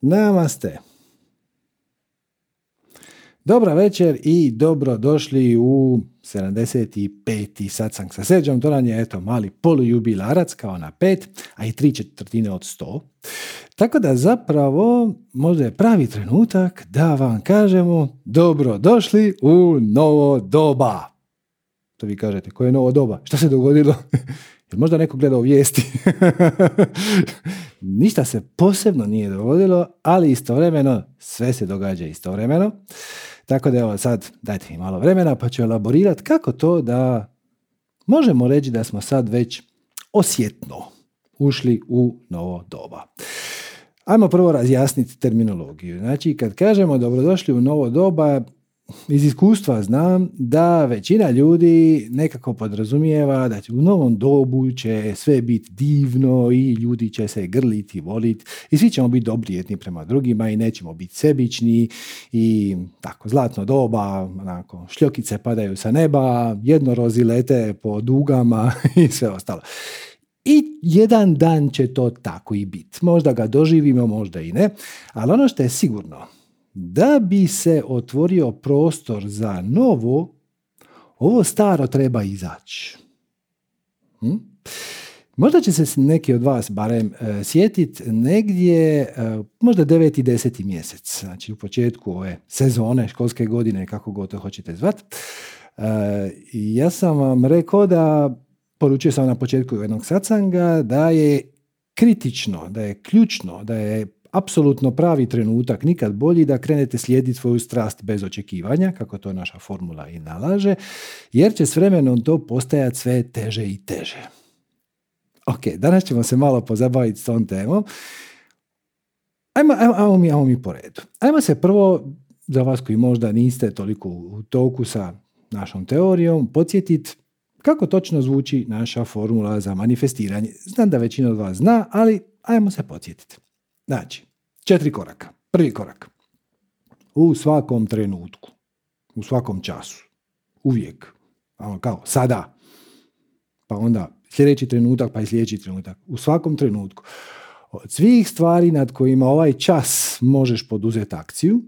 Namaste. Dobra večer i dobro došli u 75. satsang sa seđom. To nam je eto, mali polujubilarac kao na pet, a i tri četvrtine od sto. Tako da zapravo možda je pravi trenutak da vam kažemo dobro došli u novo doba. To vi kažete, koje je novo doba? Šta se dogodilo? Jel možda neko gledao vijesti? Ništa se posebno nije dogodilo, ali istovremeno sve se događa istovremeno. Tako da evo sad dajte mi malo vremena pa ću elaborirati kako to da možemo reći da smo sad već osjetno ušli u novo doba. Ajmo prvo razjasniti terminologiju. Znači, kad kažemo dobrodošli u novo doba, iz iskustva znam da većina ljudi nekako podrazumijeva da će u novom dobu će sve biti divno i ljudi će se grliti, voliti i svi ćemo biti dobri jedni prema drugima i nećemo biti sebični i tako zlatno doba, onako, šljokice padaju sa neba, jednorozi lete po dugama i sve ostalo. I jedan dan će to tako i biti. Možda ga doživimo, možda i ne, ali ono što je sigurno, da bi se otvorio prostor za novo, ovo staro treba izaći. Hm? Možda će se neki od vas barem e, sjetiti negdje, e, možda 9. i 10. mjesec, znači u početku ove sezone, školske godine, kako god to hoćete zvat. E, ja sam vam rekao da, poručio sam na početku jednog sacanga, da je kritično, da je ključno, da je apsolutno pravi trenutak, nikad bolji da krenete slijediti svoju strast bez očekivanja, kako to naša formula i nalaže, jer će s vremenom to postajati sve teže i teže. Ok, danas ćemo se malo pozabaviti s tom temom. Ajmo, ajmo, ajmo, mi, ajmo mi po redu. Ajmo se prvo, za vas koji možda niste toliko u toku sa našom teorijom, podsjetiti kako točno zvuči naša formula za manifestiranje. Znam da većina od vas zna, ali ajmo se podsjetiti. Znači, četiri koraka. Prvi korak. U svakom trenutku, u svakom času, uvijek, ono kao sada, pa onda sljedeći trenutak, pa i sljedeći trenutak, u svakom trenutku. Od svih stvari nad kojima ovaj čas možeš poduzeti akciju,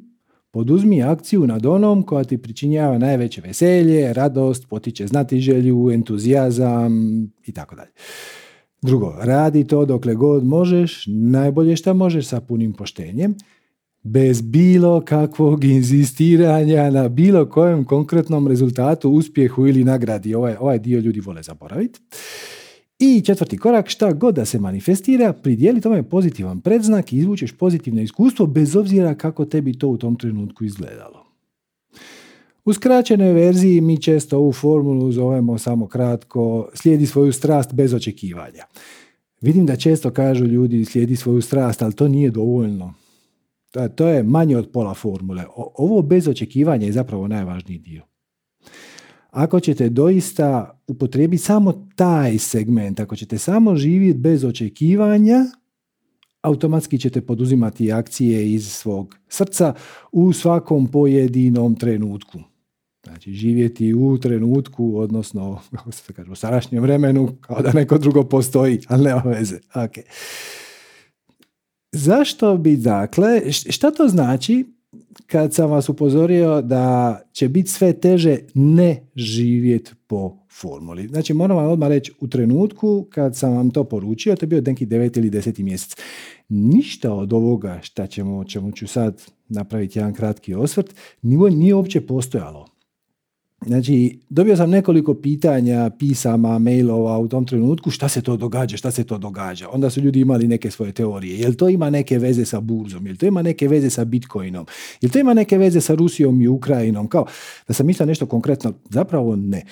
poduzmi akciju nad onom koja ti pričinjava najveće veselje, radost, potiče znati želju, entuzijazam i tako dalje. Drugo, radi to dokle god možeš, najbolje što možeš sa punim poštenjem, bez bilo kakvog inzistiranja na bilo kojem konkretnom rezultatu, uspjehu ili nagradi. Ovaj, ovaj dio ljudi vole zaboraviti. I četvrti korak, šta god da se manifestira, pridijeli tome pozitivan predznak i izvučeš pozitivno iskustvo bez obzira kako tebi to u tom trenutku izgledalo. U skraćenoj verziji mi često ovu formulu zovemo samo kratko slijedi svoju strast bez očekivanja. Vidim da često kažu ljudi slijedi svoju strast, ali to nije dovoljno. To je manje od pola formule. Ovo bez očekivanja je zapravo najvažniji dio. Ako ćete doista upotrijebiti samo taj segment, ako ćete samo živjeti bez očekivanja, automatski ćete poduzimati akcije iz svog srca u svakom pojedinom trenutku. Znači, živjeti u trenutku, odnosno, kako se kaže, u sadašnjem vremenu, kao da neko drugo postoji, ali nema veze. Okay. Zašto bi, dakle, šta to znači kad sam vas upozorio da će biti sve teže ne živjeti po formuli? Znači, moram vam odmah reći, u trenutku kad sam vam to poručio, to je bio neki 9 ili 10 mjesec. Ništa od ovoga šta ćemo, čemu ću sad napraviti jedan kratki osvrt, nije uopće postojalo. Znači, dobio sam nekoliko pitanja, pisama, mailova u tom trenutku šta se to događa, šta se to događa. Onda su ljudi imali neke svoje teorije. Jel to ima neke veze sa burzom? Jel to ima neke veze sa bitcoinom? Jel to ima neke veze sa Rusijom i Ukrajinom? Kao da sam mislio nešto konkretno. Zapravo ne.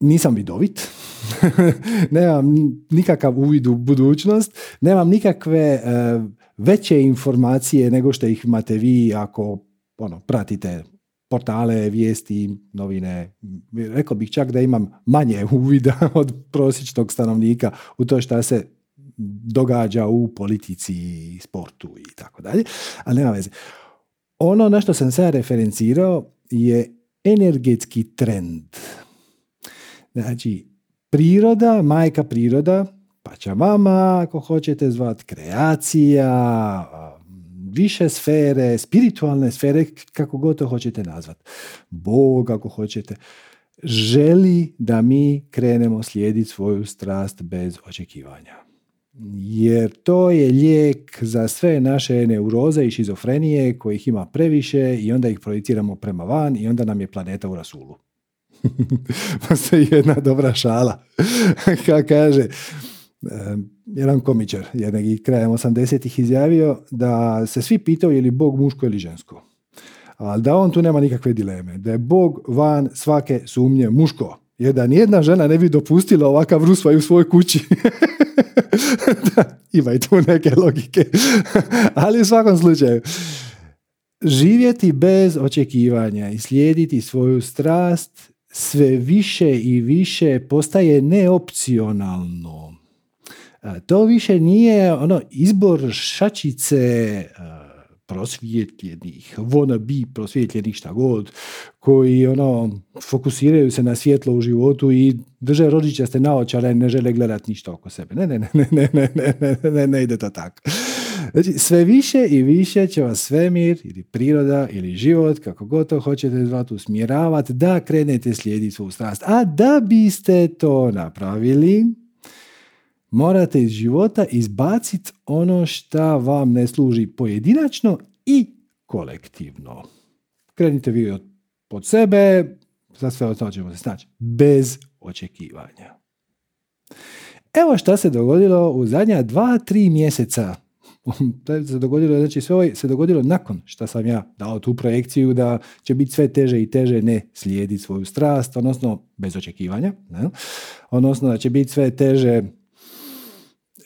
Nisam vidovit, nemam nikakav uvid u budućnost, nemam nikakve e, veće informacije nego što ih imate vi ako ono, pratite portale, vijesti, novine. Rekao bih čak da imam manje uvida od prosječnog stanovnika u to šta se događa u politici, sportu i tako dalje, ali nema veze. Ono na što sam se referencirao je energetski trend. Znači, priroda, majka priroda, pa će vama, ako hoćete zvat, kreacija, više sfere, spiritualne sfere, kako god to hoćete nazvati. Bog, ako hoćete, želi da mi krenemo slijediti svoju strast bez očekivanja. Jer to je lijek za sve naše neuroze i šizofrenije kojih ima previše i onda ih projiciramo prema van i onda nam je planeta u rasulu. Postoji jedna dobra šala. Kaže, jedan komičar jednog krajem 80-ih izjavio da se svi pitaju je li Bog muško ili žensko. Ali da on tu nema nikakve dileme. Da je Bog van svake sumnje muško. Jer da nijedna žena ne bi dopustila ovakav rusvaj u svojoj kući. da, ima i tu neke logike. Ali u svakom slučaju, živjeti bez očekivanja i slijediti svoju strast sve više i više postaje neopcionalno. To više nije ono izbor šačice prosvjetljenih, wannabe prosvjetljenih šta god, koji ono, fokusiraju se na svjetlo u životu i drže rođićaste naočare i ne žele gledati ništa oko sebe. Ne, ne, ne, ne, ne, ne, ne, ne, ne, ne ide to tako. Znači, sve više i više će vas svemir ili priroda ili život, kako god to hoćete zvati, usmjeravati da krenete slijediti svoju strast. A da biste to napravili, morate iz života izbaciti ono što vam ne služi pojedinačno i kolektivno. Krenite vi od, pod sebe, za sve od ćemo se snaći, bez očekivanja. Evo šta se dogodilo u zadnja dva, tri mjeseca. se dogodilo, znači sve ovo se dogodilo nakon što sam ja dao tu projekciju da će biti sve teže i teže ne slijediti svoju strast, odnosno bez očekivanja, ne? odnosno da će biti sve teže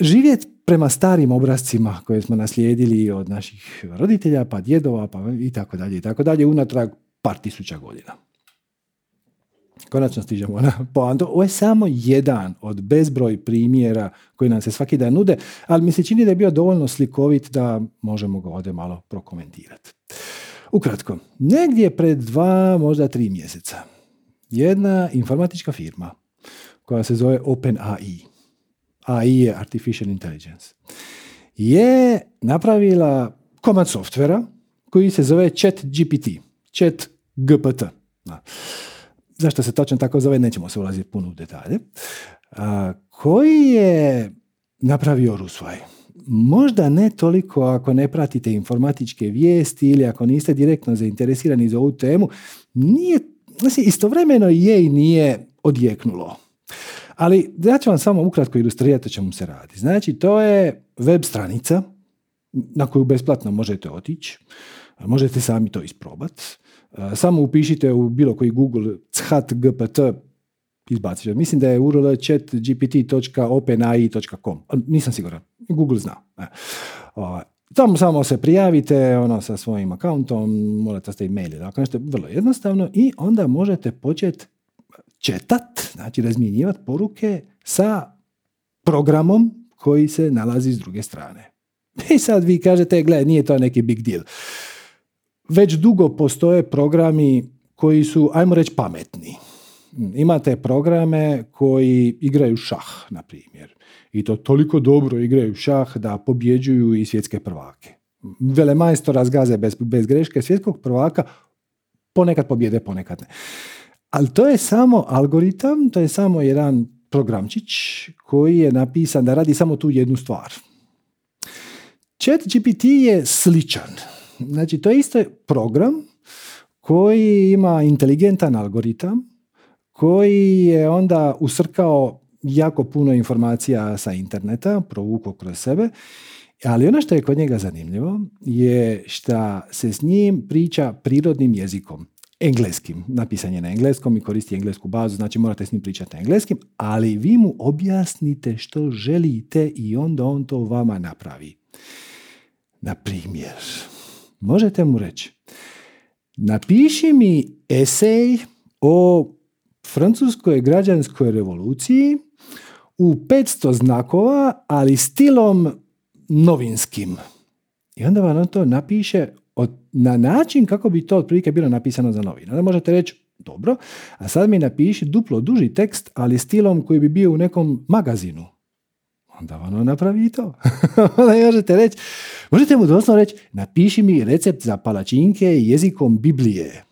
živjeti prema starim obrazcima koje smo naslijedili od naših roditelja, pa djedova, pa i tako dalje, i tako dalje, unatrag par tisuća godina. Konačno stižemo na poanto. Ovo je samo jedan od bezbroj primjera koji nam se svaki dan nude, ali mi se čini da je bio dovoljno slikovit da možemo ga ovdje malo prokomentirati. Ukratko, negdje pred dva, možda tri mjeseca, jedna informatička firma koja se zove OpenAI, AI je Artificial Intelligence, je napravila komad softvera koji se zove Chat GPT, Chat GPT. Zašto se točno tako zove, nećemo se ulaziti puno u detalje. koji je napravio Rusvaj. Možda ne toliko ako ne pratite informatičke vijesti ili ako niste direktno zainteresirani za ovu temu, nije, znači, istovremeno je i nije odjeknulo. Ali ja ću vam samo ukratko ilustrirati o čemu se radi. Znači, to je web stranica na koju besplatno možete otići. Možete sami to isprobati. Samo upišite u bilo koji Google chat gpt izbacite. Mislim da je url chatgpt.openai.com. Nisam siguran. Google zna. E, tamo samo se prijavite ono, sa svojim akauntom, morate ste e-mail, dakle nešto vrlo jednostavno i onda možete početi četat, znači razmjenjivati poruke sa programom koji se nalazi s druge strane. I sad vi kažete, gle, nije to neki big deal. Već dugo postoje programi koji su, ajmo reći, pametni. Imate programe koji igraju šah, na primjer. I to toliko dobro igraju šah da pobjeđuju i svjetske prvake. Velemajstora zgaze bez, bez greške svjetskog prvaka ponekad pobjede, ponekad ne. Ali to je samo algoritam, to je samo jedan programčić koji je napisan da radi samo tu jednu stvar. Chat GPT je sličan. Znači, to je isto program koji ima inteligentan algoritam koji je onda usrkao jako puno informacija sa interneta, provukao kroz sebe, ali ono što je kod njega zanimljivo je što se s njim priča prirodnim jezikom engleskim. Napisan je na engleskom i koristi englesku bazu, znači morate s njim pričati na engleskim, ali vi mu objasnite što želite i onda on to vama napravi. Na primjer, možete mu reći, napiši mi esej o francuskoj građanskoj revoluciji u 500 znakova, ali stilom novinskim. I onda vam on to napiše na način kako bi to otprilike bilo napisano za novine. Onda možete reći, dobro, a sad mi napiši duplo duži tekst, ali stilom koji bi bio u nekom magazinu. onda ono napravi i to. onda možete reći, možete mu doslovno reći, napiši mi recept za palačinke jezikom Biblije.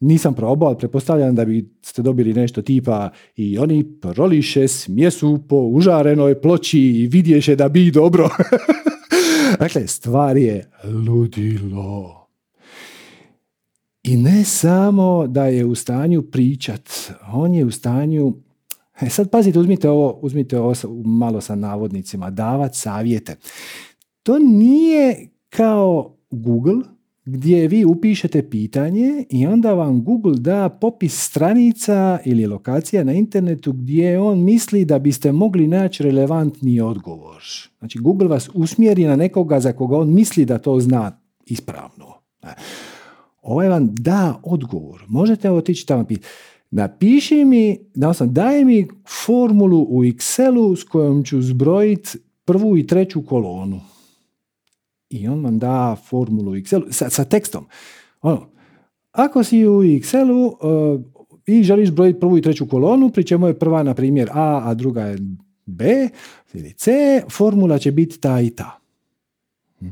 Nisam probao, ali pretpostavljam da bi ste dobili nešto tipa i oni proliše smjesu po užarenoj ploči i vidješe da bi dobro. dakle, stvar je ludilo. I ne samo da je u stanju pričat, on je u stanju E sad pazite, uzmite ovo, uzmite ovo malo sa navodnicima, davat savjete. To nije kao Google gdje vi upišete pitanje i onda vam Google da popis stranica ili lokacija na internetu gdje on misli da biste mogli naći relevantni odgovor. Znači Google vas usmjeri na nekoga za koga on misli da to zna ispravno. Ovaj vam da odgovor. Možete otići tamo pitati napiši mi, sam, daj mi formulu u Excelu s kojom ću zbrojiti prvu i treću kolonu. I on vam da formulu u Excelu sa, sa tekstom. Ono, ako si u Excelu uh, i želiš brojiti prvu i treću kolonu, pri čemu je prva, na primjer, A, a druga je B ili C, formula će biti ta i ta. Hm.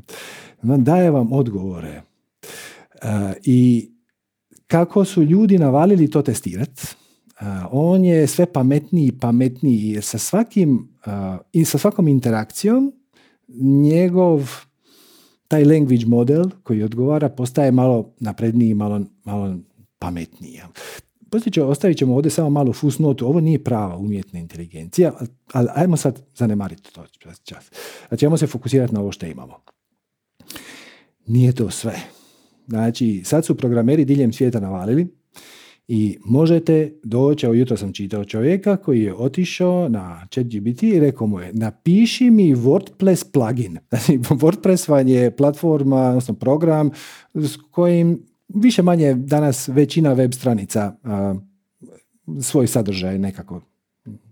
Daje vam odgovore. Uh, I kako su ljudi navalili to testirati, on je sve pametniji i pametniji jer sa svakim i sa svakom interakcijom njegov taj language model koji odgovara postaje malo napredniji, malo, malo pametniji. Poslije ostavit ćemo ovdje samo malo fusnotu, ovo nije prava umjetna inteligencija, ali ajmo sad zanemariti to čas. Znači, ajmo se fokusirati na ovo što imamo. Nije to sve. Znači, sad su programeri diljem svijeta navalili i možete doći, evo jutro sam čitao čovjeka koji je otišao na ChatGPT i rekao mu je napiši mi WordPress plugin. Znači, WordPress vam je platforma, odnosno program s kojim više manje danas većina web stranica svoj sadržaj nekako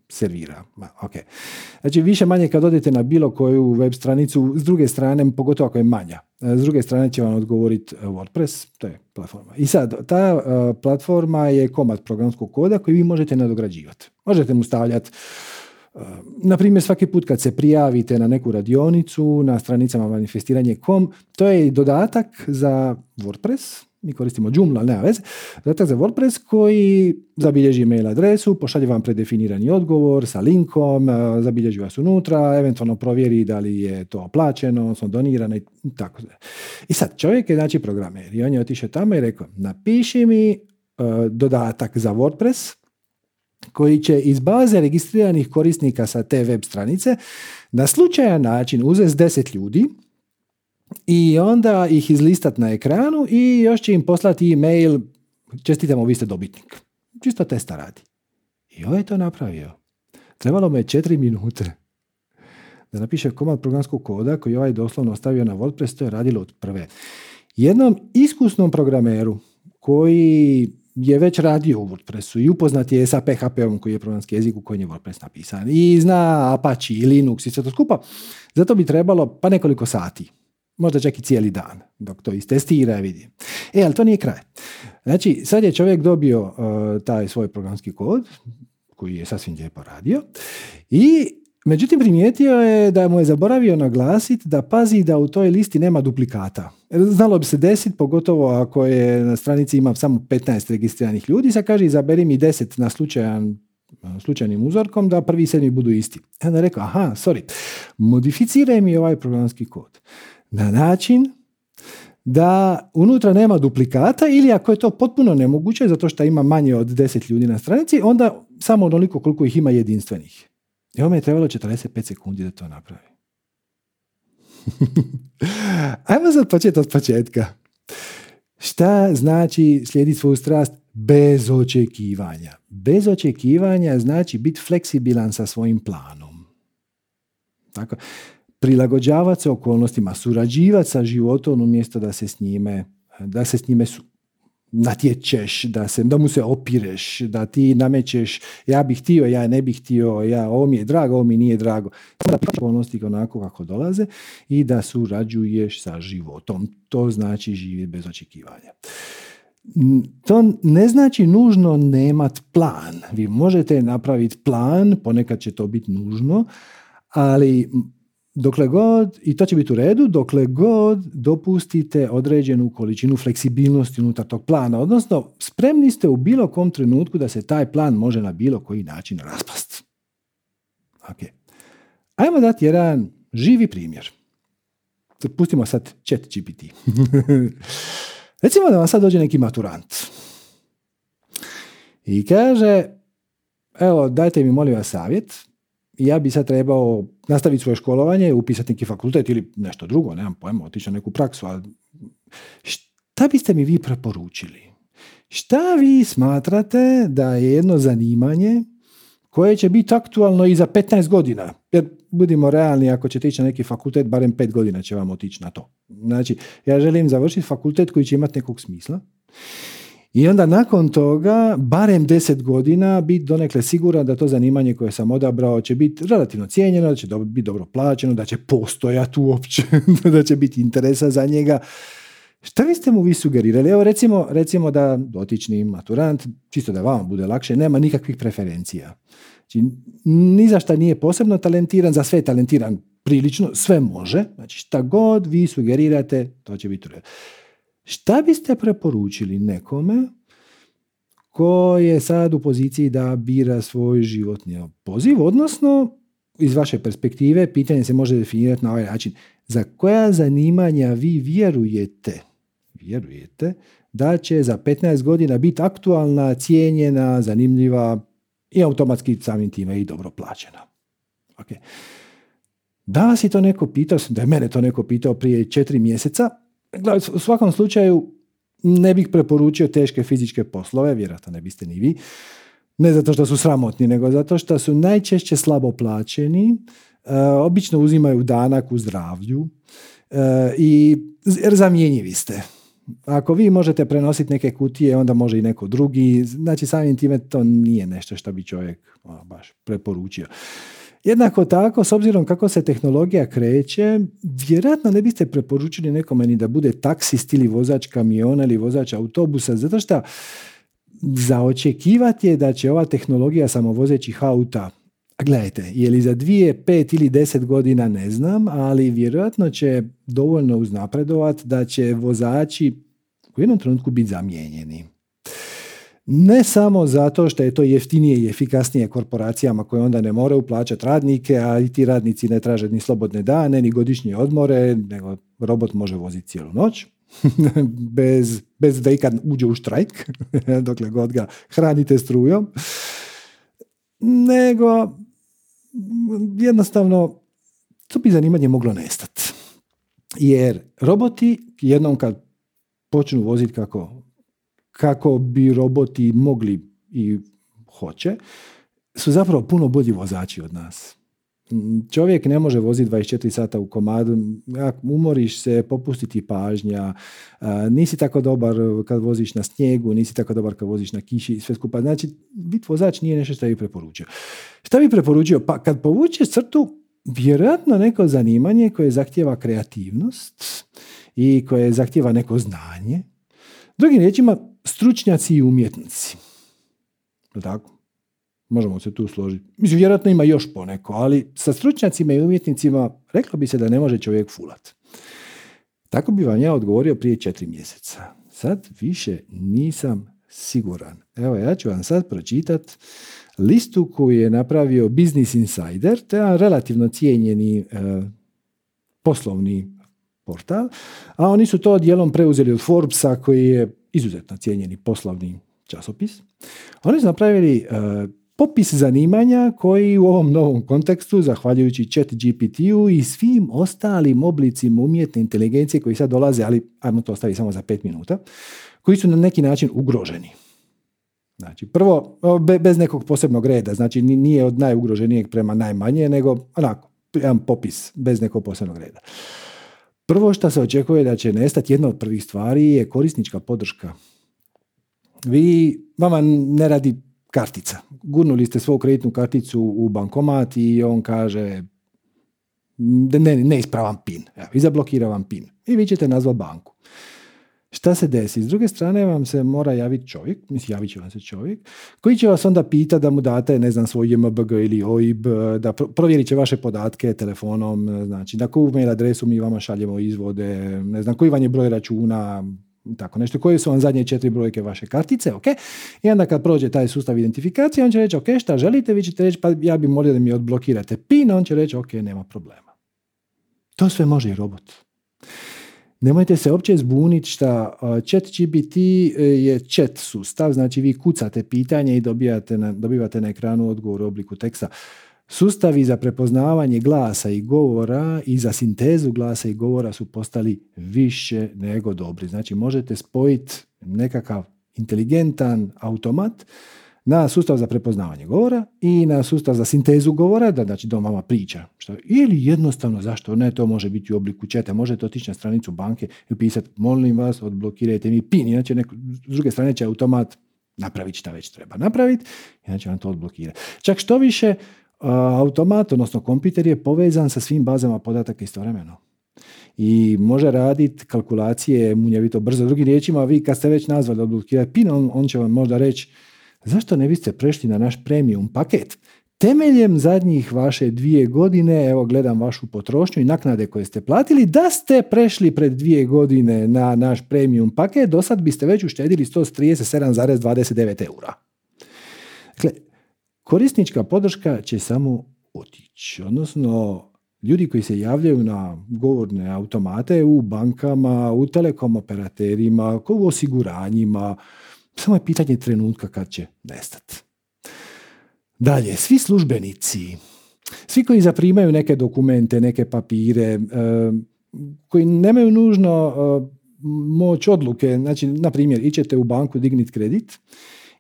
servira. Okay. Znači više manje kad odete na bilo koju web stranicu, s druge strane, pogotovo ako je manja, s druge strane će vam odgovoriti e, WordPress, to je platforma. I sad, ta uh, platforma je komad programskog koda koji vi možete nadograđivati. Možete mu stavljati na primjer, svaki put kad se prijavite na neku radionicu na stranicama manifestiranje.com, to je dodatak za WordPress, mi koristimo Joomla, ali nema veze, zadatak za WordPress koji zabilježi mail adresu, pošalje vam predefinirani odgovor sa linkom, e, zabilježi vas unutra, eventualno provjeri da li je to plaćeno, odnosno donirano i tako. I sad, čovjek je znači programer i on je otišao tamo i rekao, napiši mi e, dodatak za WordPress koji će iz baze registriranih korisnika sa te web stranice na slučajan način uzeti 10 ljudi i onda ih izlistat na ekranu i još će im poslati e-mail čestitamo, vi ste dobitnik. Čisto testa radi. I ovaj je to napravio. Trebalo me četiri minute da napiše komad programskog koda koji ovaj doslovno ostavio na WordPress, to je radilo od prve. Jednom iskusnom programeru koji je već radio u WordPressu i upoznat je sa PHP-om koji je programski jezik u kojem je WordPress napisan i zna Apache i Linux i sve to skupa, zato bi trebalo pa nekoliko sati možda čak i cijeli dan dok to istestira i vidi. E, ali to nije kraj. Znači, sad je čovjek dobio uh, taj svoj programski kod, koji je sasvim lijepo radio, i međutim primijetio je da mu je zaboravio naglasiti da pazi da u toj listi nema duplikata. Znalo bi se desiti, pogotovo ako je na stranici ima samo 15 registriranih ljudi, sad kaže izaberi mi 10 na slučajan slučajnim uzorkom da prvi i sedmi budu isti. I onda rekao, aha, sorry, modificiraj mi ovaj programski kod na način da unutra nema duplikata ili ako je to potpuno nemoguće zato što ima manje od 10 ljudi na stranici, onda samo onoliko koliko ih ima jedinstvenih. I ovo je trebalo 45 sekundi da to napravi. Ajmo sad početi od početka. Šta znači slijediti svoju strast bez očekivanja? Bez očekivanja znači biti fleksibilan sa svojim planom. Tako prilagođavati se okolnostima, surađivati sa životom umjesto da se s njime, da se s njime su, natječeš, da, se, da mu se opireš, da ti namećeš ja bih htio, ja ne bih htio, ja, ovo mi je drago, ovo mi nije drago. Da okolnosti onako kako dolaze i da surađuješ sa životom. To znači živjeti bez očekivanja. To ne znači nužno nemat plan. Vi možete napraviti plan, ponekad će to biti nužno, Ali dokle god, i to će biti u redu, dokle god dopustite određenu količinu fleksibilnosti unutar tog plana, odnosno spremni ste u bilo kom trenutku da se taj plan može na bilo koji način raspast. Ok. Ajmo dati jedan živi primjer. Pustimo sad chat GPT. Recimo da vam sad dođe neki maturant i kaže, evo dajte mi molim vas savjet, ja bi sad trebao nastaviti svoje školovanje, upisati neki fakultet ili nešto drugo, nemam pojma, otići na neku praksu, ali šta biste mi vi preporučili? Šta vi smatrate da je jedno zanimanje koje će biti aktualno i za 15 godina? Jer budimo realni, ako ćete ići na neki fakultet, barem 5 godina će vam otići na to. Znači, ja želim završiti fakultet koji će imati nekog smisla i onda nakon toga, barem deset godina, biti donekle siguran da to zanimanje koje sam odabrao će biti relativno cijenjeno, da će biti dobro plaćeno, da će postojati uopće, da će biti interesa za njega. Šta biste mu vi sugerirali? Evo recimo, recimo da dotični maturant, čisto da vama bude lakše, nema nikakvih preferencija. Znači, ni za šta nije posebno talentiran, za sve je talentiran prilično, sve može. Znači šta god vi sugerirate, to će biti u. Šta biste preporučili nekome ko je sad u poziciji da bira svoj životni poziv, odnosno iz vaše perspektive pitanje se može definirati na ovaj način. Za koja zanimanja vi vjerujete, vjerujete da će za 15 godina biti aktualna, cijenjena, zanimljiva i automatski samim time i dobro plaćena. Okay. Da vas je to neko pitao, da je mene to neko pitao prije četiri mjeseca, u svakom slučaju ne bih preporučio teške fizičke poslove, vjerojatno ne biste ni vi. Ne zato što su sramotni, nego zato što su najčešće slabo plaćeni, e, obično uzimaju danak u zdravlju e, i zamjenjivi ste. Ako vi možete prenositi neke kutije, onda može i neko drugi. Znači, samim time to nije nešto što bi čovjek baš preporučio. Jednako tako, s obzirom kako se tehnologija kreće, vjerojatno ne biste preporučili nekome ni da bude taksist ili vozač kamiona ili vozač autobusa, zato što za očekivati je da će ova tehnologija samovozećih auta Gledajte, je li za dvije, pet ili deset godina ne znam, ali vjerojatno će dovoljno uznapredovati da će vozači u jednom trenutku biti zamijenjeni. Ne samo zato što je to jeftinije i efikasnije korporacijama koje onda ne moraju plaćati radnike, a i ti radnici ne traže ni slobodne dane, ni godišnje odmore, nego robot može voziti cijelu noć. bez, bez da ikad uđe u štrajk, dokle god ga hranite strujom. Nego jednostavno to bi zanimanje moglo nestati. Jer roboti jednom kad počnu voziti kako kako bi roboti mogli i hoće, su zapravo puno bolji vozači od nas. Čovjek ne može voziti 24 sata u komadu, umoriš se, popustiti pažnja, nisi tako dobar kad voziš na snijegu, nisi tako dobar kad voziš na kiši, sve skupa. Znači, bit vozač nije nešto što bi preporučio. Šta bi preporučio? Pa kad povučeš crtu, vjerojatno neko zanimanje koje zahtjeva kreativnost i koje zahtjeva neko znanje. Drugim riječima, stručnjaci i umjetnici. Tako? Možemo se tu složiti. Mislim, vjerojatno ima još poneko, ali sa stručnjacima i umjetnicima reklo bi se da ne može čovjek fulat. Tako bi vam ja odgovorio prije četiri mjeseca. Sad više nisam siguran. Evo, ja ću vam sad pročitat listu koju je napravio Business Insider, to je relativno cijenjeni e, poslovni portal, a oni su to dijelom preuzeli od Forbesa koji je izuzetno cijenjeni poslovni časopis. Oni su napravili e, popis zanimanja koji u ovom novom kontekstu, zahvaljujući chat GPT-u i svim ostalim oblicima umjetne inteligencije koji sad dolaze, ali ajmo to ostaviti samo za pet minuta, koji su na neki način ugroženi. Znači, prvo, bez nekog posebnog reda, znači nije od najugroženijeg prema najmanje, nego onako, jedan popis bez nekog posebnog reda. Prvo što se očekuje da će nestati, jedna od prvih stvari je korisnička podrška. Vi, vama ne radi kartica. Gurnuli ste svoju kreditnu karticu u bankomat i on kaže ne, neispravan pin. Evo, I zablokira vam pin. I vi ćete nazvati banku. Šta se desi? S druge strane vam se mora javiti čovjek, mislim javit će vam se čovjek, koji će vas onda pita da mu date, ne znam, svoj JMBG ili OIB, da provjerit će vaše podatke telefonom, znači na koju mail adresu mi vama šaljemo izvode, ne znam, koji vam je broj računa, tako nešto, koje su vam zadnje četiri brojke vaše kartice, ok? I onda kad prođe taj sustav identifikacije, on će reći, ok, šta želite, vi ćete reći, pa ja bih molio da mi odblokirate PIN, on će reći, ok, nema problema. To sve može i robot. Nemojte se uopće zbuniti šta chat GPT e, je chat sustav, znači vi kucate pitanje i dobijate na, dobivate na ekranu odgovor u obliku teksta. Sustavi za prepoznavanje glasa i govora i za sintezu glasa i govora su postali više nego dobri. Znači možete spojiti nekakav inteligentan automat na sustav za prepoznavanje govora i na sustav za sintezu govora, da znači da vama priča. Što, ili jednostavno, zašto ne, to može biti u obliku četa, možete otići na stranicu banke i upisati, molim vas, odblokirajte mi PIN, inače neko, s druge strane će automat napraviti šta već treba napraviti, inače vam to odblokira. Čak što više, automat, odnosno kompjuter je povezan sa svim bazama podataka istovremeno. I može raditi kalkulacije munjevito brzo. Drugim riječima, vi kad ste već nazvali odblokirati PIN, on, on će vam možda reći zašto ne biste prešli na naš premium paket? Temeljem zadnjih vaše dvije godine, evo gledam vašu potrošnju i naknade koje ste platili, da ste prešli pred dvije godine na naš premium paket, do sad biste već uštedili 137,29 eura. Dakle, korisnička podrška će samo otići. Odnosno, ljudi koji se javljaju na govorne automate u bankama, u telekom operaterima, u osiguranjima, samo je pitanje trenutka kad će nestati. Dalje, svi službenici, svi koji zaprimaju neke dokumente, neke papire, eh, koji nemaju nužno eh, moć odluke, znači, na primjer, ićete u banku digniti kredit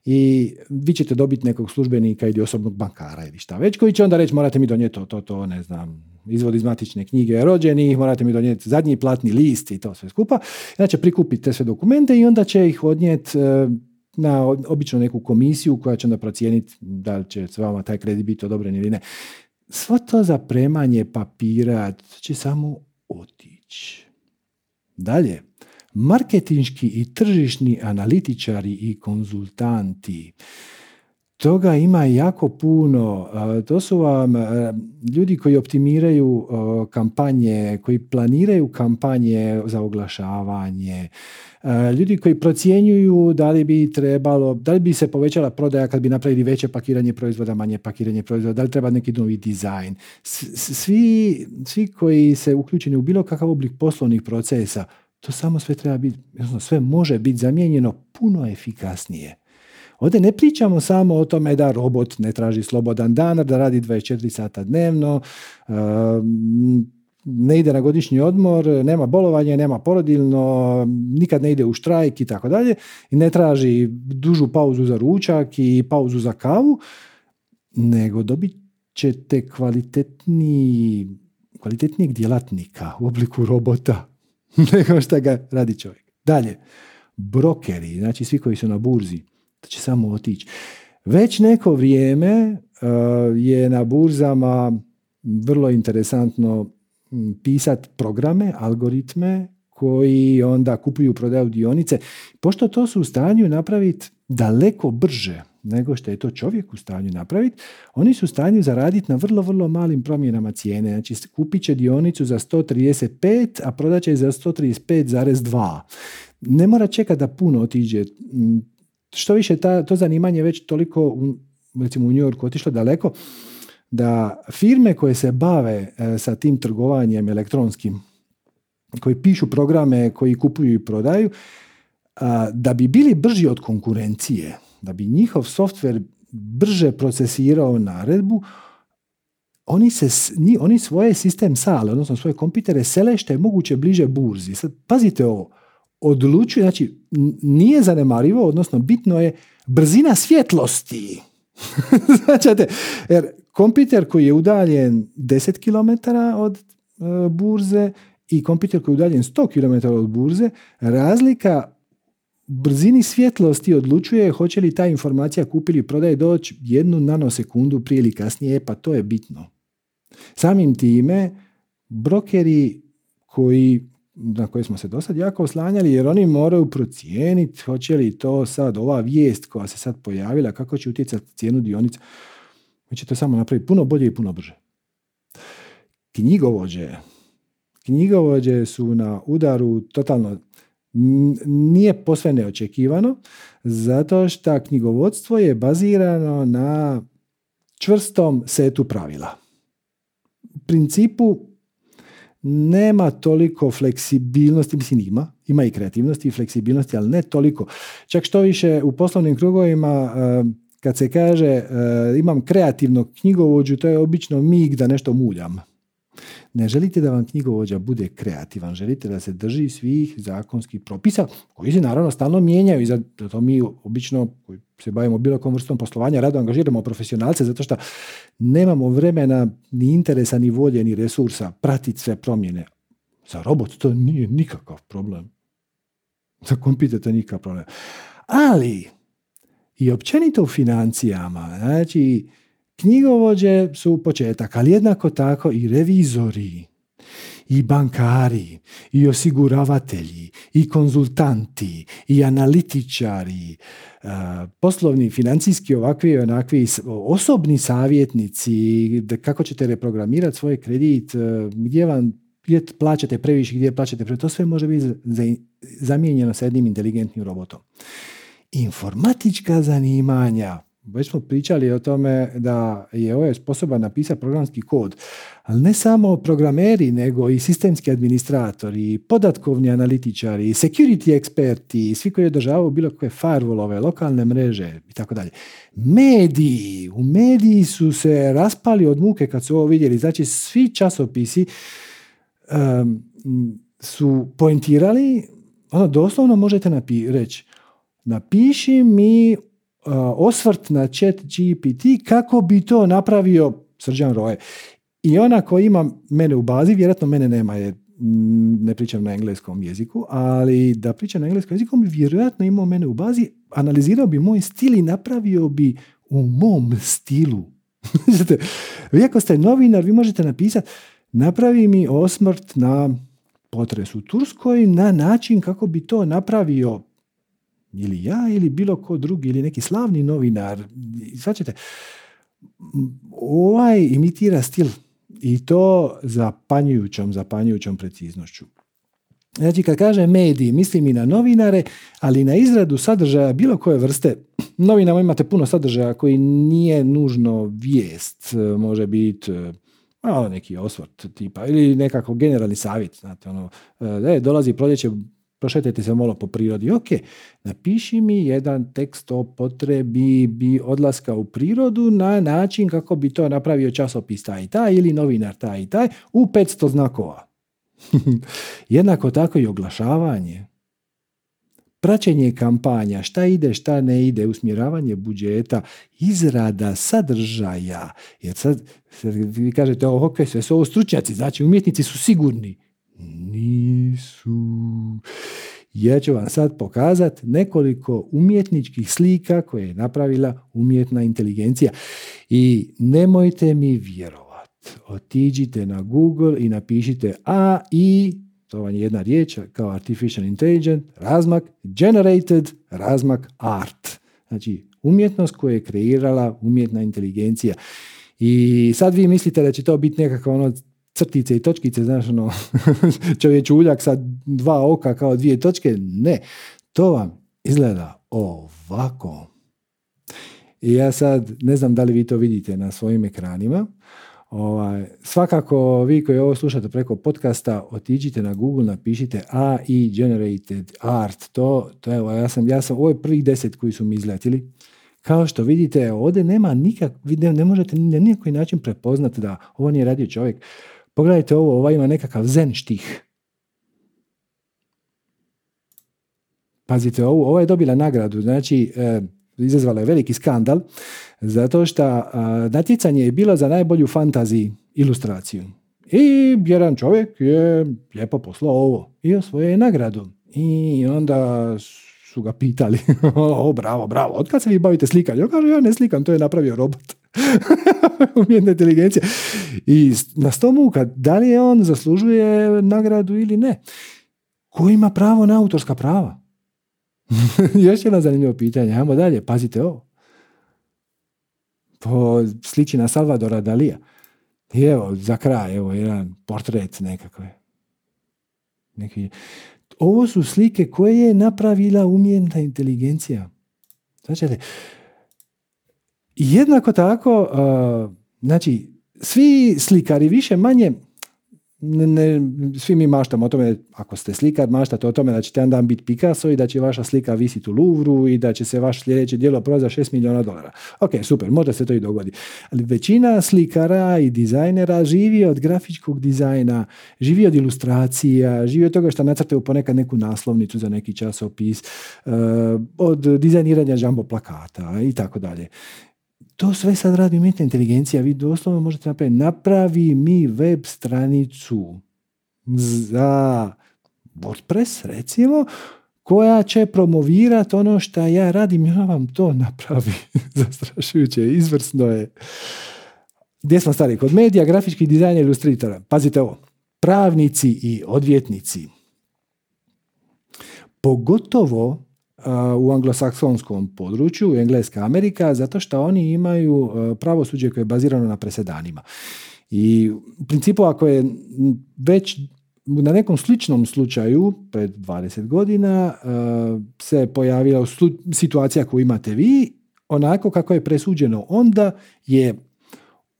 i vi ćete dobiti nekog službenika ili osobnog bankara ili šta već, koji će onda reći morate mi donijeti to, to, to, ne znam, izvod iz matične knjige rođenih, morate mi donijeti zadnji platni list i to sve skupa. Znači prikupiti te sve dokumente i onda će ih odnijeti e, na obično neku komisiju koja će onda procijeniti da li će s vama taj kredit biti odobren ili ne. Svo to zapremanje papira će samo otići. Dalje, marketinški i tržišni analitičari i konzultanti toga ima jako puno. To su vam ljudi koji optimiraju kampanje, koji planiraju kampanje za oglašavanje, ljudi koji procjenjuju da li bi trebalo, da li bi se povećala prodaja kad bi napravili veće pakiranje proizvoda, manje pakiranje proizvoda, da li treba neki novi dizajn. Svi, svi koji se uključeni u bilo kakav oblik poslovnih procesa, to samo sve treba biti, sve može biti zamijenjeno puno efikasnije. Ovdje ne pričamo samo o tome da robot ne traži slobodan dan, da radi 24 sata dnevno, ehm, ne ide na godišnji odmor, nema bolovanje, nema porodiljno, nikad ne ide u štrajk i tako dalje i ne traži dužu pauzu za ručak i pauzu za kavu, nego dobit ćete kvalitetni, kvalitetnijeg djelatnika u obliku robota nego što ga radi čovjek. Dalje, brokeri, znači svi koji su na burzi, to će samo otići. Već neko vrijeme uh, je na burzama vrlo interesantno pisati programe, algoritme koji onda kupuju, prodaju dionice. Pošto to su u stanju napraviti daleko brže nego što je to čovjek u stanju napraviti, oni su u stanju zaraditi na vrlo, vrlo malim promjenama cijene. Znači, kupit će dionicu za 135, a prodat će za 135,2. Ne mora čekati da puno otiđe. Što više, ta, to zanimanje već toliko, recimo u New Yorku, otišlo daleko, da firme koje se bave e, sa tim trgovanjem elektronskim, koji pišu programe, koji kupuju i prodaju, da bi bili brži od konkurencije, da bi njihov softver brže procesirao naredbu, oni, se, oni svoje sistem sale, odnosno svoje kompitere sele što je moguće bliže burzi. Sad, pazite ovo, odlučuje, znači nije zanemarivo, odnosno bitno je brzina svjetlosti. znači, jer kompiter koji je udaljen 10 km od e, burze i kompjuter koji je udaljen 100 km od burze, razlika brzini svjetlosti odlučuje hoće li ta informacija kupili prodaje doći jednu nanosekundu prije ili kasnije, pa to je bitno. Samim time, brokeri koji na koje smo se do sad jako oslanjali, jer oni moraju procijeniti hoće li to sad, ova vijest koja se sad pojavila, kako će utjecati cijenu dionica. Mi će to samo napraviti puno bolje i puno brže. Knjigovođe. Knjigovođe su na udaru totalno nije posve neočekivano, zato što knjigovodstvo je bazirano na čvrstom setu pravila. U principu nema toliko fleksibilnosti, mislim ima, ima i kreativnosti i fleksibilnosti, ali ne toliko. Čak što više u poslovnim krugovima eh, kad se kaže eh, imam kreativnog knjigovođu, to je obično mig da nešto muljam. Ne želite da vam knjigovođa bude kreativan, želite da se drži svih zakonskih propisa koji se naravno stalno mijenjaju i zato mi obično koji se bavimo bilo kom vrstom poslovanja rado angažiramo profesionalce zato što nemamo vremena ni interesa ni volje ni resursa pratiti sve promjene. Za robot to nije nikakav problem. Za kompjuter to nikakav problem. Ali i općenito u financijama, znači Knjigovođe su početak, ali jednako tako i revizori, i bankari, i osiguravatelji, i konzultanti, i analitičari, e, poslovni, financijski, ovakvi i onakvi, osobni savjetnici, kako ćete reprogramirati svoj kredit, e, gdje vam gdje plaćate previše, gdje plaćate previše, to sve može biti zamijenjeno sa jednim inteligentnim robotom. Informatička zanimanja, već smo pričali o tome da je ovaj sposoban napisati programski kod, ali ne samo programeri, nego i sistemski administratori, podatkovni analitičari, security eksperti, svi koji održavaju bilo koje firewallove, lokalne mreže i tako dalje. Mediji, u mediji su se raspali od muke kad su ovo vidjeli. Znači, svi časopisi um, su pointirali, ono doslovno možete napi- reći, napiši mi osvrt na chat GPT kako bi to napravio Srđan Roje. I ona koja ima mene u bazi, vjerojatno mene nema jer ne pričam na engleskom jeziku, ali da pričam na engleskom jeziku bi vjerojatno imao mene u bazi, analizirao bi moj stil i napravio bi u mom stilu. vi ako ste novinar, vi možete napisati napravi mi osmrt na potres u Turskoj na način kako bi to napravio ili ja ili bilo ko drugi ili neki slavni novinar. Svačete, ovaj imitira stil i to zapanjujućom, zapanjujućom preciznošću. Znači, kad kaže mediji, mislim i na novinare, ali na izradu sadržaja bilo koje vrste. Novinama imate puno sadržaja koji nije nužno vijest, može biti malo neki osvrt tipa ili nekako generalni savjet, znate, ono, e, dolazi proljeće, prošetajte se malo po prirodi. Ok, napiši mi jedan tekst o potrebi bi odlaska u prirodu na način kako bi to napravio časopis taj i taj ili novinar taj i taj u 500 znakova. Jednako tako i oglašavanje. Praćenje kampanja, šta ide, šta ne ide, usmjeravanje budžeta, izrada sadržaja. Jer sad vi kažete, ok, sve su ovo stručnjaci, znači umjetnici su sigurni. Nisu. Ja ću vam sad pokazati nekoliko umjetničkih slika koje je napravila umjetna inteligencija. I nemojte mi vjerovati. Otiđite na Google i napišite AI, to vam je jedna riječ kao artificial intelligence, razmak generated, razmak art. Znači, umjetnost koju je kreirala umjetna inteligencija. I sad vi mislite da će to biti nekakva ono crtice i točkice, znaš ono, čovječuljak sa dva oka kao dvije točke. Ne, to vam izgleda ovako. I ja sad ne znam da li vi to vidite na svojim ekranima. Ovaj, svakako vi koji ovo slušate preko podcasta, otiđite na Google, napišite AI generated art. To, to evo, ja sam, ja sam, ovo je prvih deset koji su mi izletili. Kao što vidite, ovdje nema nikak, ne, ne možete na nikakvi način prepoznati da ovo nije radio čovjek. Pogledajte ovo, ova ima nekakav zen štih. Pazite, ovo, ova je dobila nagradu, znači e, izazvala je veliki skandal, zato što natjecanje je bilo za najbolju fantazi ilustraciju. I jedan čovjek je lijepo poslao ovo i osvojio je nagradu. I onda su ga pitali, o bravo, bravo, od kad se vi bavite slikanjem? kaže, ja ne slikam, to je napravio robot. umjetna inteligencija. I na sto muka, da li je on zaslužuje nagradu ili ne. Ko ima pravo na autorska prava? Još jedno zanimljivo pitanje. Ajmo dalje, pazite ovo. Po sliči na Salvadora Dalija. I evo, za kraj, evo, jedan portret nekakve. Neki... Ovo su slike koje je napravila umjetna inteligencija. Znači, jednako tako, znači, svi slikari više manje ne, svi mi maštamo o tome, ako ste slikar, maštate o tome da ćete jedan dan biti Picasso i da će vaša slika visiti u Louvru i da će se vaše sljedeće djelo prodati za 6 milijuna dolara. Ok, super, možda se to i dogodi. Ali većina slikara i dizajnera živi od grafičkog dizajna, živi od ilustracija, živi od toga što nacrte ponekad neku naslovnicu za neki časopis, uh, od dizajniranja jumbo plakata i tako dalje. To sve sad radi umjetna inteligencija. Vi doslovno možete napraviti. Napravi mi web stranicu za WordPress, recimo, koja će promovirati ono što ja radim ona vam to napravi. Zastrašujuće, izvrsno je. Gdje smo stari? Kod medija, grafičkih dizajna, ilustratora. Pazite ovo. Pravnici i odvjetnici. Pogotovo u anglosaksonskom području, Engleska Amerika, zato što oni imaju pravosuđe koje je bazirano na presedanima. I u principu ako je već na nekom sličnom slučaju pred 20 godina se pojavila situacija koju imate vi, onako kako je presuđeno onda je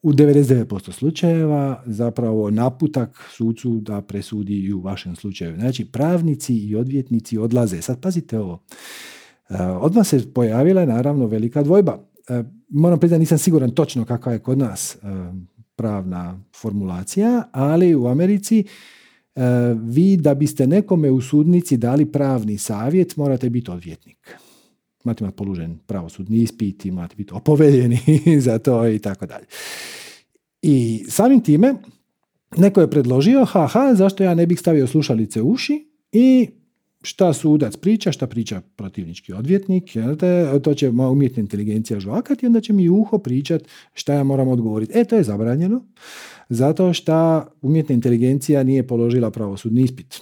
u 99% slučajeva zapravo naputak sucu da presudi i u vašem slučaju. Znači pravnici i odvjetnici odlaze. Sad pazite ovo. E, odmah se pojavila naravno velika dvojba. E, moram priznati nisam siguran točno kakva je kod nas e, pravna formulacija, ali u Americi vi da biste nekome u sudnici dali pravni savjet morate biti odvjetnik morate imati polužen pravosudni ispit, morate biti opoveljeni za to i tako dalje. I samim time neko je predložio, haha, zašto ja ne bih stavio slušalice u uši i šta sudac priča, šta priča protivnički odvjetnik, to će umjetna inteligencija žvakati i onda će mi uho pričat šta ja moram odgovoriti. E, to je zabranjeno, zato što umjetna inteligencija nije položila pravosudni ispit.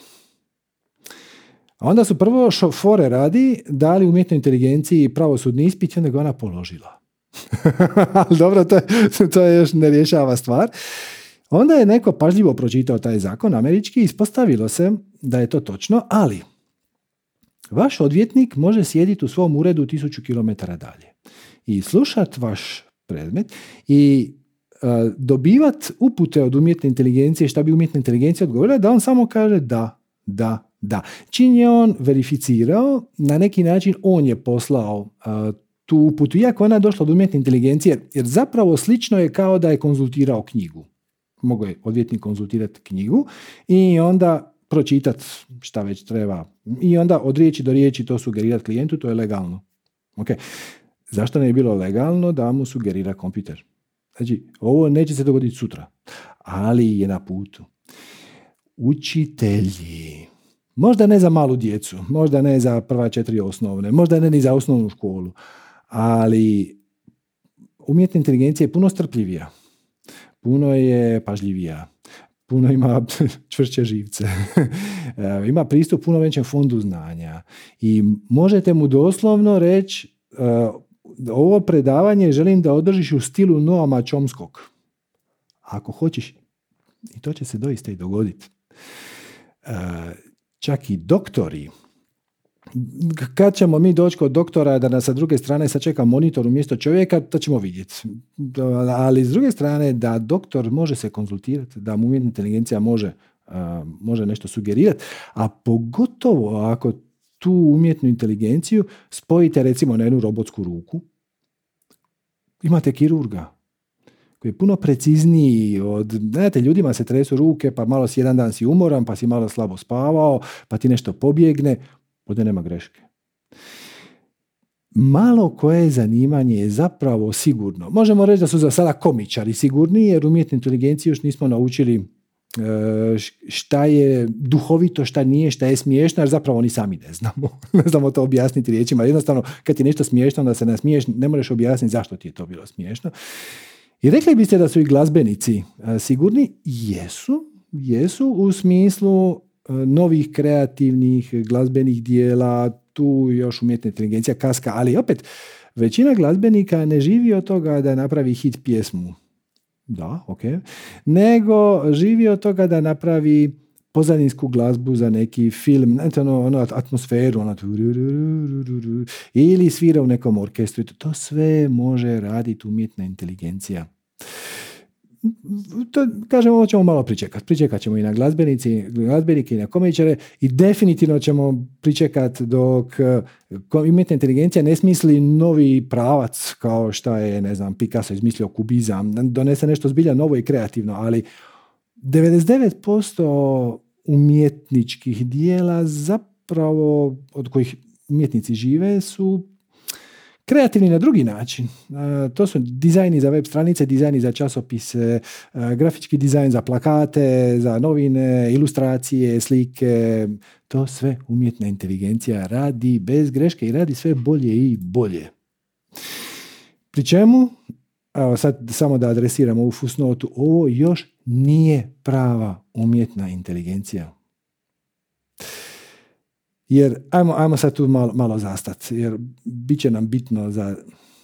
A onda su prvo šofore radi dali umjetnoj inteligenciji pravosudni ispit i onda ga ona položila. Ali dobro, to, to je još ne rješava stvar. Onda je neko pažljivo pročitao taj zakon američki i ispostavilo se da je to točno, ali vaš odvjetnik može sjediti u svom uredu tisuću kilometara dalje i slušat vaš predmet i uh, dobivat upute od umjetne inteligencije šta bi umjetna inteligencija odgovorila da on samo kaže da, da, da. Čim je on verificirao, na neki način on je poslao tu uputu, iako ona je došla od umjetne inteligencije, jer zapravo slično je kao da je konzultirao knjigu. Mogu je odvjetnik konzultirati knjigu i onda pročitati šta već treba. I onda od riječi do riječi to sugerirati klijentu, to je legalno. Okay. Zašto ne je bilo legalno da mu sugerira kompjuter? Znači, ovo neće se dogoditi sutra, ali je na putu. Učitelji Možda ne za malu djecu, možda ne za prva četiri osnovne, možda ne ni za osnovnu školu, ali umjetna inteligencija je puno strpljivija, puno je pažljivija, puno ima čvršće živce, e, ima pristup puno većem fondu znanja i možete mu doslovno reći e, ovo predavanje želim da održiš u stilu Noama Čomskog. Ako hoćeš, i to će se doista i dogoditi. Čak i doktori, kad ćemo mi doći kod doktora da nas sa druge strane sačeka monitor umjesto čovjeka, to ćemo vidjeti. Ali s druge strane da doktor može se konzultirati, da mu umjetna inteligencija može, može nešto sugerirati, a pogotovo ako tu umjetnu inteligenciju spojite recimo na jednu robotsku ruku, imate kirurga, koji je puno precizniji od, znate, ljudima se tresu ruke, pa malo si jedan dan si umoran, pa si malo slabo spavao, pa ti nešto pobjegne, ovdje nema greške. Malo koje zanimanje je zapravo sigurno. Možemo reći da su za sada komičari sigurni, jer umjetnu inteligenciju još nismo naučili e, šta je duhovito, šta nije, šta je smiješno, jer zapravo ni sami ne znamo. ne znamo to objasniti riječima. Jednostavno, kad je nešto smiješno, onda se nasmiješ, ne možeš objasniti zašto ti je to bilo smiješno. I rekli biste da su i glazbenici e, sigurni? Jesu, jesu u smislu novih kreativnih glazbenih dijela, tu još umjetna inteligencija kaska, ali opet većina glazbenika ne živi od toga da napravi hit pjesmu. Da, ok. Nego živi od toga da napravi pozadinsku glazbu za neki film, ono, ono atmosferu, ono, ili svira u nekom orkestru. To sve može raditi umjetna inteligencija to, kažem, ovo ćemo malo pričekati. Pričekat ćemo i na glazbenici, glazbenike i na komičare i definitivno ćemo pričekati dok eh, umjetna inteligencija ne smisli novi pravac kao što je, ne znam, Picasso izmislio kubizam, donese nešto zbilja novo i kreativno, ali 99% umjetničkih dijela zapravo od kojih umjetnici žive su kreativni na drugi način. To su dizajni za web stranice, dizajni za časopise, grafički dizajn za plakate, za novine, ilustracije, slike. To sve umjetna inteligencija radi bez greške i radi sve bolje i bolje. Pri čemu, evo sad samo da adresiramo ovu fusnotu, ovo još nije prava umjetna inteligencija. Jer, ajmo, ajmo sad tu malo, malo zastati, jer bit će nam bitno za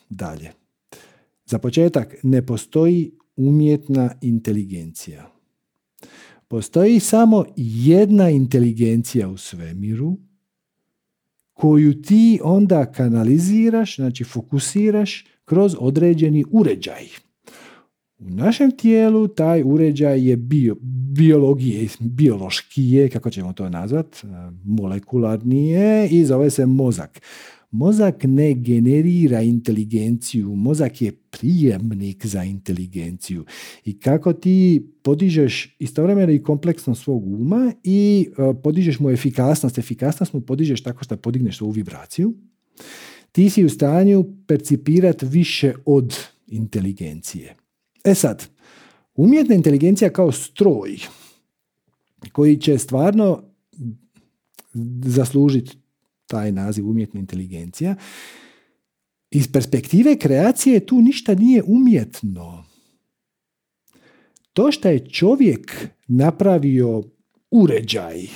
dalje. Za početak, ne postoji umjetna inteligencija. Postoji samo jedna inteligencija u svemiru koju ti onda kanaliziraš, znači fokusiraš kroz određeni uređaj. U našem tijelu taj uređaj je bio, biologije, biološki je, kako ćemo to nazvat, e, molekularni je i zove se mozak. Mozak ne generira inteligenciju, mozak je prijemnik za inteligenciju. I kako ti podižeš istovremeno i kompleksno svog uma i e, podižeš mu efikasnost, efikasnost mu podižeš tako što podigneš ovu vibraciju, ti si u stanju percipirati više od inteligencije. E sad, umjetna inteligencija kao stroj koji će stvarno zaslužiti taj naziv umjetna inteligencija, iz perspektive kreacije tu ništa nije umjetno. To što je čovjek napravio uređaj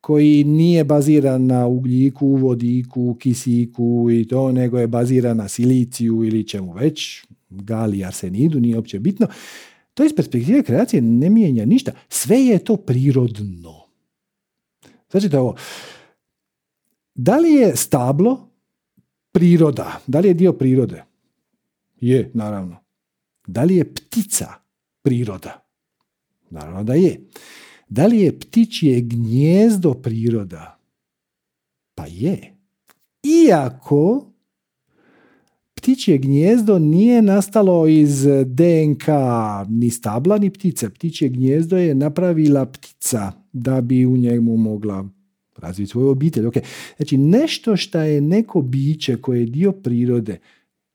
koji nije baziran na ugljiku, vodiku, kisiku i to, nego je baziran na siliciju ili čemu već, gali, arsenidu, nije uopće bitno. To iz perspektive kreacije ne mijenja ništa. Sve je to prirodno. Znači ovo. Da li je stablo priroda? Da li je dio prirode? Je, naravno. Da li je ptica priroda? Naravno da je. Da li je ptičje gnjezdo priroda? Pa je. Iako ptičje gnjezdo nije nastalo iz DNK ni stabla ni ptice. Ptičje gnjezdo je napravila ptica da bi u njemu mogla razviti svoju obitelj. Okay. Znači nešto što je neko biće koje je dio prirode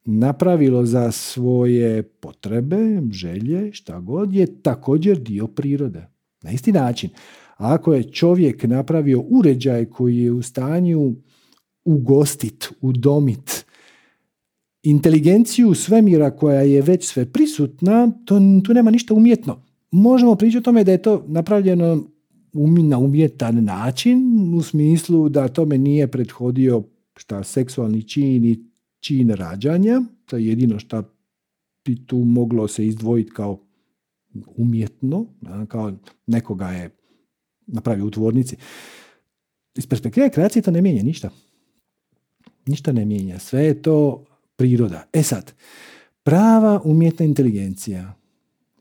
napravilo za svoje potrebe, želje, šta god, je također dio prirode. Na isti način, ako je čovjek napravio uređaj koji je u stanju ugostit, udomit, inteligenciju svemira koja je već sve prisutna, to, tu nema ništa umjetno. Možemo pričati o tome da je to napravljeno na umjetan način, u smislu da tome nije prethodio šta seksualni čin i čin rađanja, to je jedino što bi tu moglo se izdvojiti kao umjetno, kao nekoga je napravio u tvornici. Iz perspektive kreacije to ne mijenja ništa. Ništa ne mijenja. Sve je to priroda. E sad, prava umjetna inteligencija,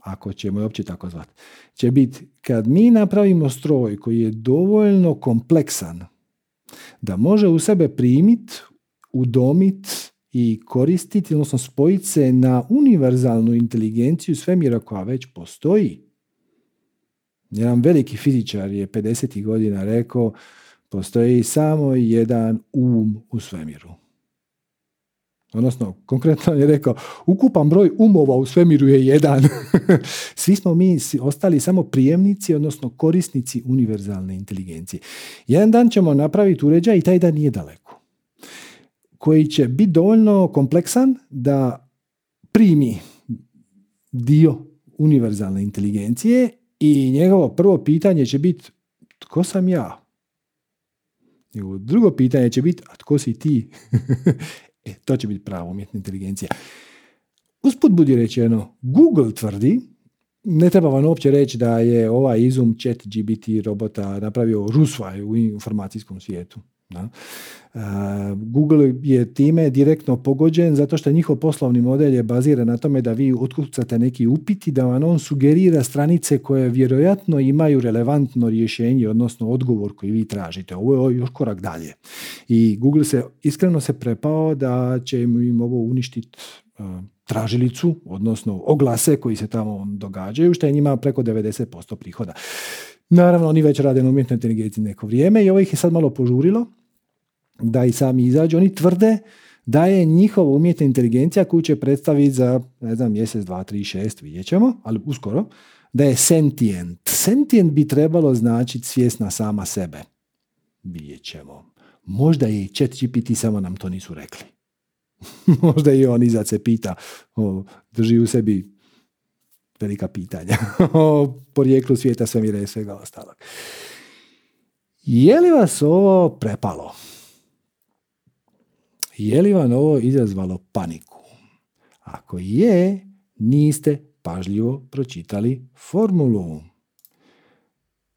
ako ćemo je uopće tako zvati, će biti kad mi napravimo stroj koji je dovoljno kompleksan da može u sebe primit, udomit i koristiti, odnosno spojiti se na univerzalnu inteligenciju svemira koja već postoji. Jedan veliki fizičar je 50. godina rekao postoji samo jedan um u svemiru. Odnosno, konkretno je rekao, ukupan broj umova u svemiru je jedan. Svi smo mi ostali samo prijemnici, odnosno korisnici univerzalne inteligencije. Jedan dan ćemo napraviti uređaj i taj dan nije daleko. Koji će biti dovoljno kompleksan da primi dio univerzalne inteligencije i njegovo prvo pitanje će biti tko sam ja? drugo pitanje će biti, a tko si ti? e, to će biti pravo umjetna inteligencija. Usput budi rečeno, Google tvrdi, ne treba vam uopće reći da je ovaj izum chat GBT robota napravio rusvaj u informacijskom svijetu. Da? Google je time direktno pogođen zato što njihov poslovni model je baziran na tome da vi otkucate neki upiti da vam on sugerira stranice koje vjerojatno imaju relevantno rješenje, odnosno odgovor koji vi tražite. Ovo je još korak dalje. I Google se iskreno se prepao da će im ovo uništiti tražilicu, odnosno oglase koji se tamo događaju, što je njima preko 90% prihoda. Naravno, oni već rade na umjetnoj inteligenciji neko vrijeme i ovo ih je sad malo požurilo da i sami izađu. Oni tvrde da je njihova umjetna inteligencija koju će predstaviti za, ne znam, mjesec, dva, tri, šest, vidjet ćemo, ali uskoro, da je sentient. Sentient bi trebalo značiti svjesna sama sebe. Vidjet ćemo. Možda i chat GPT, samo nam to nisu rekli. Možda i on iza se pita, drži u sebi velika pitanja o porijeklu svijeta, svemira i svega ostalog. Je li vas ovo prepalo? Je li vam ovo izazvalo paniku? Ako je, niste pažljivo pročitali formulu.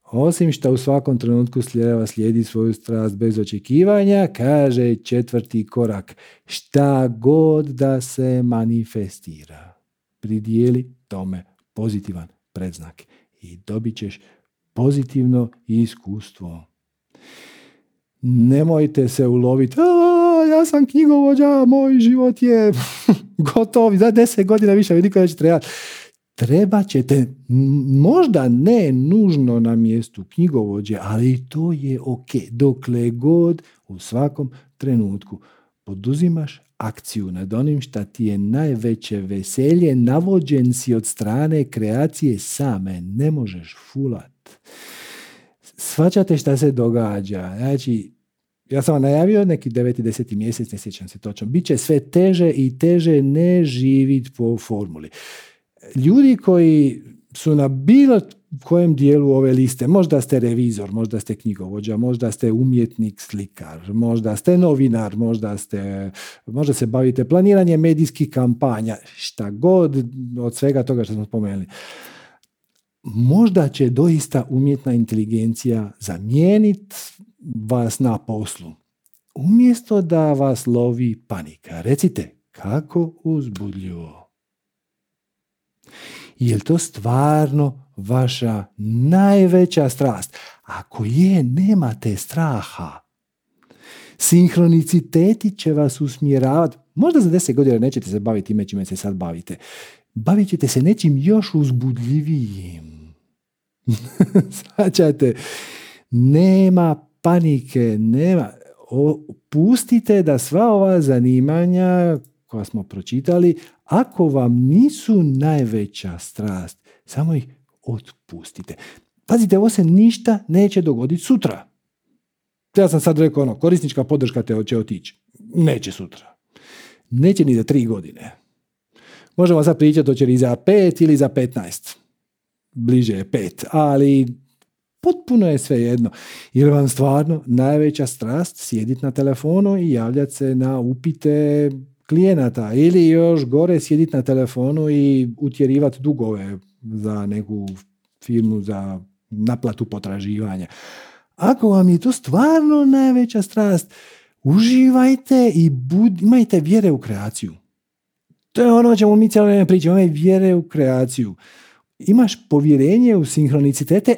Osim što u svakom trenutku slijeva slijedi svoju strast bez očekivanja, kaže četvrti korak, šta god da se manifestira. Pridijeli tome pozitivan predznak i dobit ćeš pozitivno iskustvo. Nemojte se uloviti, ja sam knjigovođa, moj život je gotov, za deset godina više mi niko neće trebati. Treba ćete, možda ne nužno na mjestu knjigovođe, ali to je ok, dokle god u svakom trenutku poduzimaš akciju nad onim šta ti je najveće veselje, navođen si od strane kreacije same, ne možeš fulat. Svaćate šta se događa, znači ja sam vam najavio neki 9. 10. mjesec, ne sjećam se točno, bit će sve teže i teže ne živit po formuli. Ljudi koji su na bilo kojem dijelu ove liste, možda ste revizor, možda ste knjigovođa, možda ste umjetnik, slikar, možda ste novinar, možda, ste, možda se bavite planiranjem medijskih kampanja, šta god od svega toga što smo spomenuli. Možda će doista umjetna inteligencija zamijeniti vas na poslu. Umjesto da vas lovi panika, recite kako uzbudljivo. Je to stvarno vaša najveća strast? Ako je, nemate straha. Sinhroniciteti će vas usmjeravati. Možda za deset godina nećete se baviti time čime se sad bavite. Bavit ćete se nečim još uzbudljivijim. Svaćate, nema panike, nema. pustite da sva ova zanimanja koja smo pročitali, ako vam nisu najveća strast, samo ih otpustite. Pazite, ovo se ništa neće dogoditi sutra. Ja sam sad rekao ono, korisnička podrška te će otići. Neće sutra. Neće ni za tri godine. Možemo sad pričati hoće li za pet ili za petnaest. Bliže je pet, ali potpuno je sve jedno. Jer vam stvarno najveća strast sjediti na telefonu i javljati se na upite klijenata ili još gore sjediti na telefonu i utjerivati dugove za neku firmu za naplatu potraživanja. Ako vam je to stvarno najveća strast, uživajte i bud, imajte vjere u kreaciju. To je ono o čemu mi cijelo vrijeme pričamo, imaj vjere u kreaciju. Imaš povjerenje u sinhronicitete,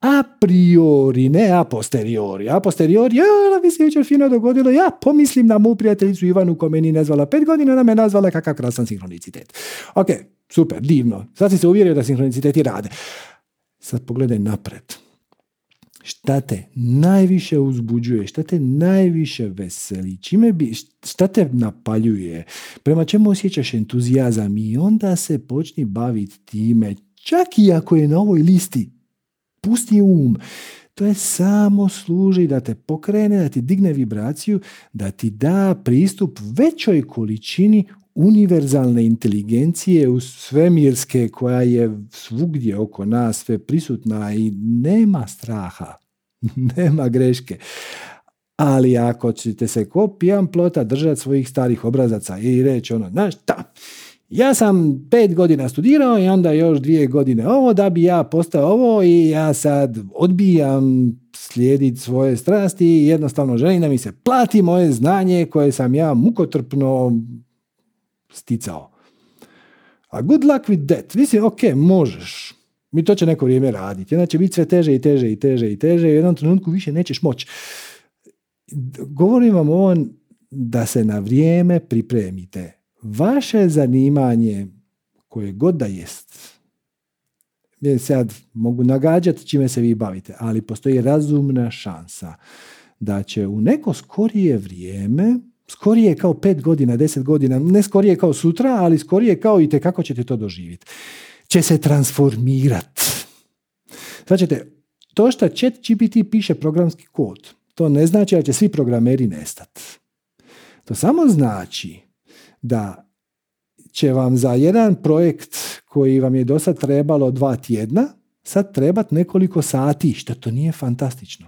a priori, ne a posteriori. A posteriori, ja, mi se jučer fino dogodilo, ja pomislim na mu prijateljicu Ivanu koja meni nazvala pet godina, ona me nazvala kakav krasan sinhronicitet. Ok, super, divno. Sad si se uvjerio da sinhroniciteti rade. Sad pogledaj napred. Šta te najviše uzbuđuje, šta te najviše veseli, čime bi, šta te napaljuje, prema čemu osjećaš entuzijazam i onda se počni baviti time, čak i ako je na ovoj listi pusti um. To je samo služi da te pokrene, da ti digne vibraciju, da ti da pristup većoj količini univerzalne inteligencije u svemirske koja je svugdje oko nas sve prisutna i nema straha. Nema greške. Ali ako ćete se ko pijan plota držati svojih starih obrazaca i reći ono, znaš šta, ja sam pet godina studirao i onda još dvije godine ovo da bi ja postao ovo i ja sad odbijam slijediti svoje strasti i jednostavno želim da mi se plati moje znanje koje sam ja mukotrpno sticao. A good luck with that. Mislim, ok, možeš. Mi to će neko vrijeme raditi. Onda će biti sve teže i teže i teže i teže i u jednom trenutku više nećeš moći. Govorim vam ovo da se na vrijeme pripremite. Vaše zanimanje, koje god da jest, ja sad mogu nagađati čime se vi bavite, ali postoji razumna šansa da će u neko skorije vrijeme, skorije kao pet godina, deset godina, ne skorije kao sutra, ali skorije kao i te kako ćete to doživjeti, će se transformirati. Znači, to što chat GPT piše programski kod, to ne znači da će svi programeri nestati. To samo znači da će vam za jedan projekt koji vam je do sad trebalo dva tjedna, sad trebat nekoliko sati, što to nije fantastično.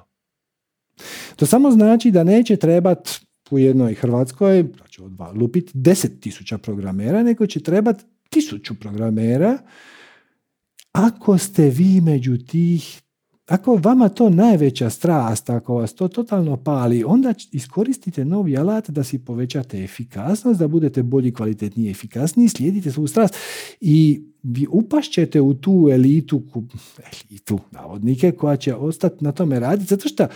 To samo znači da neće trebat u jednoj Hrvatskoj, znači od lupit, deset tisuća programera, nego će trebat tisuću programera ako ste vi među tih ako vama to najveća strast, ako vas to totalno pali, onda iskoristite novi alat da si povećate efikasnost, da budete bolji, kvalitetniji, efikasniji, slijedite svu strast i vi upašćete u tu elitu, elitu, navodnike, koja će ostati na tome raditi, zato što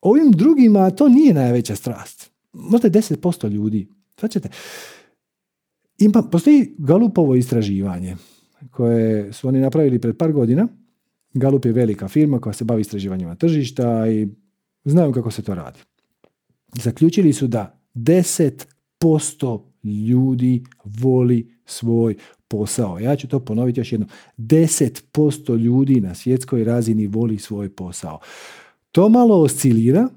ovim drugima to nije najveća strast. Možda 10% ljudi. Svačete, ima, postoji Galupovo istraživanje koje su oni napravili pred par godina Galup je velika firma koja se bavi istraživanjima tržišta i znaju kako se to radi. Zaključili su da 10% ljudi voli svoj posao. Ja ću to ponoviti još jednom. 10% ljudi na svjetskoj razini voli svoj posao. To malo oscilira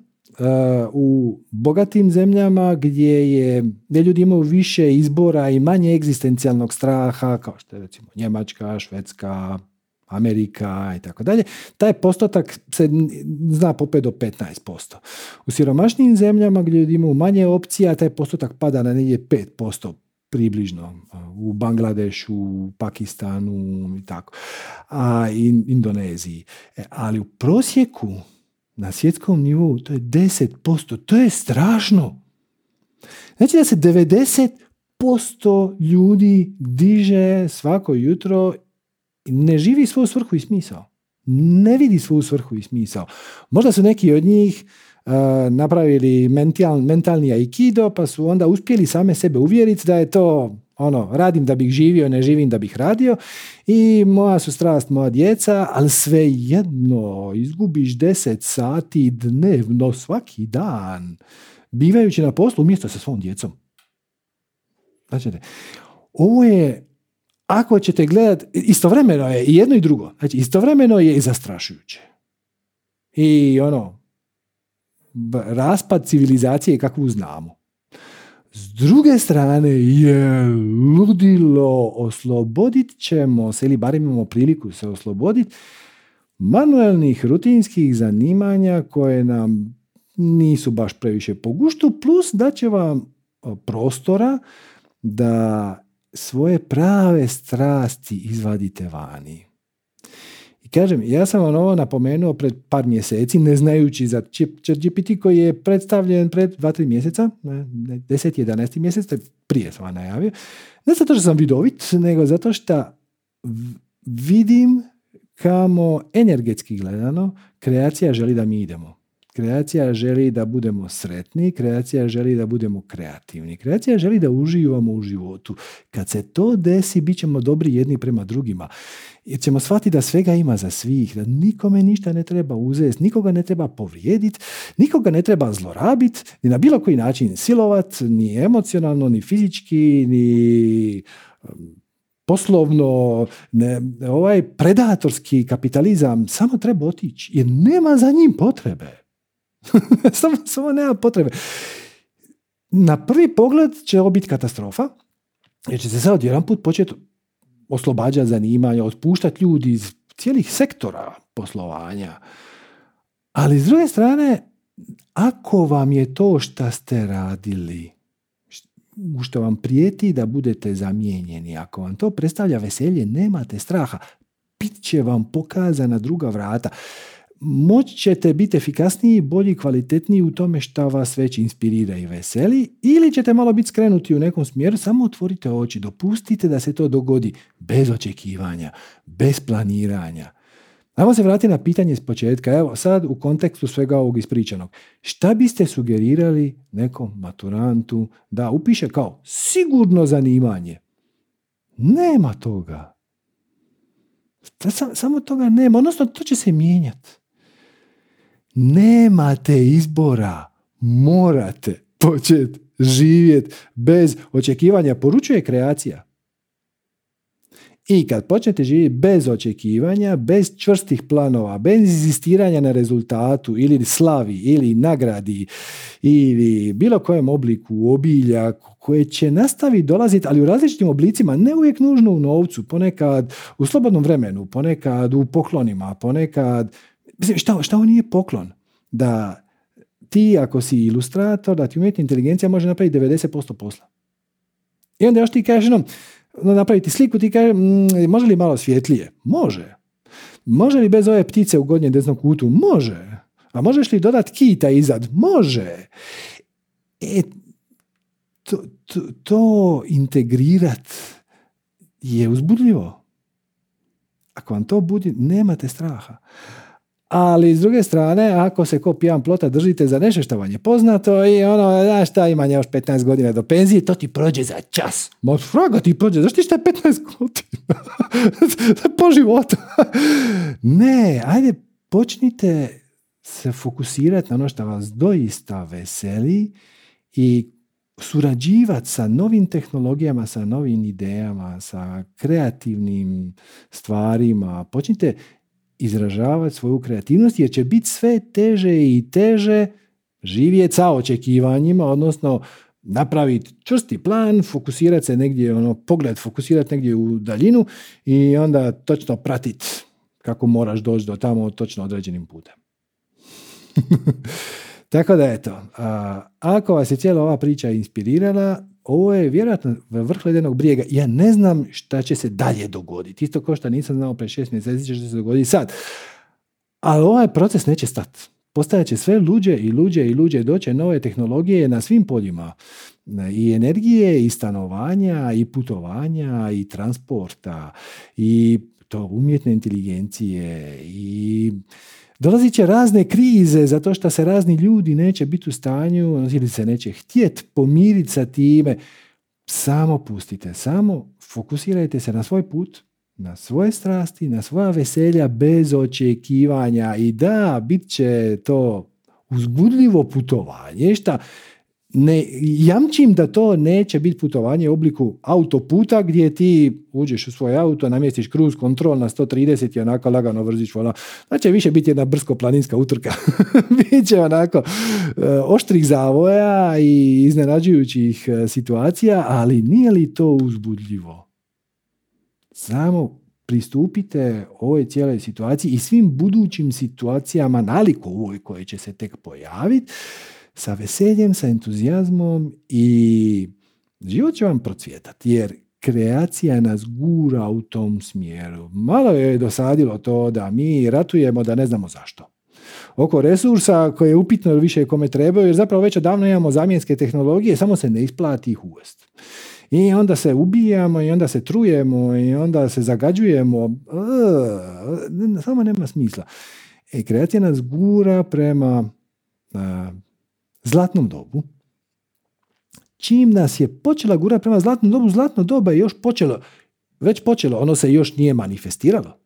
u bogatim zemljama gdje je gdje ljudi imaju više izbora i manje egzistencijalnog straha, kao što je recimo Njemačka, Švedska, Amerika i tako dalje, taj postotak se zna popet do 15%. U siromašnijim zemljama gdje ljudi imaju manje opcija, taj postotak pada na negdje 5% približno u Bangladešu, Pakistanu i tako, a in, Indoneziji. E, ali u prosjeku na svjetskom nivou to je 10%, to je strašno. Znači da se 90% ljudi diže svako jutro ne živi svoju svrhu i smisao. Ne vidi svoju svrhu i smisao. Možda su neki od njih uh, napravili mental, mentalni aikido pa su onda uspjeli same sebe uvjeriti da je to ono, radim da bih živio, ne živim da bih radio i moja su strast moja djeca, ali sve jedno izgubiš deset sati dnevno svaki dan bivajući na poslu umjesto sa svom djecom. Znači, ovo je ako ćete gledati, istovremeno je i jedno i drugo. Znači, istovremeno je i zastrašujuće. I ono, raspad civilizacije kakvu znamo. S druge strane je ludilo, oslobodit ćemo se, ili barem imamo priliku se osloboditi, manuelnih rutinskih zanimanja koje nam nisu baš previše po guštu, plus da će vam prostora da svoje prave strasti izvadite vani. Kažem, ja sam vam ovo napomenuo pred par mjeseci, ne znajući za GPT koji je predstavljen pred 2-3 mjeseca, 10-11 mjesec, prije sam vam najavio. Ne zato što sam vidovit, nego zato što vidim kamo energetski gledano kreacija želi da mi idemo. Kreacija želi da budemo sretni, kreacija želi da budemo kreativni, kreacija želi da uživamo u životu. Kad se to desi, bit ćemo dobri jedni prema drugima. Jer ćemo shvatiti da svega ima za svih, da nikome ništa ne treba uzeti, nikoga ne treba povrijediti, nikoga ne treba zlorabiti, ni na bilo koji način silovat, ni emocionalno, ni fizički, ni poslovno, ne, ovaj predatorski kapitalizam samo treba otići jer nema za njim potrebe. samo, samo nema potrebe. Na prvi pogled će ovo biti katastrofa, jer će se sad odjedan put početi oslobađati zanimanja, otpuštati ljudi iz cijelih sektora poslovanja. Ali s druge strane, ako vam je to što ste radili, u što vam prijeti da budete zamijenjeni, ako vam to predstavlja veselje, nemate straha, bit će vam pokazana druga vrata. Moći ćete biti efikasniji, bolji, kvalitetniji u tome što vas već inspirira i veseli ili ćete malo biti skrenuti u nekom smjeru, samo otvorite oči, dopustite da se to dogodi bez očekivanja, bez planiranja. Ajmo se vratiti na pitanje s početka. Evo, sad u kontekstu svega ovog ispričanog. Šta biste sugerirali nekom maturantu da upiše kao sigurno zanimanje? Nema toga. Samo toga nema. Odnosno, to će se mijenjati. Nemate izbora. Morate početi živjeti bez očekivanja. Poručuje kreacija. I kad počnete živjeti bez očekivanja, bez čvrstih planova, bez inzistiranja na rezultatu ili slavi ili nagradi ili bilo kojem obliku obilja koje će nastaviti dolaziti, ali u različitim oblicima, ne uvijek nužno u novcu, ponekad u slobodnom vremenu, ponekad u poklonima, ponekad... Mislim, šta, šta ovo nije poklon? Da ti, ako si ilustrator, da ti umjetna inteligencija može napraviti 90% posla. I onda još ti kažeš, no, napraviti sliku, ti kaže, mm, može li malo svjetlije? Može. Može li bez ove ptice u gornjem desnom kutu? Može. A možeš li dodati kita izad? Može. E, to, to, to integrirat je uzbudljivo. Ako vam to budi, nemate straha. Ali s druge strane, ako se ko pijan plota držite za nešto što vam je poznato i ono, znaš šta, ima još 15 godina do penzije, to ti prođe za čas. Ma fraga ti prođe, zašto ti šta je 15 godina? po životu. ne, ajde, počnite se fokusirati na ono što vas doista veseli i surađivati sa novim tehnologijama, sa novim idejama, sa kreativnim stvarima. Počnite izražavati svoju kreativnost jer će biti sve teže i teže živjeti sa očekivanjima, odnosno napraviti čvrsti plan, fokusirati se negdje, ono, pogled fokusirati negdje u daljinu i onda točno pratiti kako moraš doći do tamo točno određenim putem. Tako da eto, a, ako vas je cijela ova priča inspirirala, ovo je vjerojatno vrh ledenog brijega. Ja ne znam šta će se dalje dogoditi. Isto kao što nisam znao pre šest mjeseci će se dogoditi sad. Ali ovaj proces neće stati. Postajat će sve luđe i luđe i luđe doće nove tehnologije na svim poljima. I energije, i stanovanja, i putovanja, i transporta, i to umjetne inteligencije, i Dolazit će razne krize zato što se razni ljudi neće biti u stanju ili se neće htjet pomiriti sa time. Samo pustite, samo fokusirajte se na svoj put, na svoje strasti, na svoja veselja bez očekivanja. I da, bit će to uzbudljivo putovanje, šta ne jamčim da to neće biti putovanje u obliku autoputa gdje ti uđeš u svoj auto, namjestiš cruise kontrol na 130 i onako lagano vrziš vola. Znači više biti jedna brsko-planinska utrka. Biće onako e, oštrih zavoja i iznenađujućih e, situacija, ali nije li to uzbudljivo? Samo pristupite ovoj cijeloj situaciji i svim budućim situacijama naliko ovoj koje će se tek pojaviti sa veseljem, sa entuzijazmom i život će vam procvjetati jer kreacija nas gura u tom smjeru. Malo je dosadilo to da mi ratujemo da ne znamo zašto. Oko resursa koje je upitno više kome trebaju, jer zapravo već odavno imamo zamjenske tehnologije, samo se ne isplati ih uvesti. I onda se ubijamo i onda se trujemo i onda se zagađujemo. samo nema smisla. E, kreacija nas gura prema zlatnom dobu, čim nas je počela gura prema zlatnom dobu, zlatno doba je još počelo, već počelo, ono se još nije manifestiralo.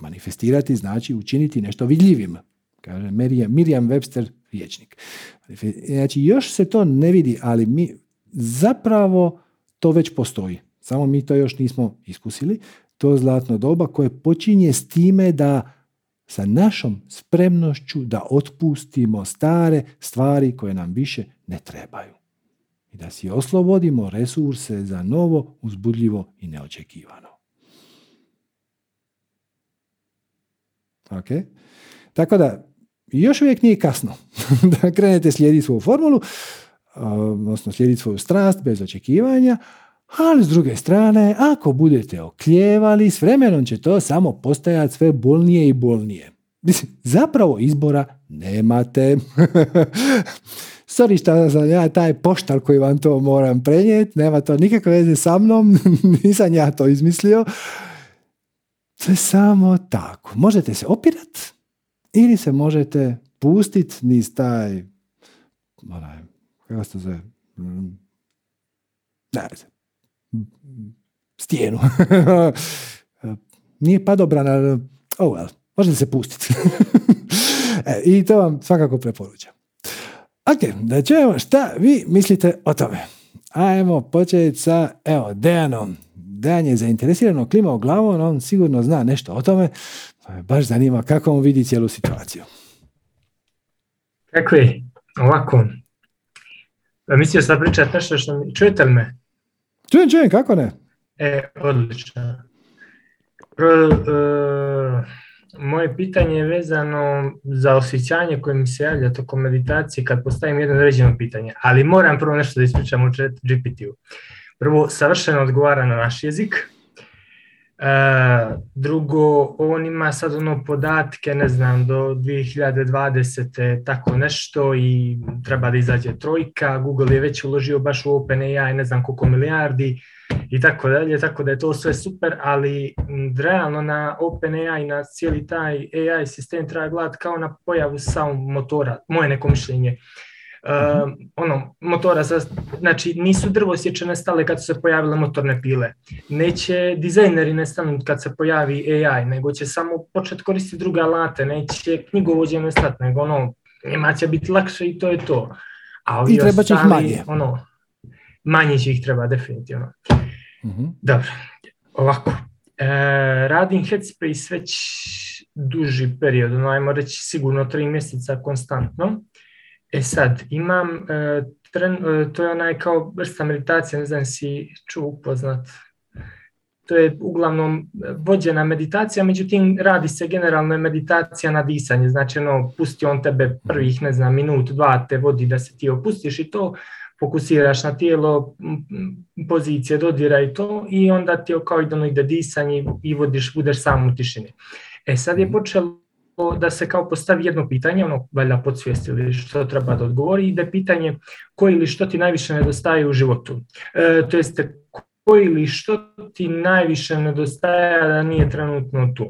Manifestirati znači učiniti nešto vidljivim, kaže Miriam Webster, riječnik. Znači, još se to ne vidi, ali mi zapravo to već postoji. Samo mi to još nismo iskusili. To zlatno doba koje počinje s time da sa našom spremnošću da otpustimo stare stvari koje nam više ne trebaju. I da si oslobodimo resurse za novo, uzbudljivo i neočekivano. Ok? Tako da, još uvijek nije kasno da krenete slijediti svoju formulu, odnosno slijediti svoju strast bez očekivanja, ali s druge strane, ako budete okljevali, s vremenom će to samo postajati sve bolnije i bolnije. Mislim, zapravo izbora nemate. Sorry što sam ja taj poštar koji vam to moram prenijeti, nema to nikakve veze sa mnom, nisam ja to izmislio. Sve samo tako. Možete se opirat ili se možete pustiti niz taj onaj, kako se zove, mm, ne stijenu. Nije padobrana, oh well, možete se pustiti. e, I to vam svakako preporučam. Ok, da čujemo šta vi mislite o tome. Ajmo početi sa, evo, Dejanom. Dejan je zainteresirano klimao glavom, on sigurno zna nešto o tome. Baš zanima kako on vidi cijelu situaciju. Kako je? Ovako. Mislio sam pričati nešto što mi... Čujete li me? Čujem, čujem, kako ne? E, odlično. E, moje pitanje je vezano za osjećanje koje mi se javlja tokom meditacije kad postavim jedno određeno pitanje, ali moram prvo nešto da ispričam u GPT-u. Prvo, savršeno odgovara na naš jezik. E, drugo, on ima sad ono podatke, ne znam, do 2020. tako nešto i treba da izađe trojka. Google je već uložio baš u OpenAI ne znam koliko milijardi i tako dalje, tako da je to sve super, ali realno na OpenAI, na cijeli taj AI sistem treba gledati kao na pojavu samog motora, moje neko mišljenje. Uh, ono, motora, znači nisu drvosječe stale kad su se pojavile motorne pile. Neće dizajneri nestati kad se pojavi AI, nego će samo početi koristiti druga alate, neće knjigovođe nestati, nego ono, njima će biti lakše i to je to. A I treba će ih manje. Ono, manje će ih treba definitivno. mm Dobro, ovako. E, radim Headspace već duži period, no ajmo reći sigurno tri mjeseca konstantno. E sad, imam, e, tren, e, to je onaj kao vrsta meditacije, ne znam si ču upoznat. To je uglavnom vođena meditacija, međutim radi se generalno meditacija na disanje, znači ono, pusti on tebe prvih, ne znam, minut, dva te vodi da se ti opustiš i to fokusiraš na tijelo, pozicije, dodira i to i onda ti kao ideno ide disanje i vodiš, budeš sam u tišini. E sad je mhm. počelo da se kao postavi jedno pitanje, ono valjda podsvijesti ili što treba da odgovori i da je pitanje koji ili što ti najviše nedostaje u životu. E, to jeste koji ili što ti najviše nedostaje da nije trenutno tu.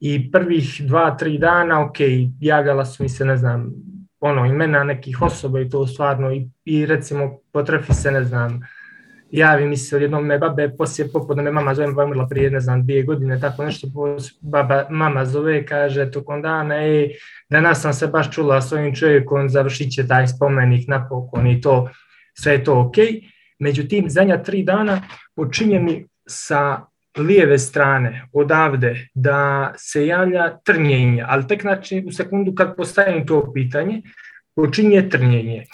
I prvih dva, tri dana, ok, javljala su mi se, ne znam, ono, imena nekih osoba i to stvarno i, i recimo potrefi se, ne znam, javi mi se jednom me babe, poslije popodne me mama zove, umrla prije, ne znam, dvije godine, tako nešto, baba, mama zove, kaže tokom dana, ej, danas sam se baš čula s ovim čovjekom, završit će taj spomenik napokon i to, sve je to ok. Međutim, zadnja tri dana počinje mi sa lijeve strane, odavde, da se javlja trnjenje, ali tek znači u sekundu kad postavim to pitanje, počinje trnjenje.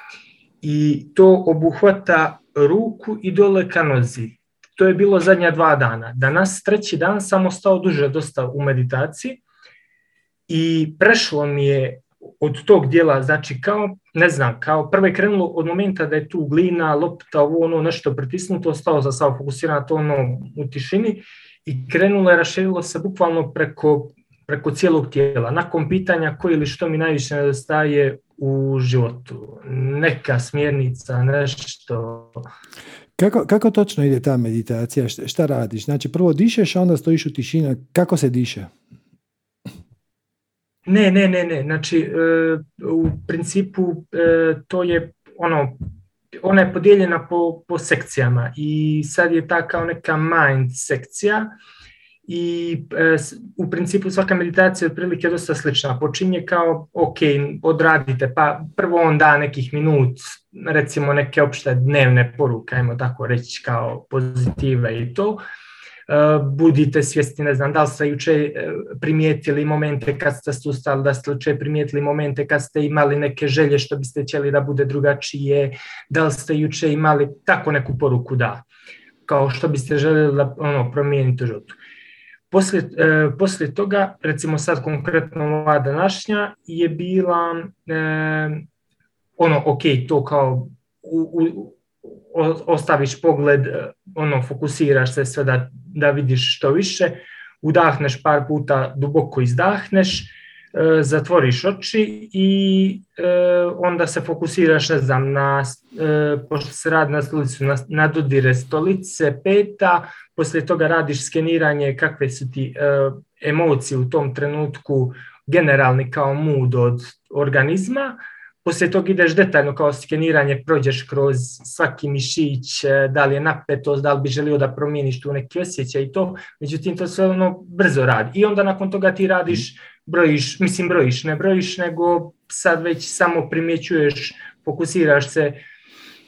I to obuhvata ruku i dole ka nozi. To je bilo zadnja dva dana. Danas, treći dan, sam ostao duže dosta u meditaciji i prešlo mi je od tog dijela, znači kao, ne znam, kao prvo je krenulo od momenta da je tu glina, lopta, ovo ono nešto pritisnuto, ostao sam samo fokusiran to ono u tišini i krenulo je, raširilo se bukvalno preko, preko cijelog tijela. Nakon pitanja koji ili što mi najviše nedostaje u životu, neka smjernica, nešto. Kako, kako točno ide ta meditacija? Šta, radiš? Znači prvo dišeš, a onda stojiš u tišini. Kako se diše? Ne, ne, ne, ne. Znači, e, u principu e, to je ono, ona je podijeljena po, po sekcijama i sad je ta kao neka mind sekcija i e, u principu svaka meditacija je otprilike dosta slična. Počinje kao, ok, odradite, pa prvo on da nekih minut, recimo neke opšte dnevne poruke, ajmo tako reći, kao pozitive i to. E, budite svjesni, ne znam, da li ste juče e, primijetili momente kad ste sustali, da ste juče primijetili momente kad ste imali neke želje što biste htjeli da bude drugačije, da li ste juče imali tako neku poruku da, kao što biste željeli da ono, promijeniti u životu poslije, e, poslije toga, recimo sad konkretno ova današnja, je bila e, ono, ok, to kao u, u, ostaviš pogled, e, ono, fokusiraš se sve da, da vidiš što više, udahneš par puta, duboko izdahneš, E, zatvoriš oči i e, onda se fokusiraš ne znam, na, e, pošto se radi na stolicu, na, na dodire stolice, peta, poslije toga radiš skeniranje kakve su ti emocije u tom trenutku, generalni kao mood od organizma, poslije toga ideš detaljno kao skeniranje, prođeš kroz svaki mišić, da li je napetost, da li bi želio da promijeniš tu neki osjećaj i to, međutim to sve ono brzo radi. I onda nakon toga ti radiš brojiš, mislim brojiš, ne brojiš, nego sad već samo primjećuješ, fokusiraš se,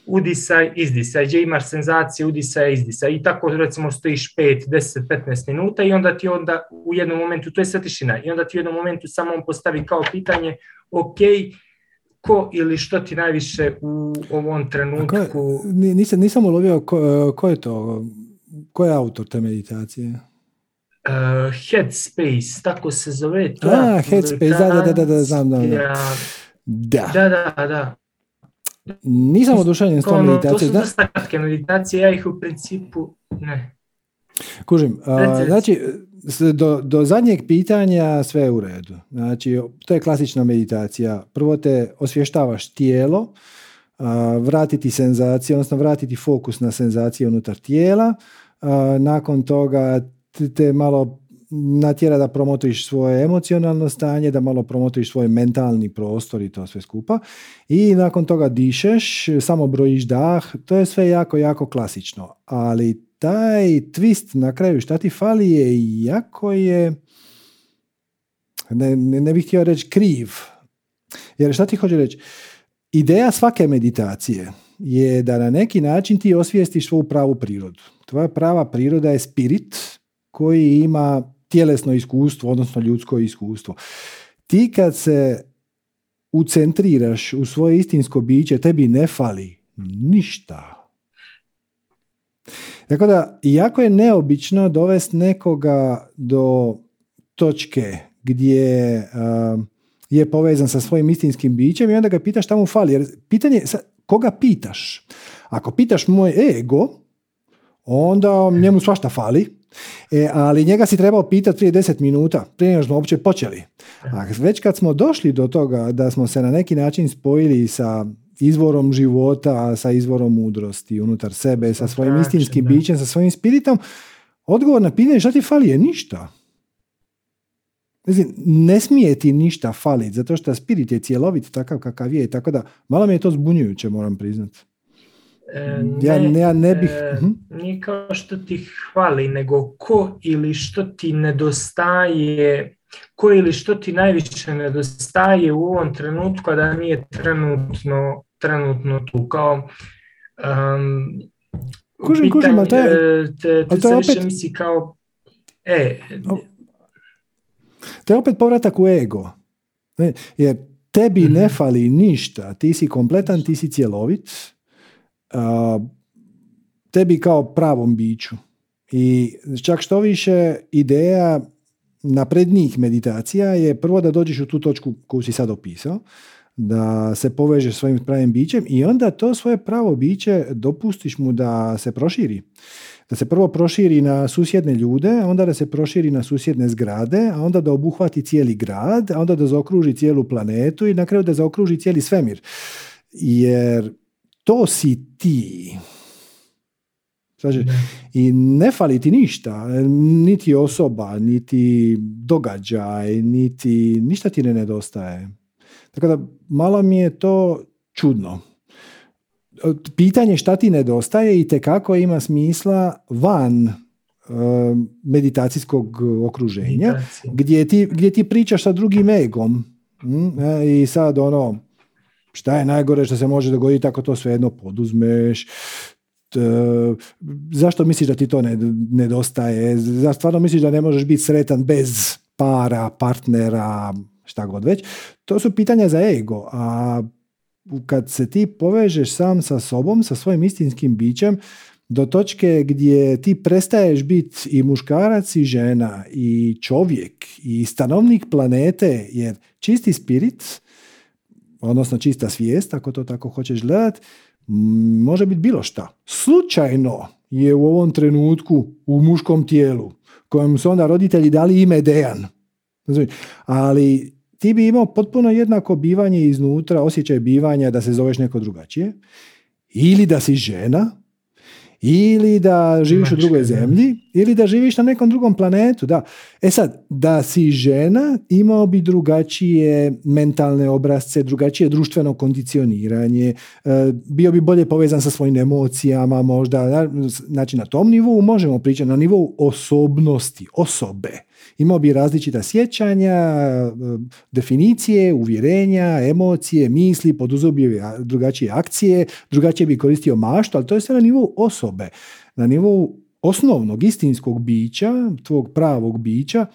udisaj, izdisaj, gdje imaš senzacije, udisaj, izdisaj. I tako recimo stojiš 5, 10, 15 minuta i onda ti onda u jednom momentu, to je sve tišina, i onda ti u jednom momentu samo on postavi kao pitanje, ok, ko ili što ti najviše u ovom trenutku... nisam, nisam ulovio ko, ko je to, ko je autor te meditacije? uh, Headspace, tako se zove. To A, Headspace, da, da, da, da, znam, da. Da, da, da. da. Nisam oduševljen s tom meditacijom. To su dosta kratke meditacije, ja ih u principu ne. Kužim. A, znači, do, do zadnjeg pitanja sve je u redu. Znači, to je klasična meditacija. Prvo te osvještavaš tijelo, a, vratiti senzacije, odnosno vratiti fokus na senzacije unutar tijela. A, nakon toga te malo natjera da promotriš svoje emocionalno stanje, da malo promotriš svoj mentalni prostor i to sve skupa. I nakon toga dišeš, samo brojiš dah, to je sve jako, jako klasično. Ali taj twist na kraju šta ti fali je jako je, ne, ne bih htio reći kriv. Jer šta ti hoće reći? Ideja svake meditacije je da na neki način ti osvijestiš svoju pravu prirodu. Tvoja prava priroda je spirit, koji ima tjelesno iskustvo, odnosno ljudsko iskustvo. Ti kad se ucentriraš u svoje istinsko biće, tebi ne fali ništa. Tako da, jako je neobično dovesti nekoga do točke gdje je povezan sa svojim istinskim bićem i onda ga pitaš šta mu fali. Jer pitanje, koga pitaš? Ako pitaš moj ego, onda njemu svašta fali, E, ali njega si trebao pitati prije 10 minuta, prije nego smo uopće počeli. A već kad smo došli do toga da smo se na neki način spojili sa izvorom života, sa izvorom mudrosti unutar sebe, sa svojim istinskim bićem, sa svojim spiritom, odgovor na pitanje šta ti fali je ništa. ne smije ti ništa faliti, zato što spirit je cjelovit takav kakav je, tako da malo mi je to zbunjujuće, moram priznati. E, ja, ne, ja ne bih... E, mhm. Nije kao što ti hvali, nego ko ili što ti nedostaje, ko ili što ti najviše nedostaje u ovom trenutku, a da nije trenutno, trenutno tu. Kao, um, kužim, kužim, ali to je, te, te to je opet... misli kao, e, to je opet povratak u ego. Jer tebi ne mhm. fali ništa, ti si kompletan, ti si cjelovit, tebi kao pravom biću. I čak što više ideja naprednijih meditacija je prvo da dođeš u tu točku koju si sad opisao, da se povežeš svojim pravim bićem i onda to svoje pravo biće dopustiš mu da se proširi. Da se prvo proširi na susjedne ljude, onda da se proširi na susjedne zgrade, a onda da obuhvati cijeli grad, a onda da zaokruži cijelu planetu i na kraju da zaokruži cijeli svemir. Jer to si ti. Znači, I ne fali ti ništa, niti osoba, niti događaj, niti ništa ti ne nedostaje. Tako da malo mi je to čudno. Pitanje šta ti nedostaje i kako ima smisla van meditacijskog okruženja gdje ti, gdje ti pričaš sa drugim egom hm, e, i sad ono Šta je najgore što se može dogoditi ako to svejedno poduzmeš? zašto misliš da ti to nedostaje? Zašto stvarno misliš da ne možeš biti sretan bez para, partnera, šta god već? To su pitanja za ego. A kad se ti povežeš sam sa sobom, sa svojim istinskim bićem, do točke gdje ti prestaješ biti i muškarac i žena i čovjek i stanovnik planete jer čisti spirit odnosno čista svijest ako to tako hoćeš gledat može biti bilo šta. Slučajno je u ovom trenutku u muškom tijelu kojem su onda roditelji dali ime Dejan. Ali ti bi imao potpuno jednako bivanje iznutra, osjećaj bivanja da se zoveš neko drugačije, ili da si žena, ili da živiš u drugoj zemlji, ili da živiš na nekom drugom planetu. Da. E sad, da si žena, imao bi drugačije mentalne obrazce, drugačije društveno kondicioniranje, e, bio bi bolje povezan sa svojim emocijama, možda, znači na tom nivou možemo pričati, na nivou osobnosti, osobe. Imao bi različita sjećanja, e, definicije, uvjerenja, emocije, misli, poduzeo bi drugačije akcije, drugačije bi koristio maštu, ali to je sve na nivou osobe. Na nivou osnovnog istinskog bića, tvog pravog bića,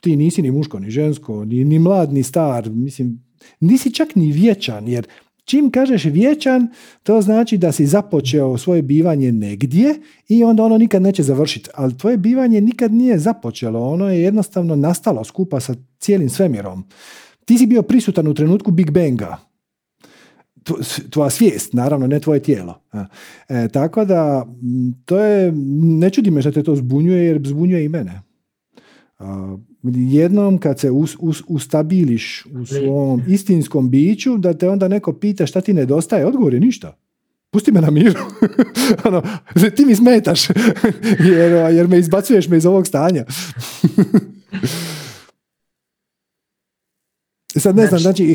ti nisi ni muško, ni žensko, ni, ni mlad, ni star, mislim, nisi čak ni vječan, jer Čim kažeš vječan, to znači da si započeo svoje bivanje negdje i onda ono nikad neće završiti. Ali tvoje bivanje nikad nije započelo, ono je jednostavno nastalo skupa sa cijelim svemirom. Ti si bio prisutan u trenutku Big Banga. Tvoja svijest, naravno, ne tvoje tijelo. E, tako da, to je, ne čudi me što te to zbunjuje, jer zbunjuje i mene jednom kad se us, us, ustabiliš u svom istinskom biću, da te onda neko pita šta ti nedostaje, odgovor je ništa. Pusti me na miru. ono, ti mi smetaš jer, jer me izbacuješ me iz ovog stanja. Sad ne znam, znači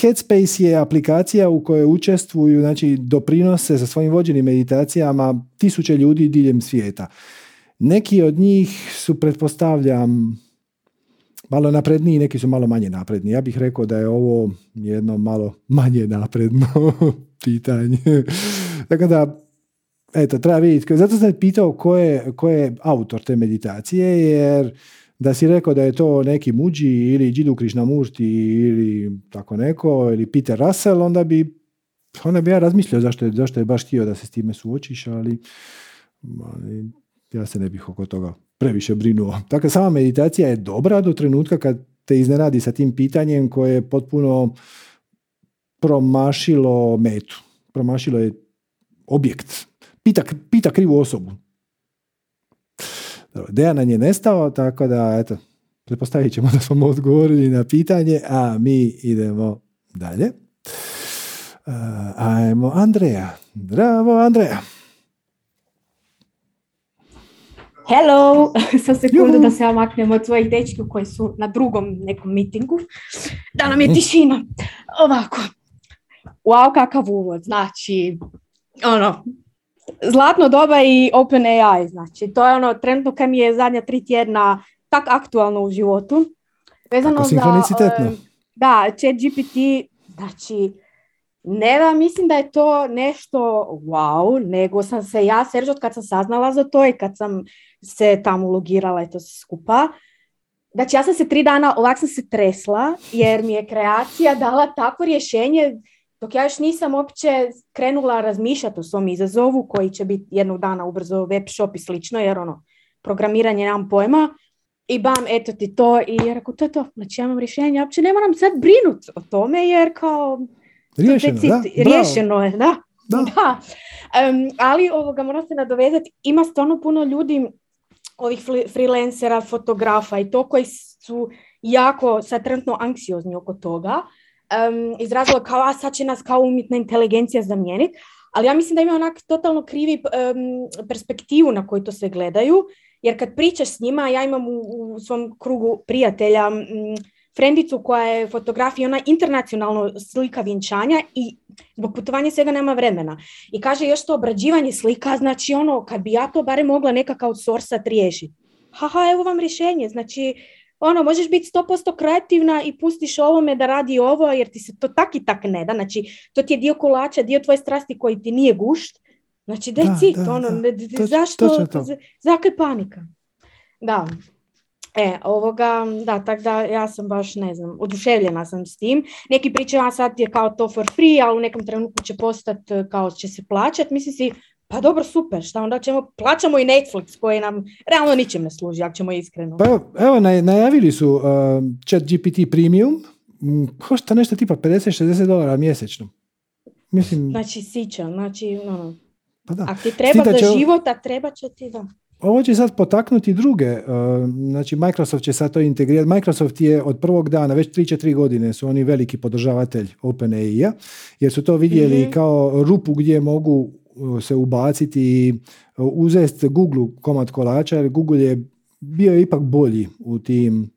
Headspace je aplikacija u kojoj učestvuju, znači doprinose sa svojim vođenim meditacijama tisuće ljudi diljem svijeta. Neki od njih su, pretpostavljam, malo napredniji, neki su malo manje napredni. Ja bih rekao da je ovo jedno malo manje napredno pitanje. Tako da, eto, treba vidjeti. Zato sam pitao ko je, ko je autor te meditacije, jer da si rekao da je to neki muđi ili Džidu Krišnamurti ili tako neko, ili Peter Russell, onda bi onda bi ja razmislio zašto je, zašto je baš htio da se s time suočiš, ali, ali ja se ne bih oko toga previše brinuo. Dakle, sama meditacija je dobra do trenutka kad te iznenadi sa tim pitanjem koje je potpuno promašilo metu. Promašilo je objekt. Pita, pita krivu osobu. Dejan je nestao, tako da, eto, pretpostavit ćemo da smo odgovorili na pitanje, a mi idemo dalje. Uh, ajmo Andreja. Bravo, Andreja. Hello, sa sekundu da se ja maknemo od svojih dečki koji su na drugom nekom mitingu, da nam je tišina. Ovako, wow, kakav uvod, znači, ono, zlatno doba i open AI, znači, to je ono, trenutno kaj mi je zadnja tri tjedna tak aktualno u životu. Vezano za, da, chat GPT, znači, ne da mislim da je to nešto wow, nego sam se ja, Seržot, kad sam saznala za to i kad sam se tamo logirala i to se skupa, znači ja sam se tri dana, ovak sam se tresla jer mi je kreacija dala takvo rješenje dok ja još nisam uopće krenula razmišljati o svom izazovu koji će biti jednog dana ubrzo web shop i slično jer ono, programiranje nemam pojma i bam, eto ti to i ja rekao, to je to, znači ja imam rješenje, uopće ne moram sad brinut o tome jer kao Riješeno, da? Riješeno je, da. da. da. ali ovoga, moram se nadovezati, ima stvarno puno ljudi, ovih freelancera, fotografa i to koji su jako sad trenutno anksiozni oko toga. Um, izrazilo kao, a sad će nas kao umjetna inteligencija zamijeniti. Ali ja mislim da ima onak totalno krivi perspektivu na koju to sve gledaju. Jer kad pričaš s njima, ja imam u, u svom krugu prijatelja frendicu koja je fotografija, ona internacionalno slika vjenčanja i zbog putovanja svega nema vremena. I kaže još to obrađivanje slika, znači ono, kad bi ja to barem mogla nekakav outsourcat riješiti. Haha, evo vam rješenje, znači ono, možeš biti 100% kreativna i pustiš ovome da radi ovo, jer ti se to tak i tak ne da. Znači, to ti je dio kolača, dio tvoje strasti koji ti nije gušt. Znači, daj da, ono, zašto, zakaj panika? Da, E, ovoga, da, tako da ja sam baš, ne znam, oduševljena sam s tim. Neki pričaju, a sad je kao to for free, ali u nekom trenutku će postati, kao će se plaćati. Mislim si, pa dobro, super, šta onda ćemo, plaćamo i Netflix koji nam realno ničem ne služi, ako ćemo iskreno. Pa evo, najavili su uh, chat GPT premium, košta nešto tipa 50-60 dolara mjesečno. Mislim... Znači sića, znači ono, pa da. Ako ti treba za će... života, treba će ti da. Ovo će sad potaknuti druge, uh, znači Microsoft će sad to integrirati. Microsoft je od prvog dana, već 3-4 godine su oni veliki podržavatelj OpenAI-a, jer su to vidjeli mm kao rupu gdje mogu uh, se ubaciti i uh, uzeti Google komad kolača, jer Google je bio ipak bolji u tim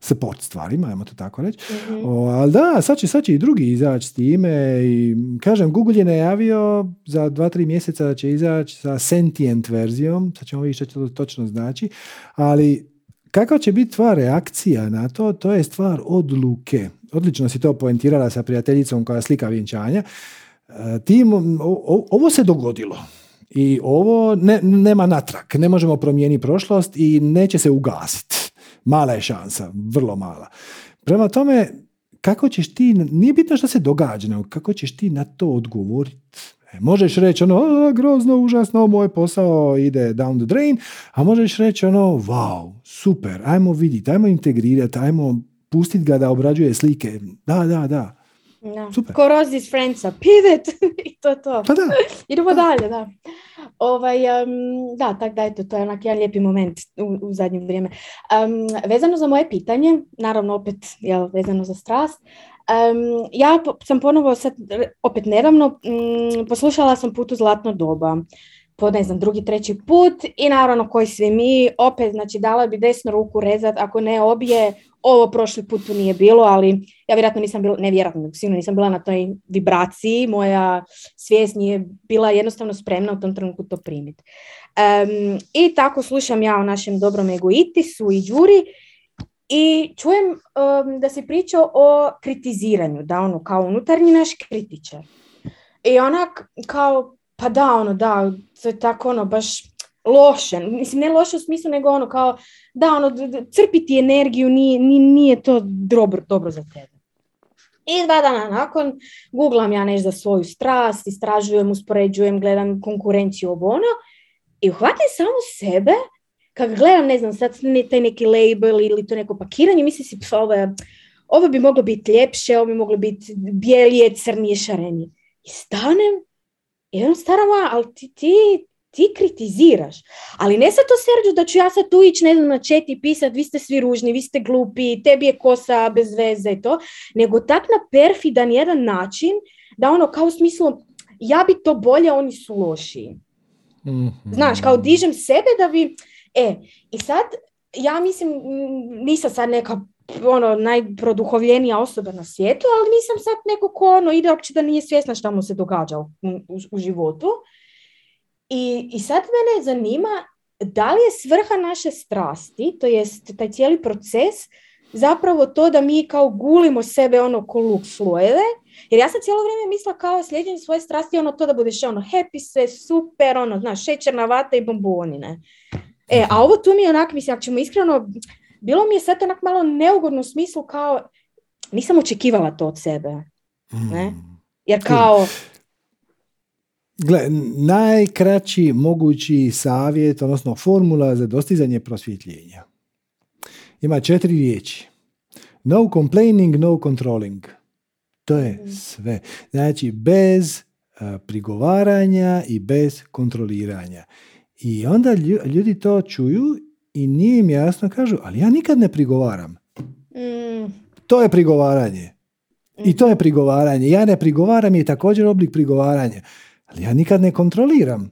support stvarima, ajmo to tako reći. mm ali da, sad će, sad će i drugi izaći s time i kažem, Google je najavio za dva, tri mjeseca da će izaći sa sentient verzijom, sad ćemo vidjeti što to točno znači, ali kakva će biti tva reakcija na to, to je stvar odluke. Odlično si to poentirala sa prijateljicom koja slika vjenčanja. E, tim, ovo se dogodilo. I ovo ne, nema natrag, ne možemo promijeniti prošlost i neće se ugasiti mala je šansa, vrlo mala. Prema tome, kako ćeš ti, nije bitno što se događa, nego kako ćeš ti na to odgovoriti. E, možeš reći ono, grozno, užasno, moj posao ide down the drain, a možeš reći ono, wow, super, ajmo vidjeti, ajmo integrirati, ajmo pustiti ga da obrađuje slike. Da, da, da. Da. Super. Ko Rosie's Friendsa, pivot i to to. Pa da. Idemo dalje, da. Ovaj, da, tak da, eto, to je onak jedan lijepi moment u, u zadnje vrijeme. Um, vezano za moje pitanje, naravno opet jel, vezano za strast, um, ja sam ponovo sad, opet nedavno, um, poslušala sam Put u zlatno doba po ne znam, drugi, treći put i naravno koji svi mi, opet znači dala bi desnu ruku rezat, ako ne obje, ovo prošli put tu nije bilo, ali ja vjerojatno nisam bila, ne vjerojatno, sigurno nisam bila na toj vibraciji, moja svijest nije bila jednostavno spremna u tom trenutku to primiti. Um, I tako slušam ja o našem dobrom egoitisu i đuri i čujem um, da se priča o kritiziranju, da ono kao unutarnji naš kritičar. I onak kao, pa da, ono, da, to je tako ono, baš loše, mislim ne loše u smislu nego ono kao da ono crpiti energiju nije, nije to dobro, dobro za tebe. I dva dana nakon googlam ja nešto za svoju strast, istražujem, uspoređujem, gledam konkurenciju ovo ono i uhvatim samo sebe kad gledam, ne znam, sad taj neki label ili to neko pakiranje, mislim si, ovo, ovo bi moglo biti ljepše, ovo bi moglo biti bijelije, crnije, šarenije. I stanem i ono starama, ali ti, ti, ti kritiziraš. Ali ne sad to Serđu da ću ja sad tu ići ne znam na chat i pisat vi ste svi ružni, vi ste glupi, tebi je kosa bez veze i to, nego tak na perfidan jedan način da ono kao u smislu ja bi to bolje, oni su lošiji. mm Znaš, kao dižem sebe da bi... E, i sad ja mislim, nisam sad neka ono, najproduhovljenija osoba na svijetu, ali nisam sad neko ko ono, ide uopće da nije svjesna šta mu se događa u, u, u životu. I, I sad mene zanima da li je svrha naše strasti, to jest taj cijeli proces, zapravo to da mi kao gulimo sebe ono ko luk slojeve, jer ja sam cijelo vrijeme mislila kao sljeđenje svoje strasti ono to da budeš ono happy se, super, ono, znaš, šećerna vata i bombonine. E, a ovo tu mi je onak, mislim, ako ćemo iskreno, bilo mi je sad onak malo neugodno u smislu kao, nisam očekivala to od sebe. Ne? Mm. Jer kao, Gle, najkraći mogući savjet, odnosno formula za dostizanje prosvjetljenja. Ima četiri riječi. No complaining, no controlling. To je mhm. sve. Znači, bez prigovaranja i bez kontroliranja. I onda ljudi to čuju i nije im jasno kažu, ali ja nikad ne prigovaram. Mm. To je prigovaranje. I to je prigovaranje. Ja ne prigovaram je također oblik prigovaranja ali ja nikad ne kontroliram.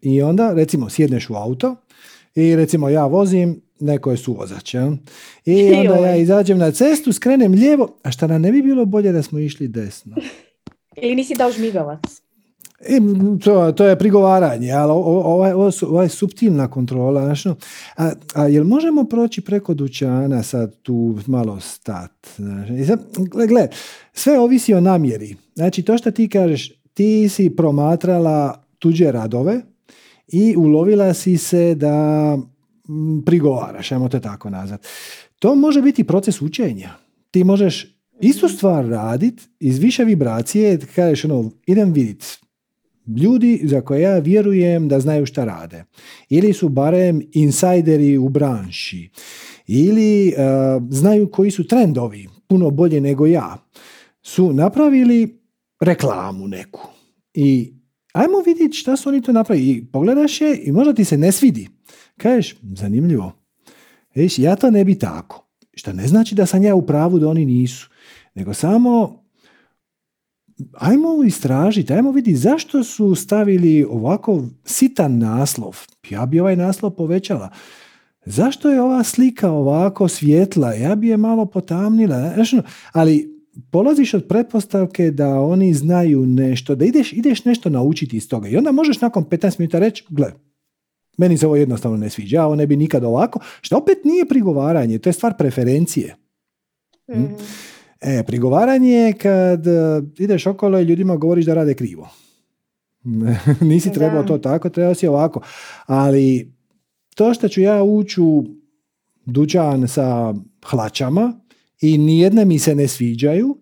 I onda, recimo, sjedneš u auto i recimo ja vozim, neko je suvozač. Ja? I onda ja izađem na cestu, skrenem lijevo, a šta nam ne bi bilo bolje da smo išli desno? Ili nisi dao žmigavac? I, to, to je prigovaranje, ali ovo, ovo, je subtilna kontrola. Znači, a, a jel možemo proći preko dućana sad tu malo stat? Gle, gle, sve ovisi o namjeri. Znači, to što ti kažeš, ti si promatrala tuđe radove i ulovila si se da prigovaraš, ajmo te tako nazvat. To može biti proces učenja. Ti možeš istu stvar radit iz više vibracije, kažeš ono, idem vidit, ljudi za koje ja vjerujem da znaju šta rade. Ili su barem insajderi u branši. Ili uh, znaju koji su trendovi, puno bolje nego ja. Su napravili reklamu neku. I ajmo vidjeti šta su oni to napravili. I pogledaš je i možda ti se ne svidi. Kažeš, zanimljivo. Viš, ja to ne bi tako. Što ne znači da sam ja u pravu da oni nisu. Nego samo ajmo istražiti, ajmo vidjeti zašto su stavili ovako sitan naslov. Ja bi ovaj naslov povećala. Zašto je ova slika ovako svjetla? Ja bi je malo potamnila. Ono, ali polaziš od pretpostavke da oni znaju nešto, da ideš, ideš nešto naučiti iz toga. I onda možeš nakon 15 minuta reći, gle, meni se ovo jednostavno ne sviđa, ovo ne bi nikad ovako, što opet nije prigovaranje, to je stvar preferencije. Mm. E, prigovaranje je kad e, ideš okolo i ljudima govoriš da rade krivo. Nisi trebao to tako, trebao si ovako. Ali to što ću ja ući u dućan sa hlačama i nijedne mi se ne sviđaju,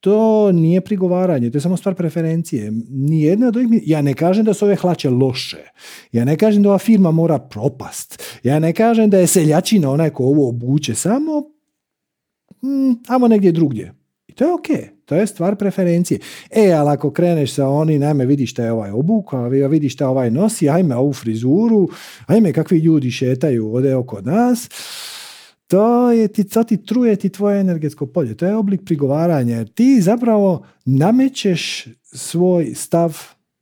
to nije prigovaranje, to je samo stvar preferencije. Nijedna od ovih, ja ne kažem da su ove hlače loše. Ja ne kažem da ova firma mora propast. Ja ne kažem da je seljačina onaj ko ovo obuče. Samo mm, amo negdje drugdje. I to je ok. To je stvar preferencije. E, ali ako kreneš sa oni, najme vidi šta je ovaj obuk, a vidi šta ovaj nosi, ajme ovu frizuru, ajme kakvi ljudi šetaju ovdje oko nas, to je ti, to ti truje ti tvoje energetsko polje. To je oblik prigovaranja. Ti zapravo namećeš svoj stav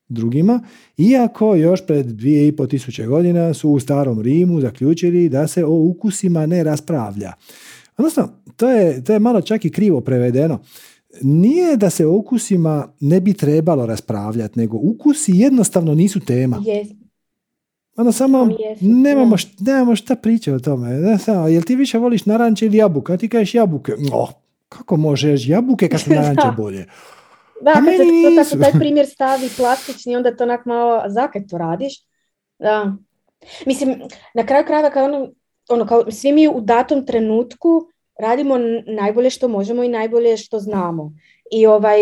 drugima, iako još pred dvije i po tisuće godina su u starom Rimu zaključili da se o ukusima ne raspravlja. Odnosno, to je, to je malo čak i krivo prevedeno. Nije da se o ukusima ne bi trebalo raspravljati, nego ukusi jednostavno nisu tema. Yes. Ono samo nemamo, šta, nemamo šta pričati o tome. Ne, samo, jel ti više voliš naranče ili jabuke? A ti kažeš jabuke. Oh, kako možeš jabuke kad su naranče bolje? Da, kad se to tako taj primjer stavi plastični, onda to onak malo, zakaj to radiš? Da. Mislim, na kraju krajeva kao ono, ono, kao svi mi u datom trenutku radimo najbolje što možemo i najbolje što znamo. I ovaj,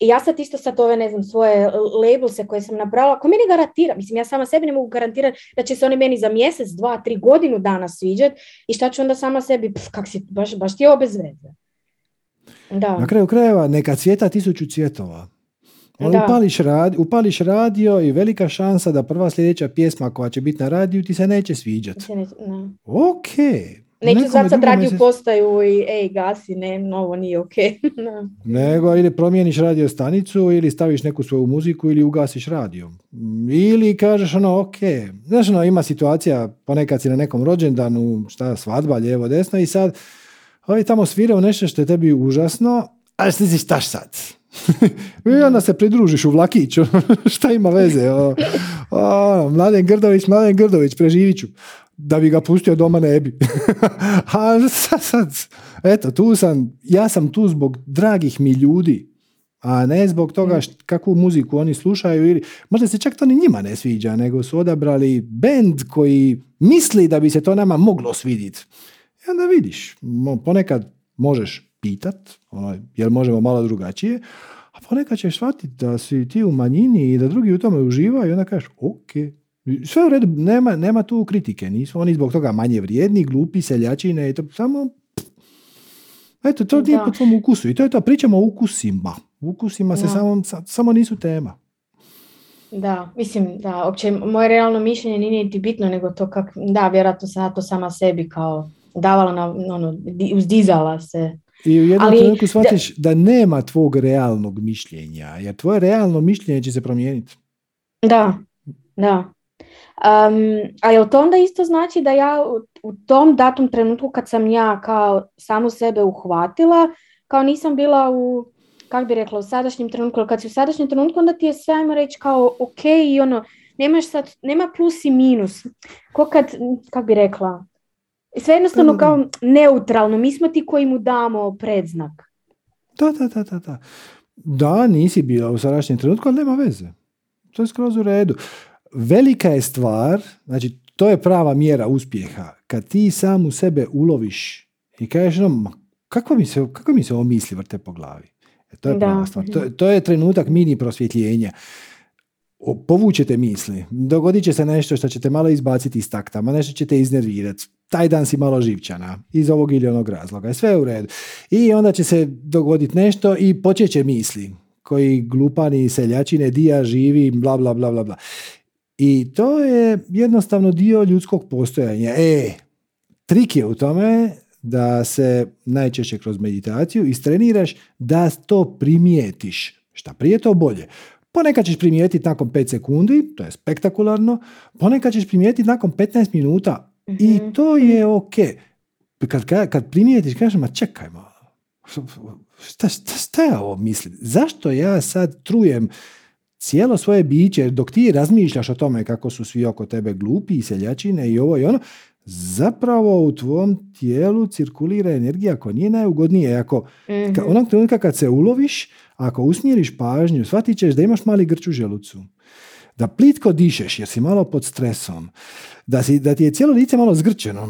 ja sad isto sad ove, ne znam, svoje labelse koje sam napravila, ko meni garantira, mislim, ja sama sebi ne mogu garantirati da će se oni meni za mjesec, dva, tri godinu dana sviđati i šta ću onda sama sebi, pf, kak si, baš, baš ti je bez veze. Da. Na kraju krajeva, neka cvjeta tisuću cvjetova. Upališ, radio, upališ radio i velika šansa da prva sljedeća pjesma koja će biti na radiju ti se neće sviđati. Ok, Neću sad sad radio postaju i ej gasi, ne, ovo nije ok. Nego ili promijeniš radio stanicu ili staviš neku svoju muziku ili ugasiš radio. Ili kažeš ono ok. Znaš ono ima situacija, ponekad si na nekom rođendanu, šta svadba, lijevo, desno i sad ovi tamo svirao nešto što je tebi užasno, ali si šta sad? I onda se pridružiš u vlakiću, šta ima veze? O, o, Mladen Grdović, Mladen Grdović, preživit ću da bi ga pustio doma ne bi. A sad, sad, eto, tu sam, ja sam tu zbog dragih mi ljudi, a ne zbog toga št, kakvu muziku oni slušaju ili možda se čak to ni njima ne sviđa, nego su odabrali bend koji misli da bi se to nama moglo svidjeti. I onda vidiš, ponekad možeš pitat, ono, jel možemo malo drugačije, a ponekad ćeš shvatiti da si ti u manjini i da drugi u tome uživaju i onda kažeš, ok, sve u redu, nema, nema tu kritike, nisu oni zbog toga manje vrijedni, glupi, seljačine, to samo Eto, to nije po tvom ukusu. I to je to, pričamo o ukusima. Ukusima se samo, samo nisu tema. Da, mislim, da, opće, moje realno mišljenje nije niti bitno, nego to kak, da, vjerojatno sam to sama sebi kao davala, na, ono, uzdizala se. I u jednom Ali, trenutku shvatiš da, da nema tvog realnog mišljenja, jer tvoje realno mišljenje će se promijeniti. Da, da. Um, a jel to onda isto znači da ja u, tom datom trenutku kad sam ja kao samu sebe uhvatila, kao nisam bila u, kako bi rekla, u sadašnjem trenutku, ali kad si u sadašnjem trenutku onda ti je sve ajmo reći kao ok i ono, nemaš sad, nema plus i minus. Ko kad, kako bi rekla, sve jednostavno kao neutralno, mi smo ti koji mu damo predznak. Da, da, da, da. Da, da nisi bila u sadašnjem trenutku, ali nema veze. To je skroz u redu velika je stvar, znači to je prava mjera uspjeha, kad ti sam u sebe uloviš i kažeš ono, kako mi se, kako mi se ovo misli vrte po glavi. E, to je prava stvar. To, to, je trenutak mini prosvjetljenja. povučete misli, dogodit će se nešto što ćete malo izbaciti iz taktama, nešto ćete iznervirati, taj dan si malo živčana iz ovog ili onog razloga, sve je u redu. I onda će se dogoditi nešto i počeće misli koji glupani seljačine dija živi, bla, bla, bla, bla, bla. I to je jednostavno dio ljudskog postojanja. E, trik je u tome da se najčešće kroz meditaciju istreniraš da to primijetiš. Šta prije to bolje. Ponekad ćeš primijetiti nakon 5 sekundi, to je spektakularno, ponekad ćeš primijetiti nakon 15 minuta i mhm. to je ok. Kad, kad primijetiš, kažeš, ma čekaj malo, šta, šta, šta ja ovo mislim? Zašto ja sad trujem cijelo svoje biće, dok ti razmišljaš o tome kako su svi oko tebe glupi i seljačine i ovo i ono, zapravo u tvom tijelu cirkulira energija koja nije najugodnije. Ako, mm onog trenutka kad se uloviš, ako usmjeriš pažnju, shvatit ćeš da imaš mali grč u želucu. Da plitko dišeš jer si malo pod stresom. Da, si, da ti je cijelo lice malo zgrčeno.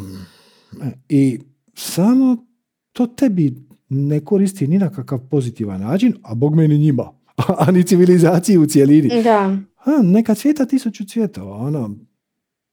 I samo to tebi ne koristi ni na kakav pozitivan način, a bog meni njima. a ni civilizaciji u cijelini. Da. A, neka cvijeta tisuću cvjetova. Ono,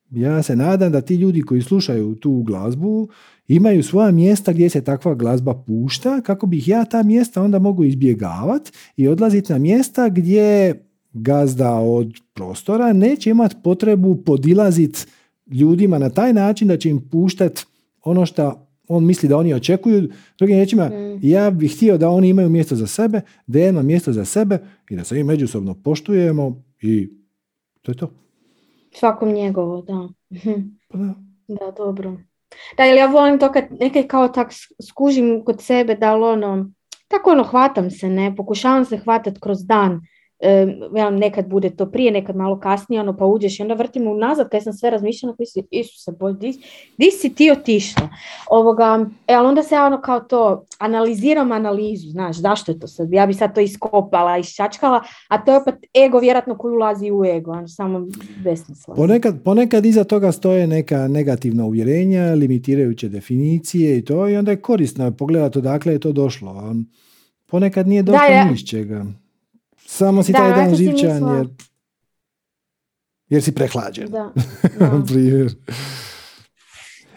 ja se nadam da ti ljudi koji slušaju tu glazbu imaju svoja mjesta gdje se takva glazba pušta, kako bih ja ta mjesta onda mogu izbjegavati i odlaziti na mjesta gdje gazda od prostora neće imati potrebu podilaziti ljudima na taj način da će im puštati ono što on misli da oni očekuju. Drugim riječima, mm. ja bih htio da oni imaju mjesto za sebe, da ja imam mjesto za sebe i da se mi međusobno poštujemo i to je to. Svakom njegovo, da. Pa da. da, dobro. Da, ili ja volim to kad nekaj kao tak skužim kod sebe, da ono, tako ono, hvatam se, ne, pokušavam se hvatati kroz dan ja, nekad bude to prije, nekad malo kasnije, ono, pa uđeš i onda vrtim unazad, kad sam sve razmišljala, koji si, Isuse, di, di si ti otišla? Ovoga, e, ali onda se ja ono kao to, analiziram analizu, znaš, zašto je to sad? Ja bi sad to iskopala, iščačkala, a to je opet ego vjerojatno koji ulazi u ego, ono, samo besmisla. Ponekad, ponekad iza toga stoje neka negativna uvjerenja, limitirajuće definicije i to, i onda je korisno pogledati odakle je to došlo. Ponekad nije došlo da, ni čega. Samo si da, taj dan živčan jer, jer si prehlađen. Da,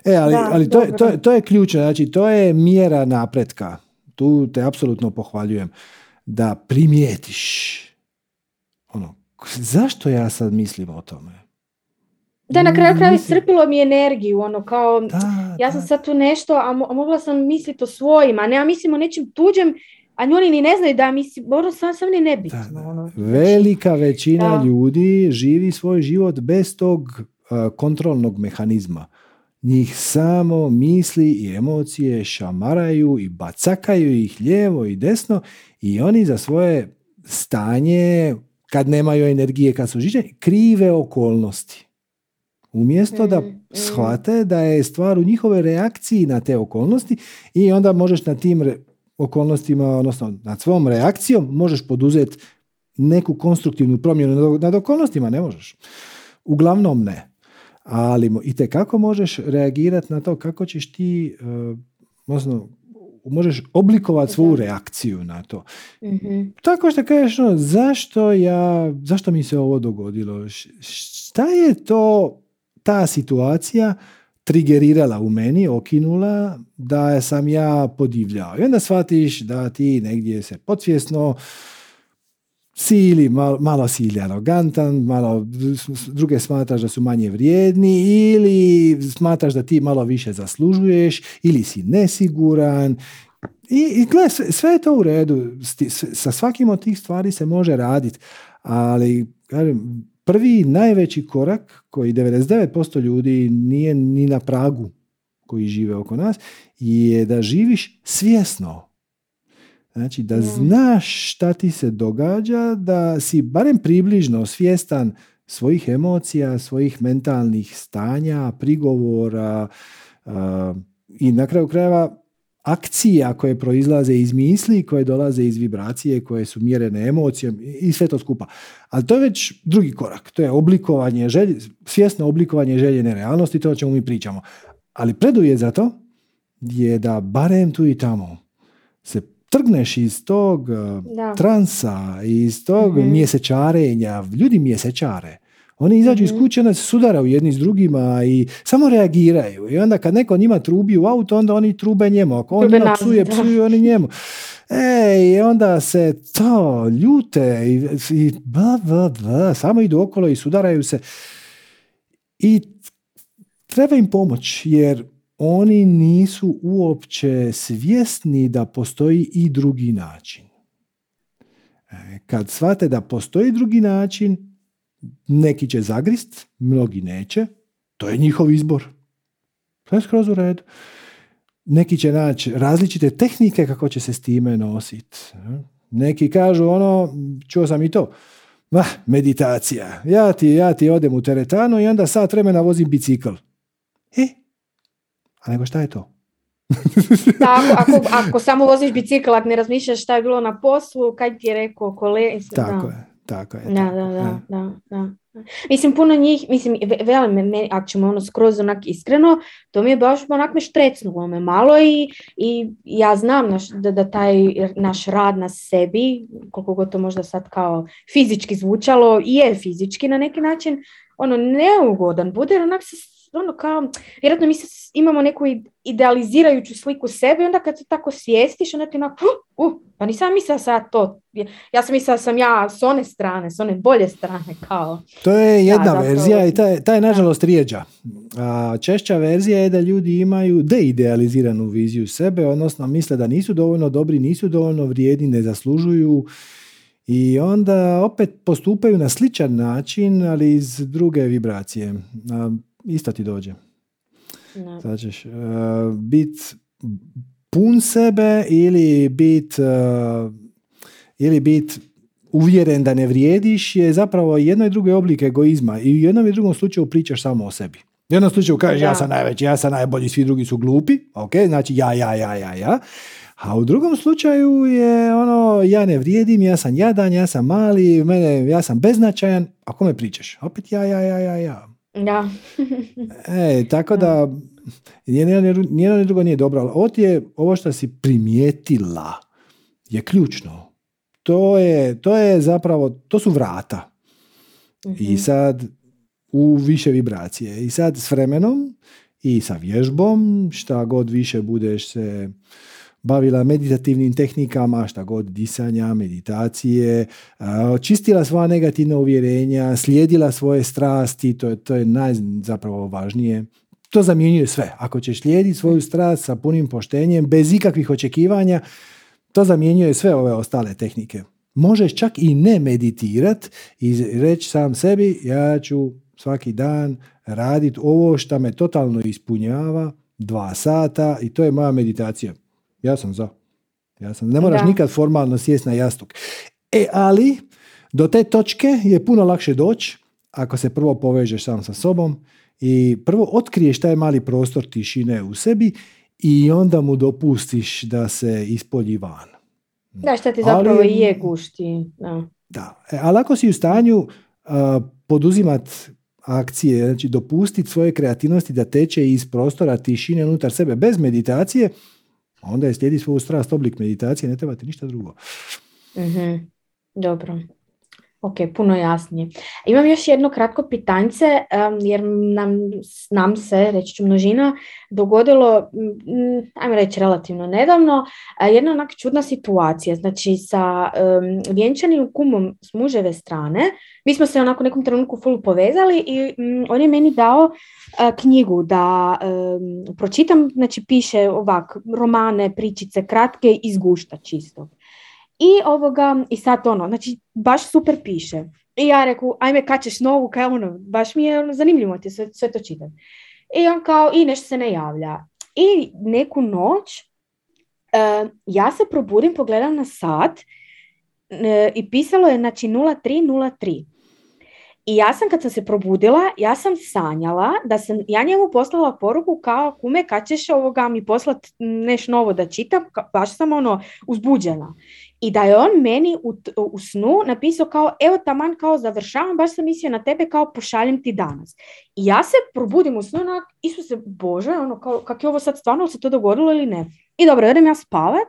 e, ali, ali to, je, to, to je ključno, znači to je mjera napretka. Tu te apsolutno pohvaljujem. Da primijetiš ono, zašto ja sad mislim o tome? Da, na kraju kraju iscrpilo mi energiju, ono kao, ja sam sad tu nešto, a, mogla sam misliti o svojima, ne, a mislim o nečem tuđem a oni ni ne znaju da mislim, ono sam, sam ni nebitno. Ono. Velika većina ljudi živi svoj život bez tog kontrolnog mehanizma. Njih samo misli i emocije šamaraju i bacakaju ih lijevo i desno i oni za svoje stanje, kad nemaju energije, kad su žičani, krive okolnosti. Umjesto da mm, mm. shvate da je stvar u njihove reakciji na te okolnosti i onda možeš na tim okolnostima, odnosno nad svom reakcijom možeš poduzeti neku konstruktivnu promjenu nad okolnostima, ne možeš. Uglavnom ne. Ali i te kako možeš reagirati na to kako ćeš ti, uh, odnosno, možeš oblikovati svoju reakciju na to. mm Tako što kažeš, no, zašto ja, zašto mi se ovo dogodilo? Šta je to ta situacija trigerirala u meni, okinula, da sam ja podivljao. I onda shvatiš da ti negdje se podsvjesno si malo, malo si ili arogantan, malo druge smatraš da su manje vrijedni ili smatraš da ti malo više zaslužuješ ili si nesiguran i, i gle, sve, je to u redu. Sa svakim od tih stvari se može raditi, ali kažem, prvi najveći korak koji 99% ljudi nije ni na pragu koji žive oko nas je da živiš svjesno. Znači da znaš šta ti se događa, da si barem približno svjestan svojih emocija, svojih mentalnih stanja, prigovora i na kraju krajeva akcija koje proizlaze iz misli, koje dolaze iz vibracije, koje su mjerene emocijom i sve to skupa. Ali to je već drugi korak. To je oblikovanje želje, svjesno oblikovanje željene realnosti, to o čemu mi pričamo. Ali preduvjet za to je da barem tu i tamo se trgneš iz tog da. transa, iz tog mm mjesečarenja, ljudi mjesečare. Oni izađu iz mhm. kuće, onda se sudaraju jedni s drugima i samo reagiraju. I onda kad neko njima trubi u auto, onda oni trube njemu. Ako on njima psuje, psuju oni njemu. Ej, onda se to ljute i, i samo idu okolo i sudaraju se. I treba im pomoć, jer oni nisu uopće svjesni da postoji i drugi način. E, kad shvate da postoji drugi način, neki će zagrist, mnogi neće, to je njihov izbor. To je skroz u redu. Neki će naći različite tehnike kako će se s time nositi. Neki kažu ono, čuo sam i to, Ma, meditacija. Ja ti, ja ti odem u teretanu i onda sat vremena vozim bicikl. E, a nego šta je to? Tako, ako, ako samo voziš bicikl, ako ne razmišljaš šta je bilo na poslu, kaj ti je rekao kole... Tako je, tako je. Da, da, da, da, da. Mislim, puno njih, mislim, velim me, ako ćemo ono skroz onak iskreno, to mi je baš onak me štrecnulo me malo i, i ja znam naš, da, da taj naš rad na sebi, koliko god to možda sad kao fizički zvučalo, je fizički na neki način, ono neugodan bude, onak se ono kao, vjerojatno mi imamo neku idealizirajuću sliku sebe i onda kad se tako svijestiš, onda ti onako, uh, uh, pa nisam mislila sad to, ja sam mislila sam ja s one strane, s one bolje strane, kao. To je jedna verzija i taj, taj nažalost rijeđa. A češća verzija je da ljudi imaju deidealiziranu viziju sebe, odnosno misle da nisu dovoljno dobri, nisu dovoljno vrijedni, ne zaslužuju i onda opet postupaju na sličan način, ali iz druge vibracije isto ti dođe. No. Znači, uh, bit pun sebe ili bit uh, ili bit uvjeren da ne vrijediš je zapravo jedno i drugo oblik egoizma i u jednom i drugom slučaju pričaš samo o sebi. U jednom slučaju kažeš ja sam najveći, ja sam najbolji, svi drugi su glupi, ok, znači ja, ja, ja, ja, ja. A u drugom slučaju je ono, ja ne vrijedim, ja sam jadan, ja sam mali, mene, ja sam beznačajan, a kome pričaš? Opet ja, ja, ja, ja, ja. Da. e, tako da nijedno ni drugo nije dobro, ali ovo, je, ovo što si primijetila je ključno. To je, to je zapravo, to su vrata. I mhm. sad u više vibracije. I sad s vremenom i sa vježbom, šta god više budeš se bavila meditativnim tehnikama, šta god disanja, meditacije, očistila sva negativna uvjerenja, slijedila svoje strasti, to je, to je naj zapravo važnije. To zamjenjuje sve. Ako ćeš slijediti svoju strast sa punim poštenjem, bez ikakvih očekivanja, to zamjenjuje sve ove ostale tehnike. Možeš čak i ne meditirat i reći sam sebi, ja ću svaki dan raditi ovo što me totalno ispunjava, dva sata i to je moja meditacija. Ja sam za. Ja sam. Ne moraš nikad formalno sjesti na jastuk. E, ali do te točke je puno lakše doći ako se prvo povežeš sam sa sobom i prvo otkriješ taj mali prostor tišine u sebi i onda mu dopustiš da se ispolji van. Da, šta ti zapravo ali, je gušti. Da. da. E, ali ako si u stanju uh, poduzimat akcije, znači dopustiti svoje kreativnosti da teče iz prostora tišine unutar sebe bez meditacije, onda je slijedi svoju strast oblik meditacije, ne trebate ništa drugo. mm Dobro. Ok, puno jasnije. Imam još jedno kratko pitanjce, jer nam, nam se, reći ću množina, dogodilo, ajmo reći relativno nedavno, jedna onak čudna situacija. Znači, sa um, vjenčanim kumom s muževe strane, mi smo se onako nekom trenutku full povezali i on je meni dao knjigu da pročitam, znači piše ovak, romane, pričice, kratke, izgušta čisto. I ovoga, i sad ono, znači baš super piše. I ja reku, ajme kad ćeš novu, kaj ono, baš mi je ono, zanimljivo ti sve, sve to čitati. I on kao, i nešto se ne javlja. I neku noć uh, ja se probudim, pogledam na sat uh, i pisalo je znači 0303. I ja sam kad sam se probudila, ja sam sanjala da sam ja njemu poslala poruku kao kume kad ćeš ovoga mi poslat nešto novo da čitam, baš sam ono uzbuđena. I da je on meni u, u snu napisao kao, evo taman kao završavam, baš sam mislio na tebe kao pošaljem ti danas. I ja se probudim u snu, onak, Isuse Bože, ono, kao, kak je ovo sad stvarno se to dogodilo ili ne. I dobro, idem ja spavat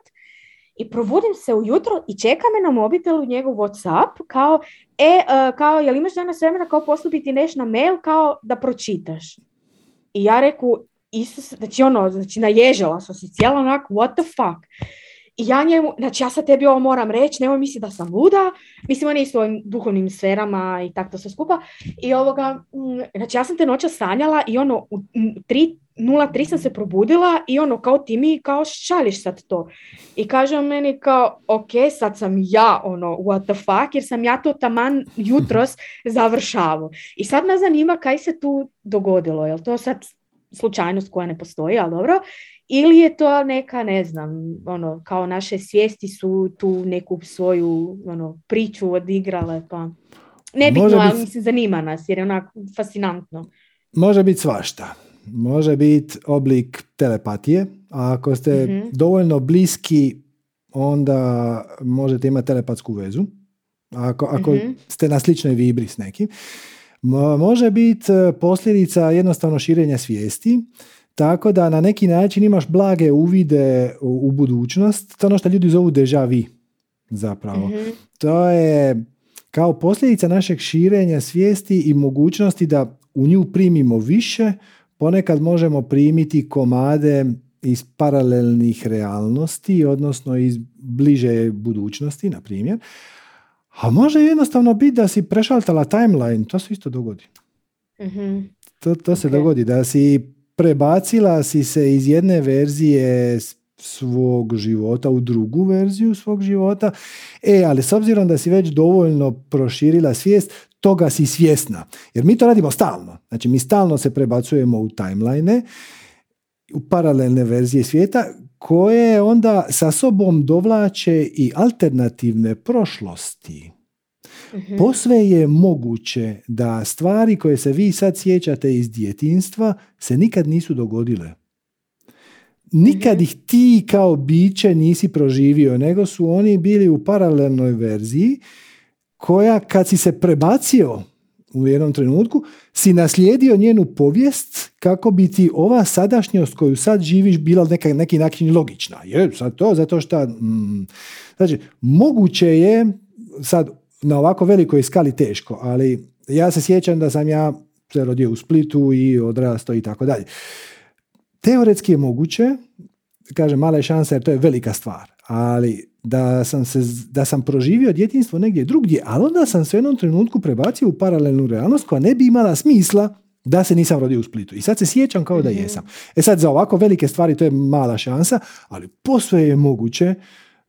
i probudim se ujutro i čeka me na mobitelu njegov Whatsapp kao, e, e kao, jel imaš danas vremena kao postupiti neš na mail kao da pročitaš. I ja reku, Isus, znači ono, znači naježala sam se cijela onak, what the fuck. I ja njemu, znači ja sad tebi ovo moram reći, nemoj misli da sam luda, mislim on je u svojim duhovnim sferama i tako to sve skupa. I ovoga, mm, znači ja sam te noća sanjala i ono, u 3.03 sam se probudila i ono, kao ti mi kao šališ sad to. I kaže on meni kao, ok, sad sam ja ono, what the fuck, jer sam ja to taman jutros završavao. I sad me zanima kaj se tu dogodilo, jel to sad slučajnost koja ne postoji, ali dobro, ili je to neka, ne znam, ono, kao naše svijesti su tu neku svoju ono, priču odigrale, pa nebitno, ali mislim, zanima nas, jer je onako fascinantno. Može biti svašta. Može biti oblik telepatije, a ako ste mhm. dovoljno bliski, onda možete imati telepatsku vezu. Ako, ako mhm. ste na sličnoj vibri s nekim. Može biti e, posljedica jednostavno širenja svijesti, tako da na neki način imaš blage uvide u, budućnost. To je ono što ljudi zovu deja vu zapravo. Mhm. To je kao posljedica našeg širenja svijesti i mogućnosti da u nju primimo više, ponekad možemo primiti komade iz paralelnih realnosti, odnosno iz bliže budućnosti, na primjer. A može jednostavno biti da si prešaltala timeline, to se isto dogodi. mm To, to se dogodi, da si prebacila si se iz jedne verzije svog života u drugu verziju svog života. E, ali s obzirom da si već dovoljno proširila svijest, toga si svjesna. Jer mi to radimo stalno. Znači, mi stalno se prebacujemo u timeline, u paralelne verzije svijeta, koje onda sa sobom dovlače i alternativne prošlosti. Mm Posve je moguće da stvari koje se vi sad sjećate iz djetinstva se nikad nisu dogodile. Nikad mhm. ih ti kao biće nisi proživio, nego su oni bili u paralelnoj verziji koja kad si se prebacio u jednom trenutku, si naslijedio njenu povijest kako bi ti ova sadašnjost koju sad živiš bila neka, neki način logična. Je, sad to zato što... Mm, znači, moguće je sad na ovako velikoj skali teško, ali ja se sjećam da sam ja se rodio u Splitu i odrastao i tako dalje. Teoretski je moguće, kažem, mala je šansa jer to je velika stvar, ali da sam, se, da sam proživio djetinstvo negdje drugdje, ali onda sam se u jednom trenutku prebacio u paralelnu realnost koja ne bi imala smisla da se nisam rodio u Splitu. I sad se sjećam kao da mhm. jesam. E sad za ovako velike stvari to je mala šansa, ali posve je moguće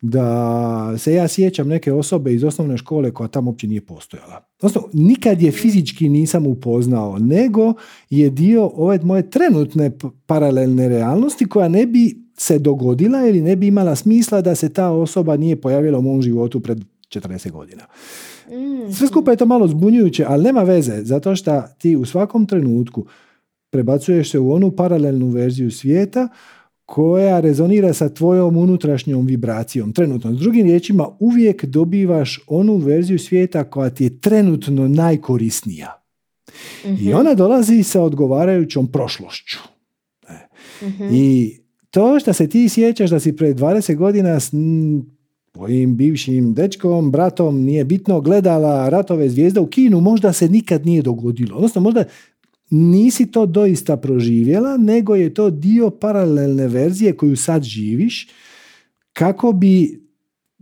da se ja sjećam neke osobe iz osnovne škole koja tamo uopće nije postojala. Odnosno, nikad je fizički nisam upoznao, nego je dio ove moje trenutne paralelne realnosti koja ne bi se dogodila ili ne bi imala smisla da se ta osoba nije pojavila u mom životu pred 40 godina. Mm. Sve skupa je to malo zbunjujuće, ali nema veze, zato što ti u svakom trenutku prebacuješ se u onu paralelnu verziju svijeta koja rezonira sa tvojom unutrašnjom vibracijom. Trenutno, s drugim riječima, uvijek dobivaš onu verziju svijeta koja ti je trenutno najkorisnija. I mhm. ona dolazi sa odgovarajućom prošlošću. mm I to što se ti sjećaš da si pred 20 godina s tvojim bivšim dečkom, bratom, nije bitno, gledala ratove zvijezda u kinu, možda se nikad nije dogodilo. Odnosno, možda nisi to doista proživjela, nego je to dio paralelne verzije koju sad živiš, kako bi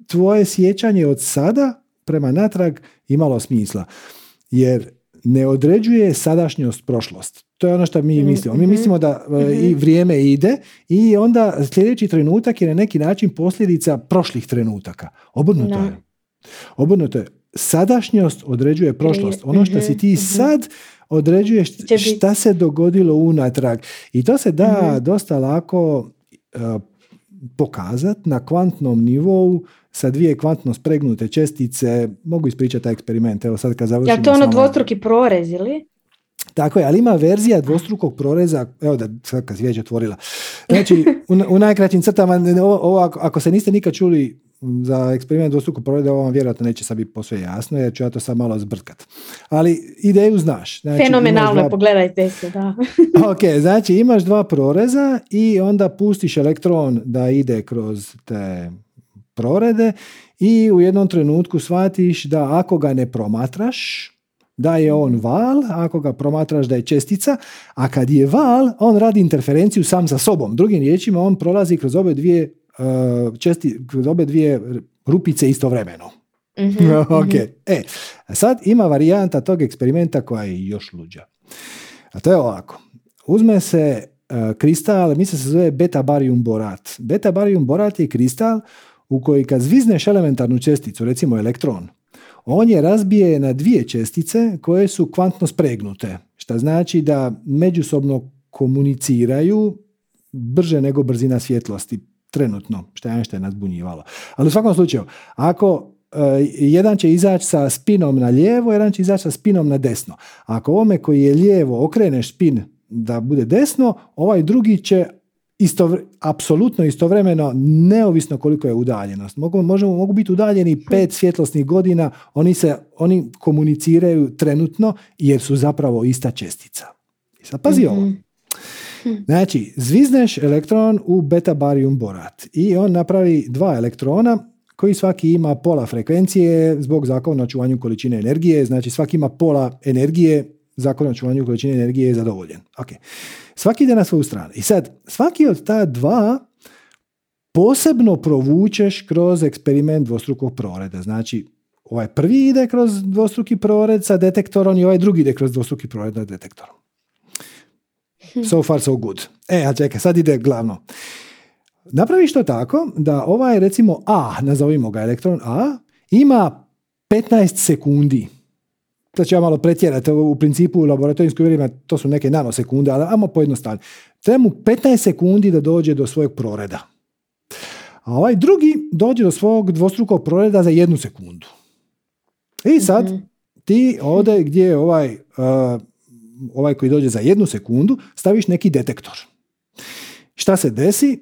tvoje sjećanje od sada prema natrag imalo smisla. Jer ne određuje sadašnjost prošlost. To je ono što mi mhm, mislimo. Mi mhm. mislimo da e, i mhm. vrijeme ide i onda sljedeći trenutak je na neki način posljedica prošlih trenutaka. Obrnuto je. Obrnuto je. Sadašnjost određuje prošlost. Ono što si ti sad određuje šta se dogodilo unatrag. I to se da dosta lako uh, pokazati na kvantnom nivou sa dvije kvantno spregnute čestice. Mogu ispričati taj eksperiment. Evo sad kad završimo... Ja to ono dvostruki prorez ili? Tako je, ali ima verzija dvostrukog proreza, evo da sad kad otvorila. Znači, u, u najkraćim crtama, ovo, ako, se niste nikad čuli za eksperiment dvostrukog proreza, ovo vam vjerojatno neće sad biti posve jasno, jer ću ja to sad malo zbrkat. Ali ideju znaš. Znači, Fenomenalno, dva... pogledajte se, da. ok, znači imaš dva proreza i onda pustiš elektron da ide kroz te prorede i u jednom trenutku shvatiš da ako ga ne promatraš, da je on val, ako ga promatraš da je čestica, a kad je val, on radi interferenciju sam sa sobom. Drugim riječima, on prolazi kroz obe dvije, česti, kroz obe dvije rupice istovremeno. Mm-hmm. ok. E, sad ima varijanta tog eksperimenta koja je još luđa. A to je ovako. Uzme se uh, kristal, mislim se zove beta barium borat. Beta barium borat je kristal u koji kad zvizneš elementarnu česticu, recimo elektron, on je razbije na dvije čestice koje su kvantno spregnute, što znači da međusobno komuniciraju brže nego brzina svjetlosti, trenutno, što je Einstein nadbunjivalo. Ali u svakom slučaju, ako e, jedan će izaći sa spinom na lijevo, jedan će izaći sa spinom na desno. Ako ovome koji je lijevo okreneš spin da bude desno, ovaj drugi će isto, apsolutno istovremeno, neovisno koliko je udaljenost. Mogu, možemo, mogu biti udaljeni pet svjetlosnih godina, oni, se, oni komuniciraju trenutno jer su zapravo ista čestica. I sad pazi ovo. Mhm. Znači, zvizneš elektron u beta barium borat i on napravi dva elektrona koji svaki ima pola frekvencije zbog zakona o čuvanju količine energije, znači svaki ima pola energije, zakon o čuvanju količine energije je zadovoljen. Okay. Svaki ide na svoju stranu. I sad, svaki od ta dva posebno provučeš kroz eksperiment dvostrukog proreda. Znači, ovaj prvi ide kroz dvostruki prored sa detektorom i ovaj drugi ide kroz dvostruki prored sa detektorom. So far so good. E, a čekaj, sad ide glavno. Napraviš to tako da ovaj recimo A, nazovimo ga elektron A, ima 15 sekundi da ću ja malo pretjerati, u principu u laboratorijskom vrijeme to su neke nanosekunde, ali ajmo pojednostaviti. Treba mu 15 sekundi da dođe do svojeg proreda. A ovaj drugi dođe do svog dvostrukog proreda za jednu sekundu. I sad mhm. ti ovdje gdje je ovaj, uh, ovaj koji dođe za jednu sekundu, staviš neki detektor. Šta se desi?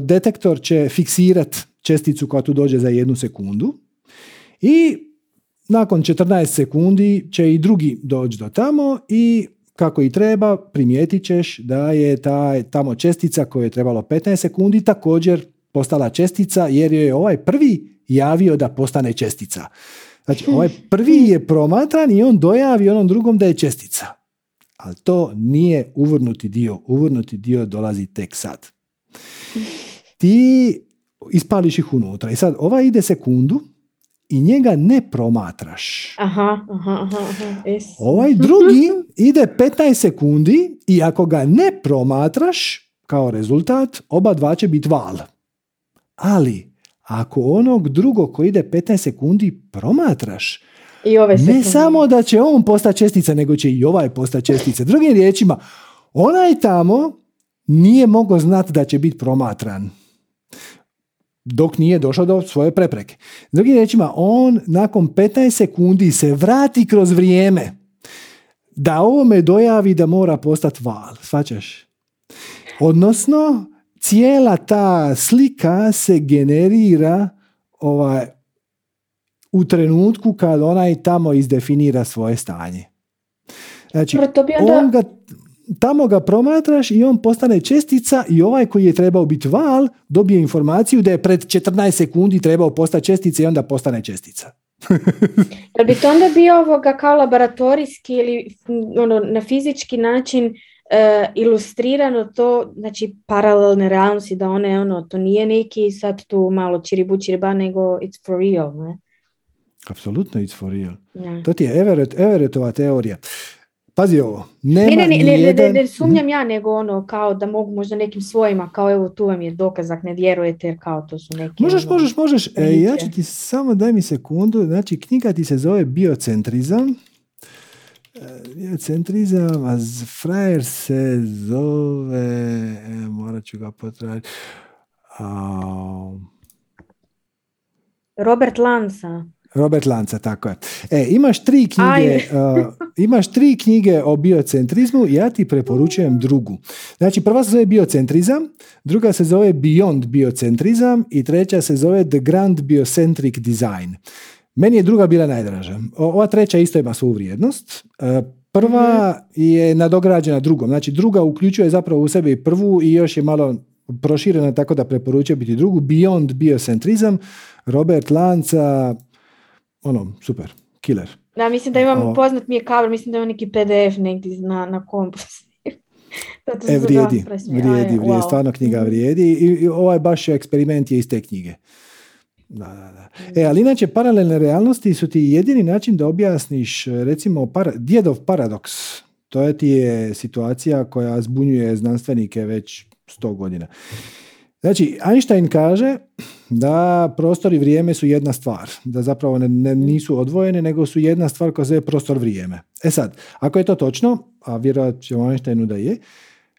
Detektor će fiksirati česticu koja tu dođe za jednu sekundu i nakon 14 sekundi će i drugi doći do tamo i kako i treba primijetit ćeš da je ta tamo čestica koju je trebalo 15 sekundi također postala čestica jer je ovaj prvi javio da postane čestica. Znači ovaj prvi je promatran i on dojavi onom drugom da je čestica. Ali to nije uvrnuti dio. Uvrnuti dio dolazi tek sad. Ti ispališ ih unutra. I sad ova ide sekundu, i njega ne promatraš. Aha, aha, aha, Ovaj drugi ide 15 sekundi i ako ga ne promatraš, kao rezultat, oba dva će biti val. Ali, ako onog drugog koji ide 15 sekundi promatraš, I ove ne samo da će on postati čestica, nego će i ovaj postati čestica. Drugim riječima, onaj tamo nije mogao znati da će biti promatran dok nije došao do svoje prepreke. Drugim riječima, on nakon 15 sekundi se vrati kroz vrijeme da ovome dojavi da mora postati val. Svačaš? Odnosno, cijela ta slika se generira ovaj, u trenutku kad onaj tamo izdefinira svoje stanje. Znači, on ga tamo ga promatraš i on postane čestica i ovaj koji je trebao biti val dobije informaciju da je pred 14 sekundi trebao postati čestica i onda postane čestica. Jel bi to onda bio ovoga kao laboratorijski ili ono, na fizički način uh, ilustrirano to, znači paralelne realnosti da one, ono, to nije neki sad tu malo čiribu čiriba, nego it's for real, ne? Apsolutno it's for real. To ti je Everett, Everettova teorija. Pazi ovo, nema ne, ne, ne, ne, ne, sumnjam ja, nego ono, kao da mogu možda nekim svojima, kao evo tu vam je dokaz, ako ne vjerujete, jer kao to su neki... Možeš, ono, možeš, možeš. E, ja ću ti samo, daj mi sekundu, znači knjiga ti se zove Biocentrizam. Biocentrizam, a frajer se zove, e, morat ću ga potražiti. Robert Lanza. Robert Lanca, tako je. E, imaš tri knjige, uh, imaš tri knjige o biocentrizmu i ja ti preporučujem drugu. Znači, prva se zove biocentrizam, druga se zove Beyond biocentrizam i treća se zove The Grand Biocentric Design. Meni je druga bila najdraža. Ova treća isto ima svu vrijednost. Uh, prva mhm. je nadograđena drugom. Znači, druga uključuje zapravo u sebi prvu i još je malo proširena tako da preporučuje biti drugu, Beyond Biocentrizam, Robert Lanca, ono, super, killer. Da, mislim da imam, poznat mi je cover, mislim da imam neki PDF negdje na, na kompu. e, vrijedi, vrijedi, vrijedi, stvarno knjiga vrijedi i, i ovaj baš eksperiment je iz te knjige. Da, da, da. E, ali inače, paralelne realnosti su ti jedini način da objasniš, recimo, para, djedov paradoks. To je ti je situacija koja zbunjuje znanstvenike već sto godina. Znači, Einstein kaže da prostor i vrijeme su jedna stvar, da zapravo ne, nisu odvojene, nego su jedna stvar koja zove prostor vrijeme. E sad, ako je to točno, a vjerojatno će Einsteinu da je,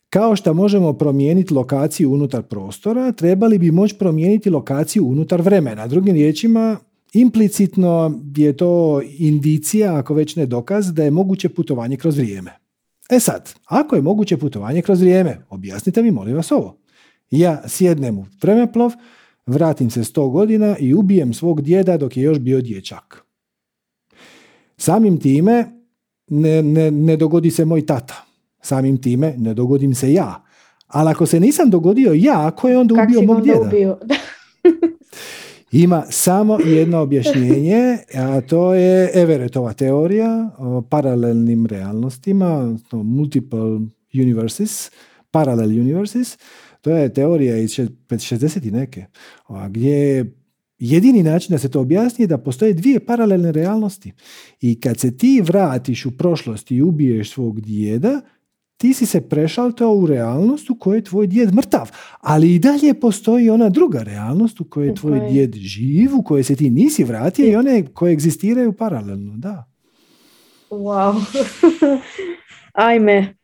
kao što možemo promijeniti lokaciju unutar prostora, trebali bi moći promijeniti lokaciju unutar vremena. Drugim riječima, implicitno je to indicija, ako već ne dokaz, da je moguće putovanje kroz vrijeme. E sad, ako je moguće putovanje kroz vrijeme, objasnite mi molim vas ovo. Ja sjednem u vremeplov, vratim se sto godina i ubijem svog djeda dok je još bio dječak. Samim time ne, ne, ne dogodi se moj tata. Samim time ne dogodim se ja. Ali ako se nisam dogodio ja, ko je onda ubio mog djeda? Ubio? Ima samo jedno objašnjenje, a to je Everettova teorija o paralelnim realnostima, multiple universes, parallel universes. To je teorija iz 60 i neke, gdje jedini način da se to objasni je da postoje dvije paralelne realnosti. I kad se ti vratiš u prošlost i ubiješ svog djeda, ti si se prešaltao u realnost u kojoj je tvoj djed mrtav, ali i dalje postoji ona druga realnost u kojoj je tvoj djed živ, u kojoj se ti nisi vratio i one koje egzistiraju paralelno, da. Wow. Ajme,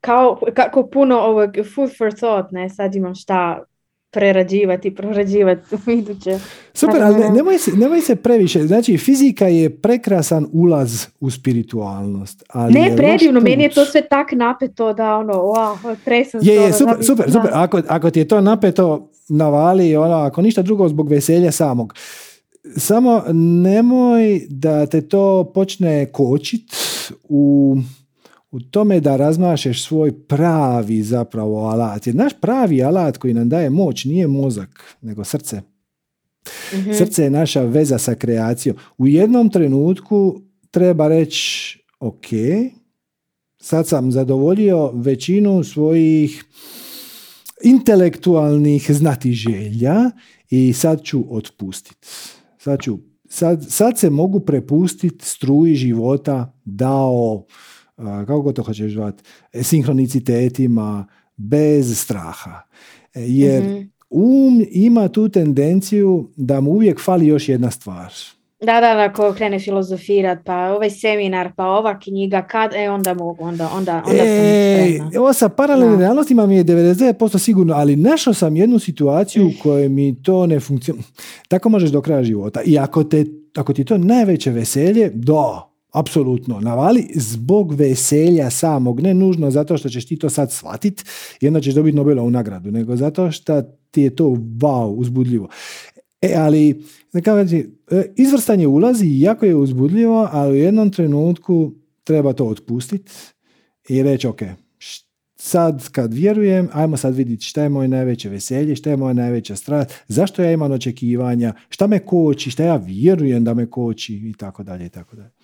kao, kako puno ovog food for thought, ne, sad imam šta prerađivati, prorađivati u iduće. Super, ali nemoj se, nemoj se previše. Znači, fizika je prekrasan ulaz u spiritualnost. Ali ne, predivno, meni je to sve tak napeto da ono, wow, presam Je, je, super, super, super. Ako, ako ti je to napeto, navali, ono, ako ništa drugo zbog veselja samog. Samo nemoj da te to počne kočit u u tome da razmašeš svoj pravi zapravo alat. Jer naš pravi alat koji nam daje moć nije mozak, nego srce. mm Srce je naša veza sa kreacijom. U jednom trenutku treba reći ok, sad sam zadovoljio većinu svojih intelektualnih znati želja i sad ću otpustiti. Sad, ću, sad, sad se mogu prepustiti struji života dao kako god to hoćeš zvati, e, sinhronicitetima, bez straha. E, jer mhm. um ima tu tendenciju da mu uvijek fali još jedna stvar. Da, da, ako krene filozofirat, pa ovaj seminar, pa ova knjiga, kad, e, onda mogu, onda, onda, onda e, sam Ovo sa paralelnim realnostima mi je 99% sigurno, ali našao sam jednu situaciju u kojoj mi to ne funkcionira. Tako možeš do kraja života. I ako, te, ako ti to najveće veselje, do, apsolutno navali zbog veselja samog, ne nužno zato što ćeš ti to sad shvatit i onda ćeš dobiti Nobelovu nagradu, nego zato što ti je to wow, uzbudljivo. E, ali, e, izvrstanje ulazi i jako je uzbudljivo, ali u jednom trenutku treba to otpustiti i reći, ok, sad kad vjerujem, ajmo sad vidjeti šta je moje najveće veselje, šta je moja najveća strast, zašto ja imam očekivanja, šta me koči, šta ja vjerujem da me koči i tako dalje i tako dalje.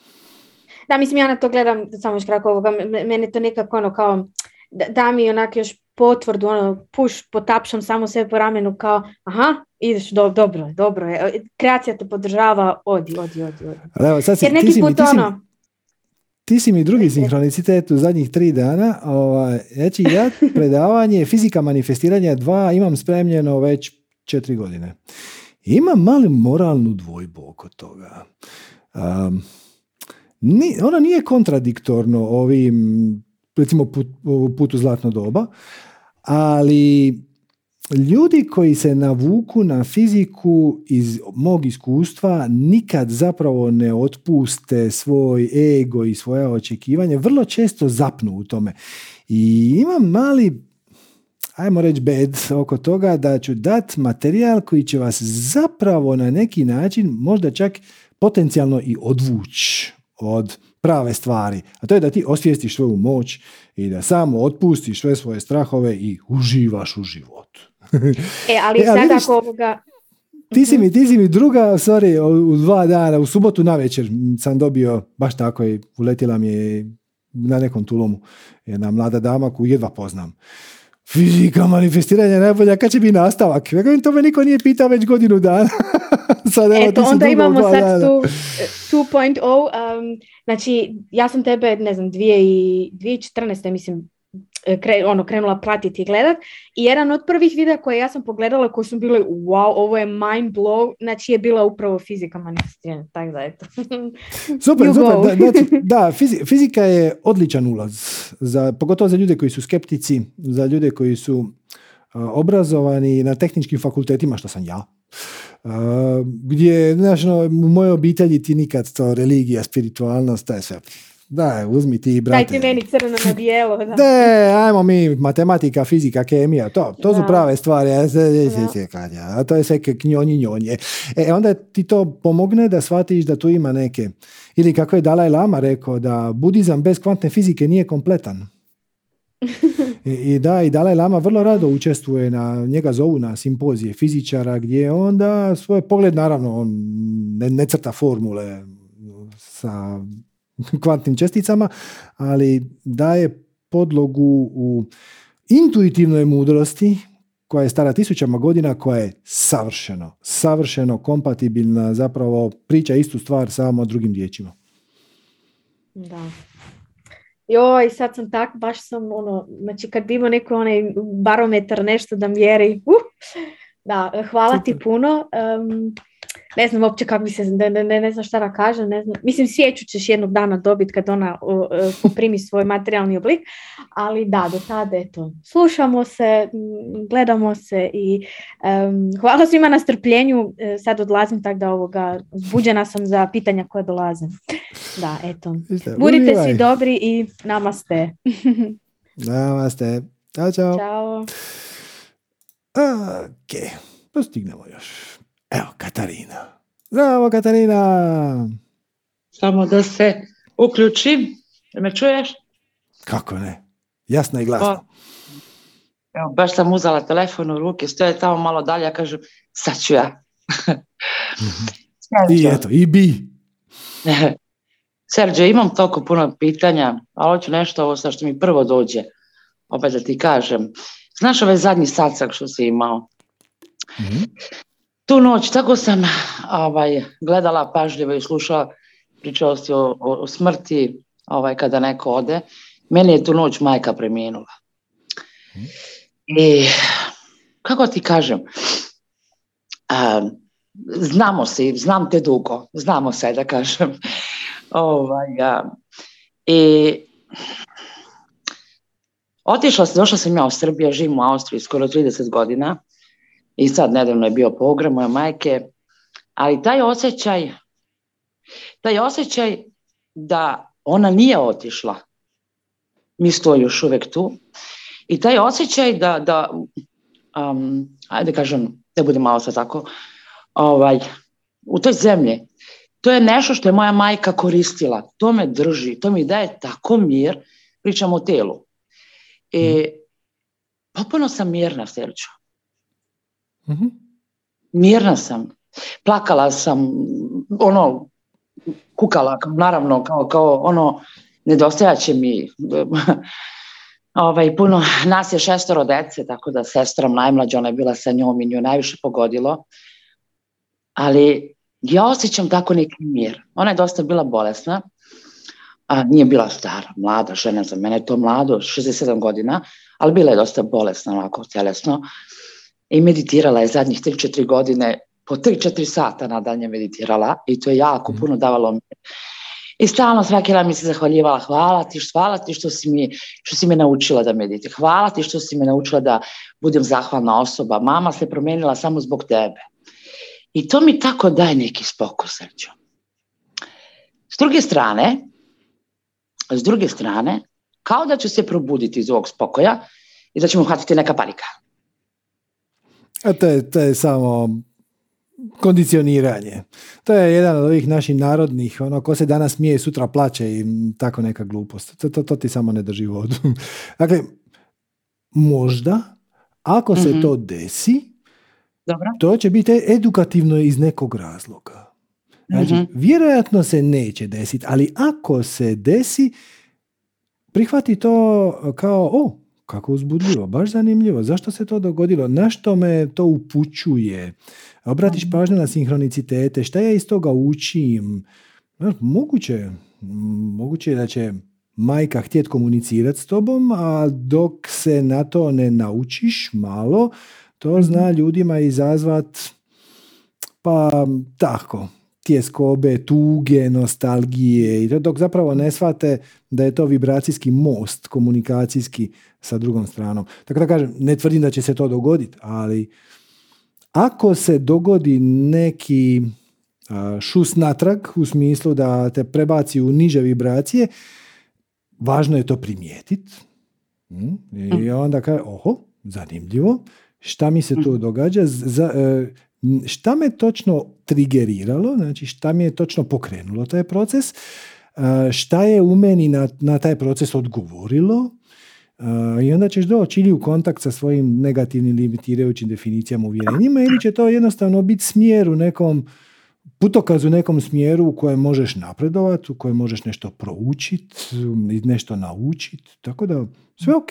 Da, mislim, ja na to gledam, samo još kratko ovoga, meni to nekako ono kao, da, da mi onak još potvrdu, ono, puš, potapšam samo sve po ramenu kao, aha, ideš, do, dobro je, dobro je, kreacija te podržava, odi, odi, odi, odi. Evo, sad si, Jer neki ti si put mi, ti ono... ti si mi drugi sinhronicitet u zadnjih tri dana. Ovaj, znači, ja predavanje fizika manifestiranja dva imam spremljeno već četiri godine. Imam mali moralnu dvojbu oko toga. Um, ni, ono nije kontradiktorno ovim, recimo put, putu zlatno doba, ali ljudi koji se navuku na fiziku iz mog iskustva nikad zapravo ne otpuste svoj ego i svoja očekivanja, vrlo često zapnu u tome. I imam mali ajmo reći bed oko toga da ću dat materijal koji će vas zapravo na neki način možda čak potencijalno i odvući od prave stvari, a to je da ti osvijestiš svoju moć i da samo otpustiš sve svoje strahove i uživaš u životu. e, ali e, sad ako ovoga... Ti si, mi, ti si mi druga, sorry, u dva dana, u subotu na večer sam dobio, baš tako i uletila mi je na nekom tulomu jedna mlada dama koju jedva poznam. Fizika manifestiranja je najbolja, kad će biti nastavak? to me niko nije pitao već godinu dana. sad, evo, Eto, onda imamo sad tu 2.0, um, znači ja sam tebe, ne znam, 2014. mislim kre, ono, krenula pratiti i gledat. I jedan od prvih videa koje ja sam pogledala koji su bile wow, ovo je mind blow, znači je bila upravo fizika manifestiranja, tako da eto. super, super, da, da fizika je odličan ulaz, za, pogotovo za ljude koji su skeptici, za ljude koji su obrazovani na tehničkim fakultetima, što sam ja, Uh, gdje, znaš, no, u mojoj obitelji ti nikad to religija, spiritualnost, to je sve da, uzmi ti, brate. Daj ti meni crno na bijelo. Da. De, ajmo mi, matematika, fizika, kemija, to, to su prave stvari. A to je sve knjonji njonje. E, onda ti to pomogne da shvatiš da tu ima neke. Ili kako je Dalaj Lama rekao, da budizam bez kvantne fizike nije kompletan. I, I, da, i Dalaj Lama vrlo rado učestvuje na, njega zovu na simpozije fizičara gdje onda svoj pogled, naravno, on ne, ne crta formule sa kvantnim česticama, ali daje podlogu u intuitivnoj mudrosti koja je stara tisućama godina, koja je savršeno, savršeno kompatibilna, zapravo priča istu stvar samo drugim riječima. Da. Joj, sad sam tak, baš sam ono, znači kad bi imao neko onaj barometar, nešto da mjeri, uh, da, hvala ti puno. Um, ne znam uopće kako bi se, ne, ne, ne znam šta da kažem, ne znam. mislim svijeću ćeš jednog dana dobiti kad ona poprimi svoj materijalni oblik, ali da, do tada eto, slušamo se, gledamo se i hvala svima na strpljenju, e, sad odlazim tako da ovoga, zbuđena sam za pitanja koje dolaze. Da, eto. Budite svi dobri i namaste. namaste. Ćao, čao. Ćao. Ok, postignemo još. Evo, Katarina. Zdravo, Katarina! Samo da se uključim. Me čuješ? Kako ne? Jasno i glasno. evo, baš sam uzela telefon u ruke, stoje tamo malo dalje, ja kažem, sad ću ja. Mhm. I eto, i bi. Serđe, imam toliko puno pitanja, ali hoću nešto ovo što mi prvo dođe, opet da ti kažem. Znaš ovaj zadnji satsak što si imao? mm tu noć, tako sam ovaj, gledala pažljivo i slušala pričao si o, o, smrti ovaj, kada neko ode. Meni je tu noć majka preminula. I kako ti kažem, znamo se, znam te dugo, znamo se da kažem. Ovaj, I otišla sam, došla sam ja u Srbiju, živim u Austriji skoro 30 godina i sad nedavno je bio pogrom moje majke, ali taj osjećaj, taj osjećaj da ona nije otišla, mi stoji još uvijek tu, i taj osjećaj da, da um, ajde kažem, da bude malo sad tako, ovaj, u toj zemlji, to je nešto što je moja majka koristila, to me drži, to mi daje tako mir, pričam o telu. I mhm. potpuno sam mirna, Serđo. Mm-hmm. Mirna sam. Plakala sam, ono, kukala, naravno, kao, kao ono, nedostajaće mi ovaj, puno, nas je šestoro dece, tako da sestram najmlađa, ona je bila sa njom i nju najviše pogodilo. Ali ja osjećam tako neki mir. Ona je dosta bila bolesna, a nije bila stara, mlada žena, za mene to mlado, 67 godina, ali bila je dosta bolesna, onako, tjelesno i meditirala je zadnjih 3-4 godine, po 3-4 sata nadalje meditirala i to je jako mhm. puno davalo mi. I stalno svaki dan mi se zahvaljivala, hvala ti, hvala ti što si mi, što si me naučila da meditira, hvala ti što si me naučila da budem zahvalna osoba, mama se promijenila samo zbog tebe. I to mi tako daje neki spokoj srđu. S druge strane, s druge strane, kao da ću se probuditi iz ovog spokoja i da će mu hvatiti neka panika. A to je, to je samo kondicioniranje. To je jedan od ovih naših narodnih, ono, ko se danas smije, sutra plaće i tako neka glupost. To, to, to ti samo ne drži vodu. dakle, možda, ako se mhm. to desi, Dobro. to će biti edukativno iz nekog razloga. Znači, mhm. vjerojatno se neće desiti, ali ako se desi, prihvati to kao, o, kako uzbudljivo, baš zanimljivo, zašto se to dogodilo, na što me to upućuje, obratiš pažnju na sinhronicitete, šta ja iz toga učim, moguće, moguće je da će majka htjeti komunicirati s tobom, a dok se na to ne naučiš malo, to mhm. zna ljudima izazvat pa tako, tjeskobe, tuge, nostalgije i to dok zapravo ne shvate da je to vibracijski most komunikacijski sa drugom stranom. Tako da kažem, ne tvrdim da će se to dogoditi, ali ako se dogodi neki šus natrag u smislu da te prebaci u niže vibracije, važno je to primijetiti. Hm? I mm. onda kaže, oho, zanimljivo, šta mi se tu mm. događa, za, e, šta me točno trigeriralo, znači šta mi je točno pokrenulo taj proces, šta je u meni na, na taj proces odgovorilo? I onda ćeš doći ili u kontakt sa svojim negativnim limitirajućim definicijama uvjerenjima ili će to jednostavno biti smjer u nekom putokaz u nekom smjeru u kojem možeš napredovati, u kojem možeš nešto proučiti, nešto naučiti, tako da sve ok.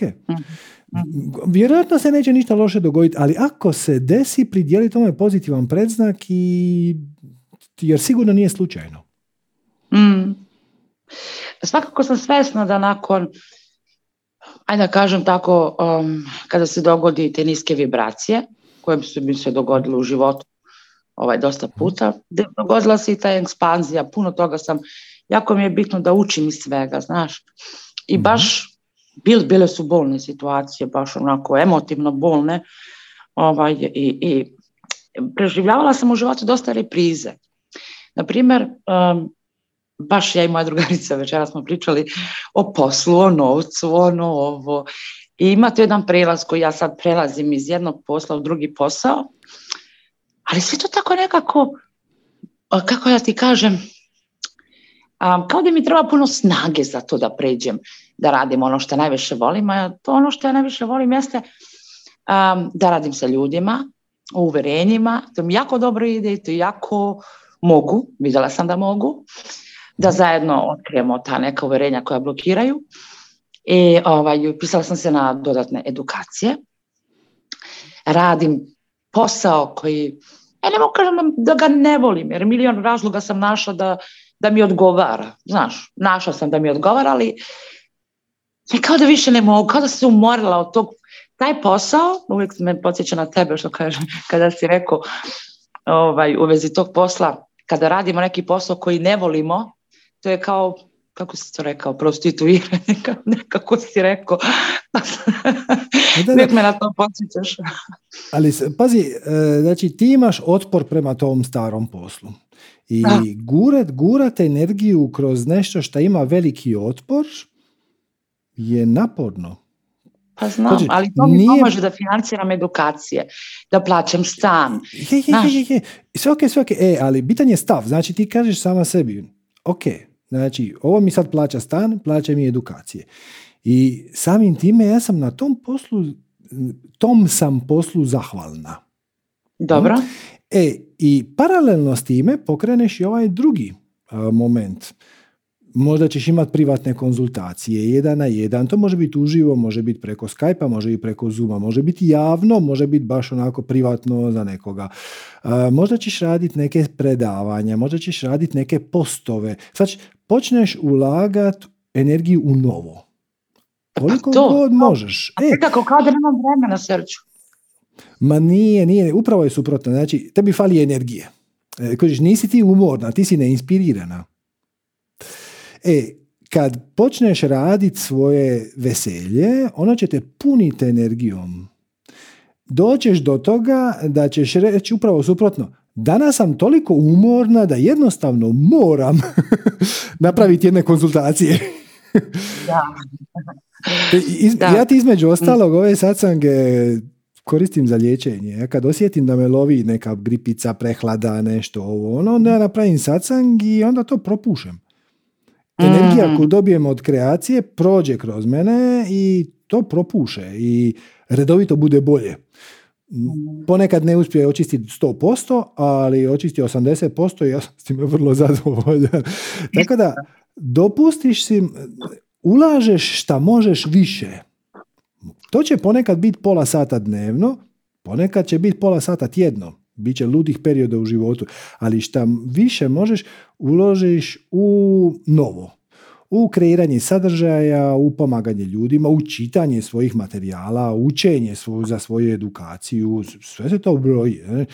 Vjerojatno se neće ništa loše dogoditi, ali ako se desi, pridjeli tome pozitivan predznak i jer sigurno nije slučajno. Mm. Svakako sam svjesna da nakon ajde da kažem tako, um, kada se dogodi te niske vibracije, koje su mi se dogodile u životu ovaj, dosta puta, dogodila se i ta ekspanzija, puno toga sam, jako mi je bitno da učim iz svega, znaš, i mhm. baš bil, bile su bolne situacije, baš onako emotivno bolne, ovaj, i, i preživljavala sam u životu dosta reprize. Na primjer, um, baš ja i moja drugarica večera smo pričali o poslu, o novcu, ono, ovo. I ima jedan prelaz koji ja sad prelazim iz jednog posla u drugi posao, ali sve to tako nekako, kako ja ti kažem, kao da mi treba puno snage za to da pređem, da radim ono što najviše volim, a to ono što ja najviše volim jeste da radim sa ljudima, u uverenjima, to mi jako dobro ide i to jako mogu, vidjela sam da mogu da zajedno otkrijemo ta neka uverenja koja blokiraju. I ovaj, pisala sam se na dodatne edukacije. Radim posao koji, ja ne mogu kažem da ga ne volim, jer milion razloga sam našla da, da mi odgovara. Znaš, našla sam da mi odgovara, ali kao da više ne mogu, kao da se umorila od tog. Taj posao, uvijek me podsjeća na tebe što kažem, kada si rekao ovaj, u vezi tog posla, kada radimo neki posao koji ne volimo, to je kao kako si to rekao, prostituiranje, nekako si rekao. Nek me na to podsjećaš. Ali pazi, e, znači ti imaš otpor prema tom starom poslu. I gurat, gurat energiju kroz nešto što ima veliki otpor je naporno. Pa znam, znači, ali to mi nije... pomaže da financiram edukacije, da plaćam stan. Je, je, je, je, Sve ok, sve ok. E, ali bitan je stav. Znači ti kažeš sama sebi, ok, Znači, ovo mi sad plaća stan, plaća mi edukacije. I samim time ja sam na tom poslu, tom sam poslu zahvalna. Dobro. E, i paralelno s time pokreneš i ovaj drugi moment možda ćeš imati privatne konzultacije, jedan na jedan, to može biti uživo, može biti preko Skype-a, može biti preko Zooma, može biti javno, može biti baš onako privatno za nekoga. možda ćeš raditi neke predavanja, možda ćeš raditi neke postove. Znači, počneš ulagati energiju u novo. Pa Koliko to, god možeš. A e, kako, kao da nemam vremena srću. Ma nije, nije, upravo je suprotno. Znači, tebi fali energije. E, kožiš, nisi ti umorna, ti si neinspirirana. E, kad počneš raditi svoje veselje, ono će te puniti energijom. Doćeš do toga da ćeš reći upravo suprotno. Danas sam toliko umorna da jednostavno moram napraviti jedne konzultacije. da. Ja ti između ostalog ove satsange koristim za liječenje. Ja kad osjetim da me lovi neka gripica, prehlada, nešto ovo, ono, onda ja napravim satsang i onda to propušem. Energija mm. koju dobijem od kreacije prođe kroz mene i to propuše i redovito bude bolje. Mm. Ponekad ne uspije očistiti 100%, ali očisti 80% i ja sam s time vrlo zadovoljan. Tako da, dopustiš si, ulažeš šta možeš više. To će ponekad biti pola sata dnevno, ponekad će biti pola sata tjedno. Biće ludih perioda u životu, ali šta više možeš uložiš u novo u kreiranje sadržaja, u pomaganje ljudima, u čitanje svojih materijala, učenje svoju, za svoju edukaciju, sve se to broji. Ne?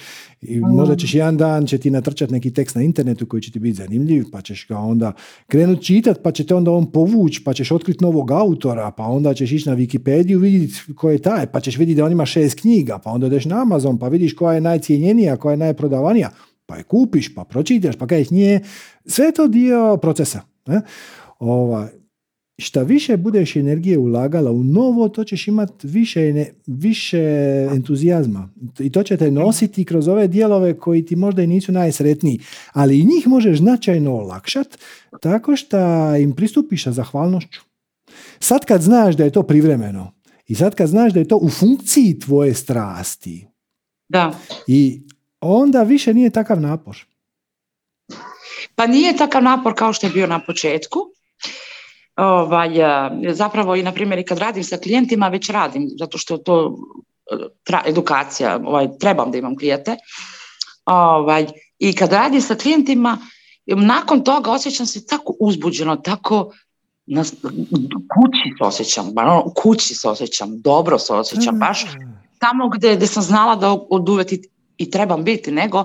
I možda ćeš jedan dan će ti natrčati neki tekst na internetu koji će ti biti zanimljiv, pa ćeš ga onda krenuti čitati, pa će te onda on povući, pa ćeš otkriti novog autora, pa onda ćeš ići na Wikipediju vidjeti ko je taj, pa ćeš vidjeti da on ima šest knjiga, pa onda ideš na Amazon, pa vidiš koja je najcijenjenija, koja je najprodavanija, pa je kupiš, pa pročitaš, pa kažeš nije. Sve je to dio procesa. Ne? Ova, šta više budeš energije ulagala u novo, to ćeš imati više, više entuzijazma. I to će te nositi kroz ove dijelove koji ti možda i nisu najsretniji. Ali i njih možeš značajno olakšat tako što im pristupiš sa zahvalnošću. Sad kad znaš da je to privremeno i sad kad znaš da je to u funkciji tvoje strasti, da. i onda više nije takav napor. Pa nije takav napor kao što je bio na početku, ovaj, zapravo i na primjer i kad radim sa klijentima već radim zato što to tra, edukacija, ovaj, trebam da imam klijete ovaj, i kad radim sa klijentima nakon toga osjećam se tako uzbuđeno, tako na, kući se osjećam, ono, kući se osjećam, dobro se osjećam, mm. baš tamo gdje, gdje sam znala da od uvijek i trebam biti, nego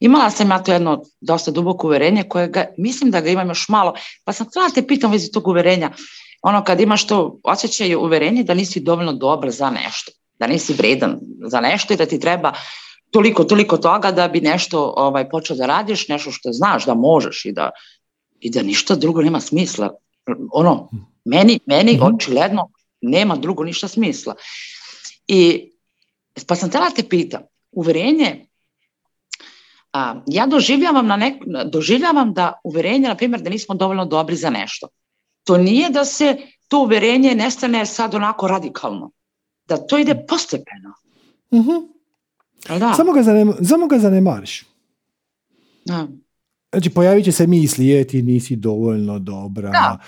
imala sam ja to jedno dosta duboko uverenje koje ga, mislim da ga imam još malo, pa sam htjela te pitam vezi tog uverenja, ono kad imaš to osjećaj uverenje da nisi dovoljno dobar za nešto, da nisi vredan za nešto i da ti treba toliko, toliko toga da bi nešto ovaj, počeo da radiš, nešto što znaš da možeš i da, i da ništa drugo nema smisla. Ono, meni, meni mm očigledno nema drugo ništa smisla. I pa sam htjela te pitam, uverenje a, ja doživljavam, na nek, doživljavam da uverenje, na primjer, da nismo dovoljno dobri za nešto. To nije da se to uverenje nestane sad onako radikalno. Da to ide postepeno. uh Da. Samo, ga zanem, samo ga zanemariš. Da. Znači, pojavit će se misli, je ti nisi dovoljno dobra, da.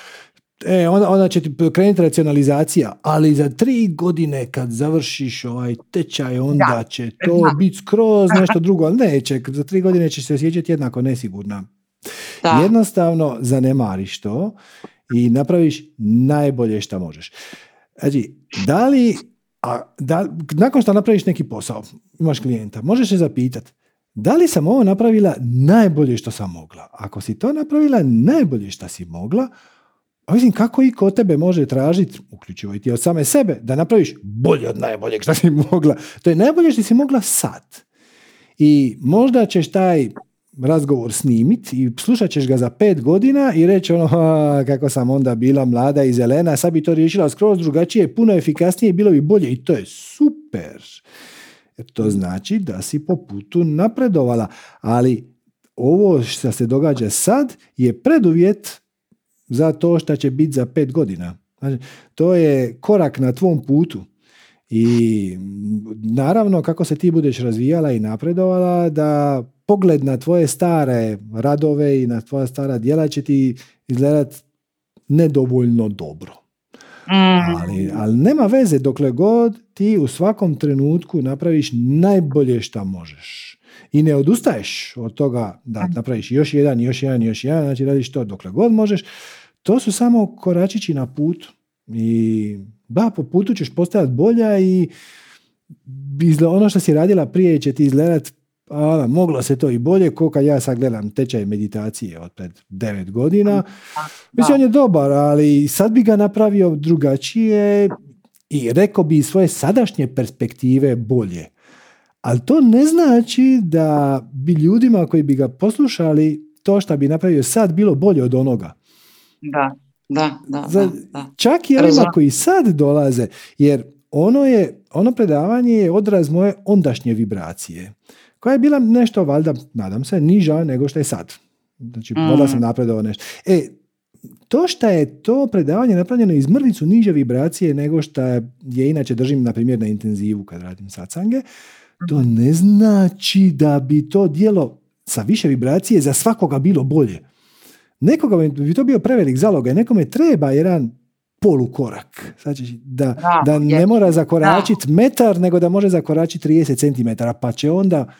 E, onda, onda će ti krenuti racionalizacija, ali za tri godine kad završiš ovaj tečaj, onda će to biti skroz nešto drugo, ali neće, za tri godine će se osjećati jednako nesigurna. Da. Jednostavno zanemariš to i napraviš najbolje što možeš. Znači, da li, a, da, nakon što napraviš neki posao, imaš klijenta, možeš se zapitati, da li sam ovo napravila najbolje što sam mogla? Ako si to napravila najbolje što si mogla, a mislim, kako i kod tebe može tražiti, uključivo i ti od same sebe, da napraviš bolje od najboljeg što si mogla. To je najbolje što si mogla sad. I možda ćeš taj razgovor snimiti i slušat ćeš ga za pet godina i reći ono kako sam onda bila mlada i zelena, sad bi to riješila skroz drugačije, puno efikasnije, bilo bi bolje i to je super. Jer to znači da si po putu napredovala, ali ovo što se događa sad je preduvjet za to što će biti za pet godina. Znači, to je korak na tvom putu. I naravno kako se ti budeš razvijala i napredovala da pogled na tvoje stare radove i na tvoja stara djela će ti izgledat nedovoljno dobro. Mm. Ali, ali nema veze dokle god ti u svakom trenutku napraviš najbolje što možeš. I ne odustaješ od toga da napraviš još jedan, još jedan, još jedan, znači radiš to dokle god možeš. To su samo koračići na putu. I da, po putu ćeš postajati bolja i ono što si radila prije će ti izgledat a, moglo se to i bolje, ko kad ja sad gledam tečaj meditacije od pred devet godina. Mislim, on je dobar, ali sad bi ga napravio drugačije i rekao bi svoje sadašnje perspektive bolje. Ali to ne znači da bi ljudima koji bi ga poslušali to što bi napravio sad bilo bolje od onoga. Da, da, da. Za, Čak i onima koji sad dolaze, jer ono, je, ono predavanje je odraz moje ondašnje vibracije, koja je bila nešto, valjda, nadam se, niža nego što je sad. Znači, mm. sam napredovao nešto. E, to što je to predavanje napravljeno iz mrvicu niže vibracije nego što je inače držim, na primjer, na intenzivu kad radim sacange, to ne znači da bi to dijelo sa više vibracije za svakoga bilo bolje. Nekoga bi to bio prevelik zalog, nekome treba jedan polukorak. Znači, da, da, ne mora zakoračiti metar, nego da može zakoračiti 30 cm, pa će onda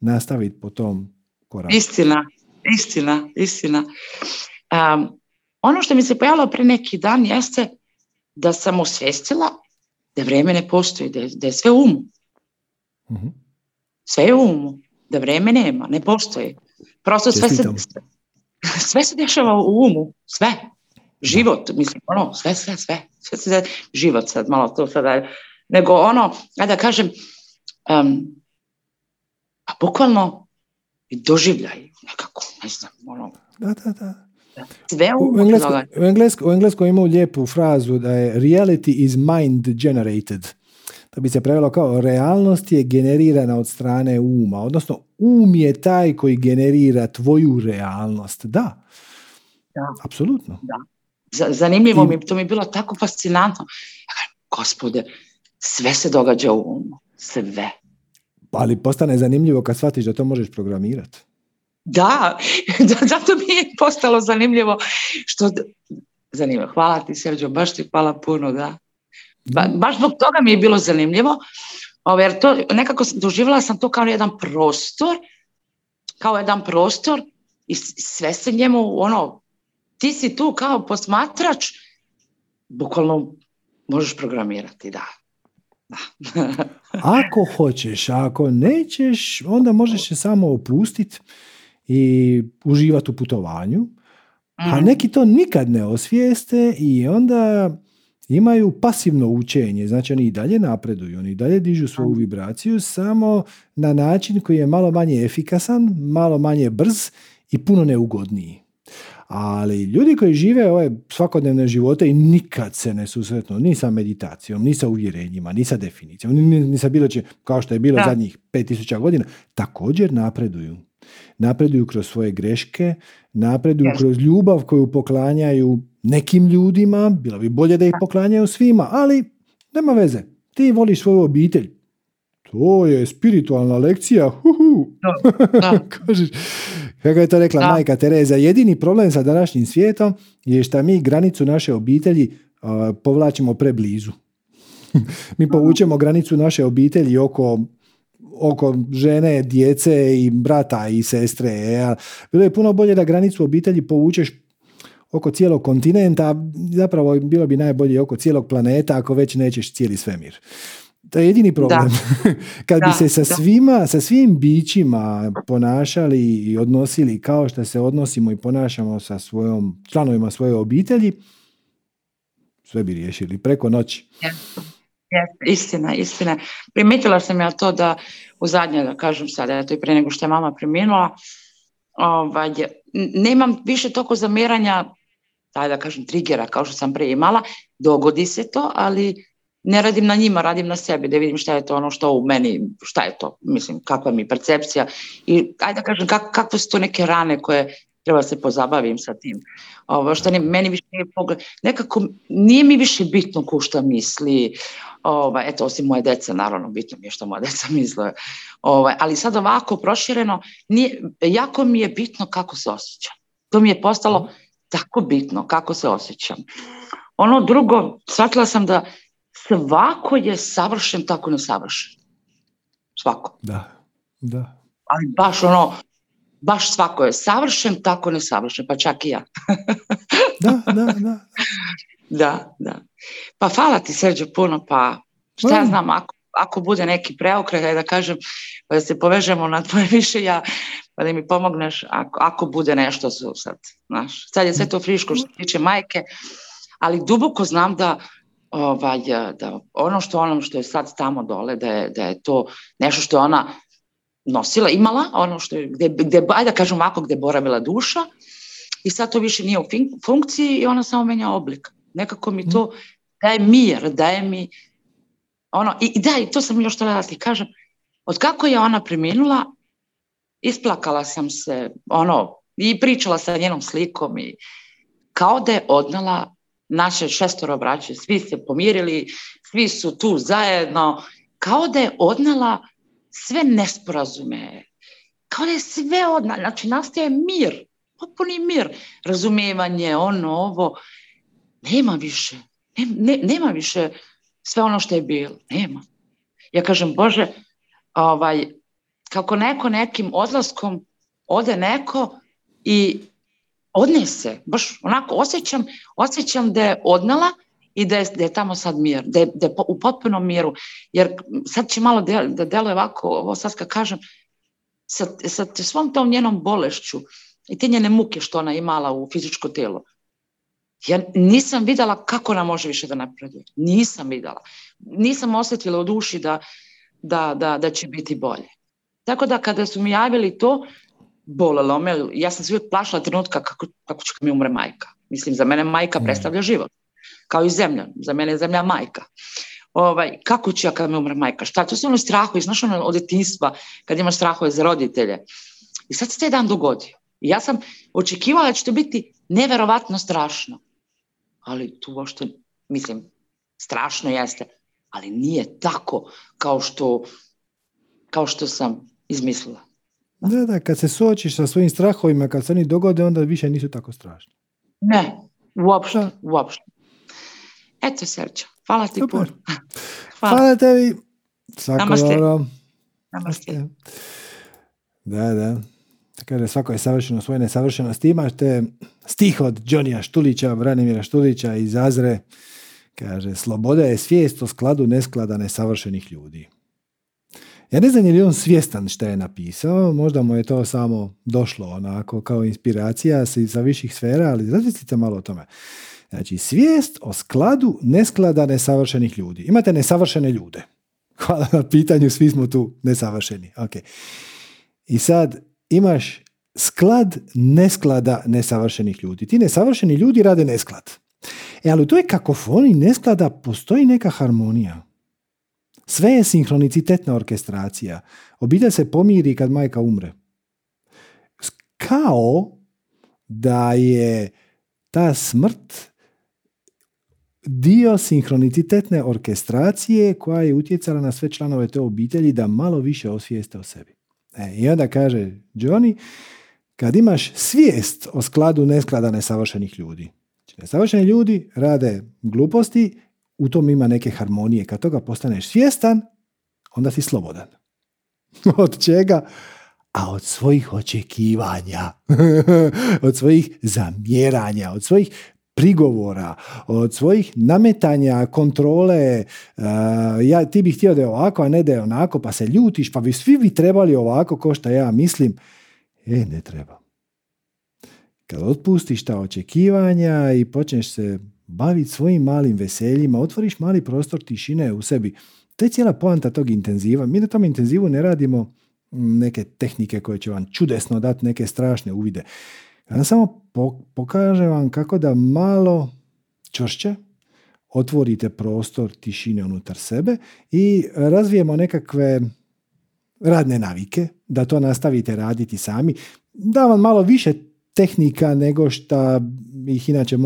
nastaviti po tom koraku. Istina, istina, istina. Um, ono što mi se pojavilo pre neki dan jeste da sam osvestila da vreme ne postoji, da je, da je sve um. Uh Sve je umu, da vreme nema, ne postoji. Prosto sve se, sve se dešava u umu, sve. Život, mislim, ono, sve, sve, sve. sve se, život sad, malo to sada. Nego ono, da kažem, um, a bukvalno doživljaj nekako, ne znam, ono. Da, da, da. Sve u, engleskom, u engleskom imaju lijepu frazu da je reality is mind generated. To bi se prevelo kao realnost je generirana od strane uma. Odnosno, um je taj koji generira tvoju realnost. Da. Da. Apsolutno. Da. Zanimljivo mi, to mi je bilo tako fascinantno. Gospode, sve se događa u umu. Sve. Ali postane zanimljivo kad shvatiš da to možeš programirati. Da, zato mi je postalo zanimljivo što... Zanimljivo, hvala ti Serđo, baš ti hvala puno, da. Baš zbog toga mi je bilo zanimljivo, jer to, nekako doživjela sam to kao jedan prostor, kao jedan prostor i sve se njemu, ono, ti si tu kao posmatrač, bukvalno možeš programirati, da. ako hoćeš, ako nećeš, onda možeš se samo opustiti i uživati u putovanju, a mhm. neki to nikad ne osvijeste i onda imaju pasivno učenje, znači oni i dalje napreduju, oni i dalje dižu svoju vibraciju samo na način koji je malo manje efikasan, malo manje brz i puno neugodniji. Ali ljudi koji žive ove svakodnevne živote i nikad se ne susretnu ni sa meditacijom, ni sa uvjerenjima, ni sa definicijom, ni, sa bilo će, kao što je bilo da. zadnjih 5000 godina, također napreduju napreduju kroz svoje greške, napreduju kroz ljubav koju poklanjaju nekim ljudima, bilo bi bolje da ih poklanjaju svima, ali nema veze. Ti voliš svoju obitelj. To je spiritualna lekcija. Kako je to rekla majka Tereza, jedini problem sa današnjim svijetom je što mi granicu naše obitelji povlačimo preblizu. mi povučemo granicu naše obitelji oko oko žene, djece i brata i sestre. E, bilo je puno bolje da granicu obitelji povučeš oko cijelog kontinenta, zapravo bilo bi najbolje oko cijelog planeta ako već nećeš cijeli svemir. To je jedini problem. Kad bi se sa svima, sa svim bićima ponašali i odnosili kao što se odnosimo i ponašamo sa svojom članovima svoje obitelji, sve bi riješili preko noći. Istina, istina. Primetila sam ja to da u zadnje, da kažem sada, eto i pre nego što je mama preminula, ovaj, nemam više toliko zamjeranja, taj da kažem trigera kao što sam prije imala, dogodi se to, ali ne radim na njima, radim na sebi, da vidim šta je to ono što u meni, šta je to, mislim, kakva mi percepcija i ajde da kažem kak, kakve su to neke rane koje treba se pozabavim sa tim. Ovo, što meni više nije pogled, nekako nije mi više bitno ko šta misli, ovaj, eto, osim moje dece, naravno, bitno mi je što moja deca misle, ovaj, ali sad ovako prošireno, nije, jako mi je bitno kako se osjećam. To mi je postalo tako bitno kako se osjećam. Ono drugo, shvatila sam da svako je savršen tako nesavršen. Svako. Da, da. Ali baš ono, baš svako je savršen, tako nesavršen, pa čak i ja. da, da, da. Da, da. Pa hvala ti Srđo puno, pa šta ja znam, ako, ako bude neki preokret, da kažem, pa da se povežemo na tvoje ja, pa da mi pomogneš ako, ako bude nešto su sad, znaš. Sad je sve to friško što se tiče majke, ali duboko znam da ovaj, da ono što ono što je sad tamo dole, da je, da je to nešto što je ona nosila, imala, ono što je, gde, gde, ajde da kažem ovako, gde boravila duša i sad to više nije u funkciji i ona samo menja oblik. Nekako mi to daje mir, daje mi ono, i, da, i to sam još htjela da ti kažem, od kako je ona preminula, isplakala sam se, ono, i pričala sa njenom slikom i kao da je odnala naše šestoro braće, svi se pomirili, svi su tu zajedno, kao da je odnala sve nesporazume, kao da je sve odnala, znači nastaje mir, potpuni mir, razumijevanje, ono, ovo, nema više, ne, nema više sve ono što je bilo, nema. Ja kažem, Bože, ovaj, kako neko nekim odlaskom ode neko i odnese, baš onako osjećam, osjećam da je odnala i da je, da je tamo sad mir, da je, da je u potpunom miru, jer sad će malo da deluje ovako, ovo sad kad kažem, sa, sa svom tom njenom bolešću i te njene muke što ona imala u fizičko telo, ja nisam videla kako ona može više da napreduje. Nisam videla. Nisam osjetila u duši da, da, da, da će biti bolje. Tako da kada su mi javili to, bolelo me, ja sam se uvijek plašila trenutka kako, kako će mi umre majka. Mislim, za mene majka mm. predstavlja život. Kao i zemlja. Za mene je zemlja majka. Ovaj, kako ću ja kad mi umre majka? Šta? To su ono strahovi, znaš ono od detinstva, kad imaš strahove za roditelje. I sad se taj dan dogodio. I ja sam očekivala da će to biti neverovatno strašno. Ali tu uopšte, mislim, strašno jeste, ali nije tako kao što, kao što sam izmislila. Da, da, kad se suočiš sa svojim strahovima, kad se oni dogode, onda više nisu tako strašni. Ne, uopšte, uopšte. Eto, Serđo, hvala ti puno. Hvala. hvala tebi. Svako Namaste. Namaste. Da, da. Kaže, svako je savršeno svoje nesavršenosti. Imate stih od Džonija Štulića, Branimira Štulića iz Azre. Kaže, sloboda je svijest o skladu nesklada nesavršenih ljudi. Ja ne znam je li on svjestan šta je napisao, možda mu je to samo došlo onako kao inspiracija sa viših sfera, ali razmislite malo o tome. Znači, svijest o skladu nesklada nesavršenih ljudi. Imate nesavršene ljude. Hvala na pitanju, svi smo tu nesavršeni. Okay. I sad imaš sklad nesklada nesavršenih ljudi. Ti nesavršeni ljudi rade nesklad. E, ali u toj kakofoni nesklada postoji neka harmonija. Sve je sinhronicitetna orkestracija. Obitelj se pomiri kad majka umre. Kao da je ta smrt dio sinhronicitetne orkestracije koja je utjecala na sve članove te obitelji da malo više osvijeste o sebi. E, I onda kaže Johnny, kad imaš svijest o skladu nesklada nesavršenih ljudi. Znači, nesavršeni ljudi rade gluposti u tom ima neke harmonije. Kad toga postaneš svjestan, onda si slobodan. od čega? A od svojih očekivanja, od svojih zamjeranja, od svojih prigovora, od svojih nametanja, kontrole, uh, ja, ti bi htio da je ovako, a ne da je onako, pa se ljutiš, pa bi svi bi trebali ovako ko što ja mislim. E, ne treba. Kad otpustiš ta očekivanja i počneš se baviti svojim malim veseljima, otvoriš mali prostor tišine u sebi. To je cijela poanta tog intenziva. Mi na tom intenzivu ne radimo neke tehnike koje će vam čudesno dati neke strašne uvide. Ja samo pokažem vam kako da malo čvršće otvorite prostor tišine unutar sebe i razvijemo nekakve radne navike, da to nastavite raditi sami, da vam malo više tehnika nego što ih inače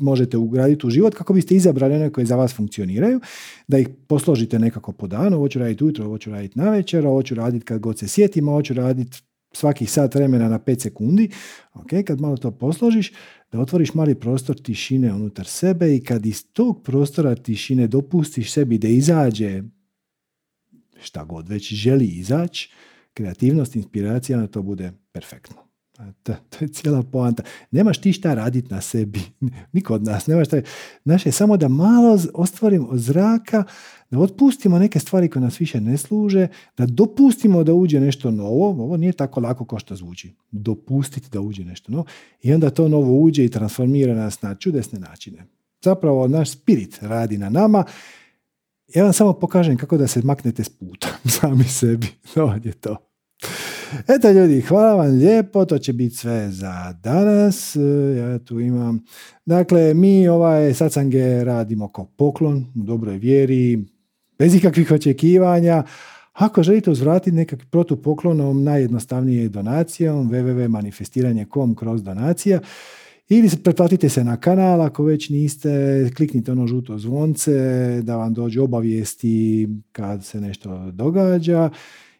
možete ugraditi u život kako biste izabrali one koje za vas funkcioniraju, da ih posložite nekako po danu, ovo ću raditi ujutro, ovo ću raditi na večer, ovo ću raditi kad god se sjetim, ovo ću raditi svakih sat vremena na 5 sekundi. Ok, kad malo to posložiš, da otvoriš mali prostor tišine unutar sebe i kad iz tog prostora tišine dopustiš sebi da izađe šta god već želi izaći, kreativnost, inspiracija, na to bude perfektno. To, to je cijela poanta. Nemaš ti šta raditi na sebi. Niko od nas. Nemaš šta. Naše je samo da malo ostvarimo od zraka, da otpustimo neke stvari koje nas više ne služe, da dopustimo da uđe nešto novo. Ovo nije tako lako kao što zvuči. Dopustiti da uđe nešto novo. I onda to novo uđe i transformira nas na čudesne načine. Zapravo naš spirit radi na nama. Ja vam samo pokažem kako da se maknete s puta sami sebi. To je to. Eto ljudi, hvala vam lijepo, to će biti sve za danas. Ja tu imam, dakle, mi ovaj satsange radimo kao poklon u dobroj vjeri, bez ikakvih očekivanja. Ako želite uzvratiti nekak protupoklonom, najjednostavnije donacijom www.manifestiranje.com kroz donacija. Ili pretplatite se na kanal ako već niste, kliknite ono žuto zvonce da vam dođe obavijesti kad se nešto događa.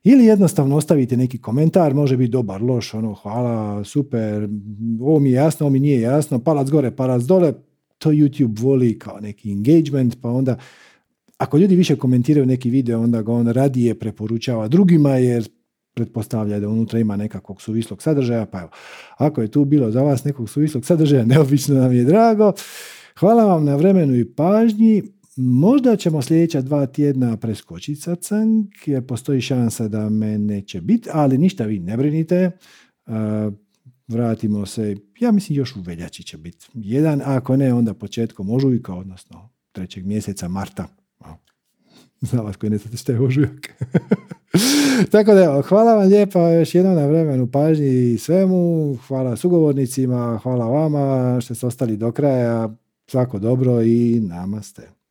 Ili jednostavno ostavite neki komentar, može biti dobar, loš, ono hvala, super, ovo mi je jasno, ovo mi nije jasno, palac gore, palac dole, to YouTube voli kao neki engagement, pa onda ako ljudi više komentiraju neki video, onda ga on radije preporučava drugima jer pretpostavlja da unutra ima nekakvog suvislog sadržaja, pa evo, ako je tu bilo za vas nekog suvislog sadržaja, neobično nam je drago. Hvala vam na vremenu i pažnji. Možda ćemo sljedeća dva tjedna preskočiti satsang, jer postoji šansa da me neće biti, ali ništa vi ne brinite. Vratimo se, ja mislim još u veljači će biti jedan, ako ne onda početkom ožujka, odnosno trećeg mjeseca marta. Za koji ne znate što je ožujak. Tako da, hvala vam lijepa još jednom na vremenu, pažnji i svemu. Hvala sugovornicima, hvala vama što ste ostali do kraja. Svako dobro i namaste.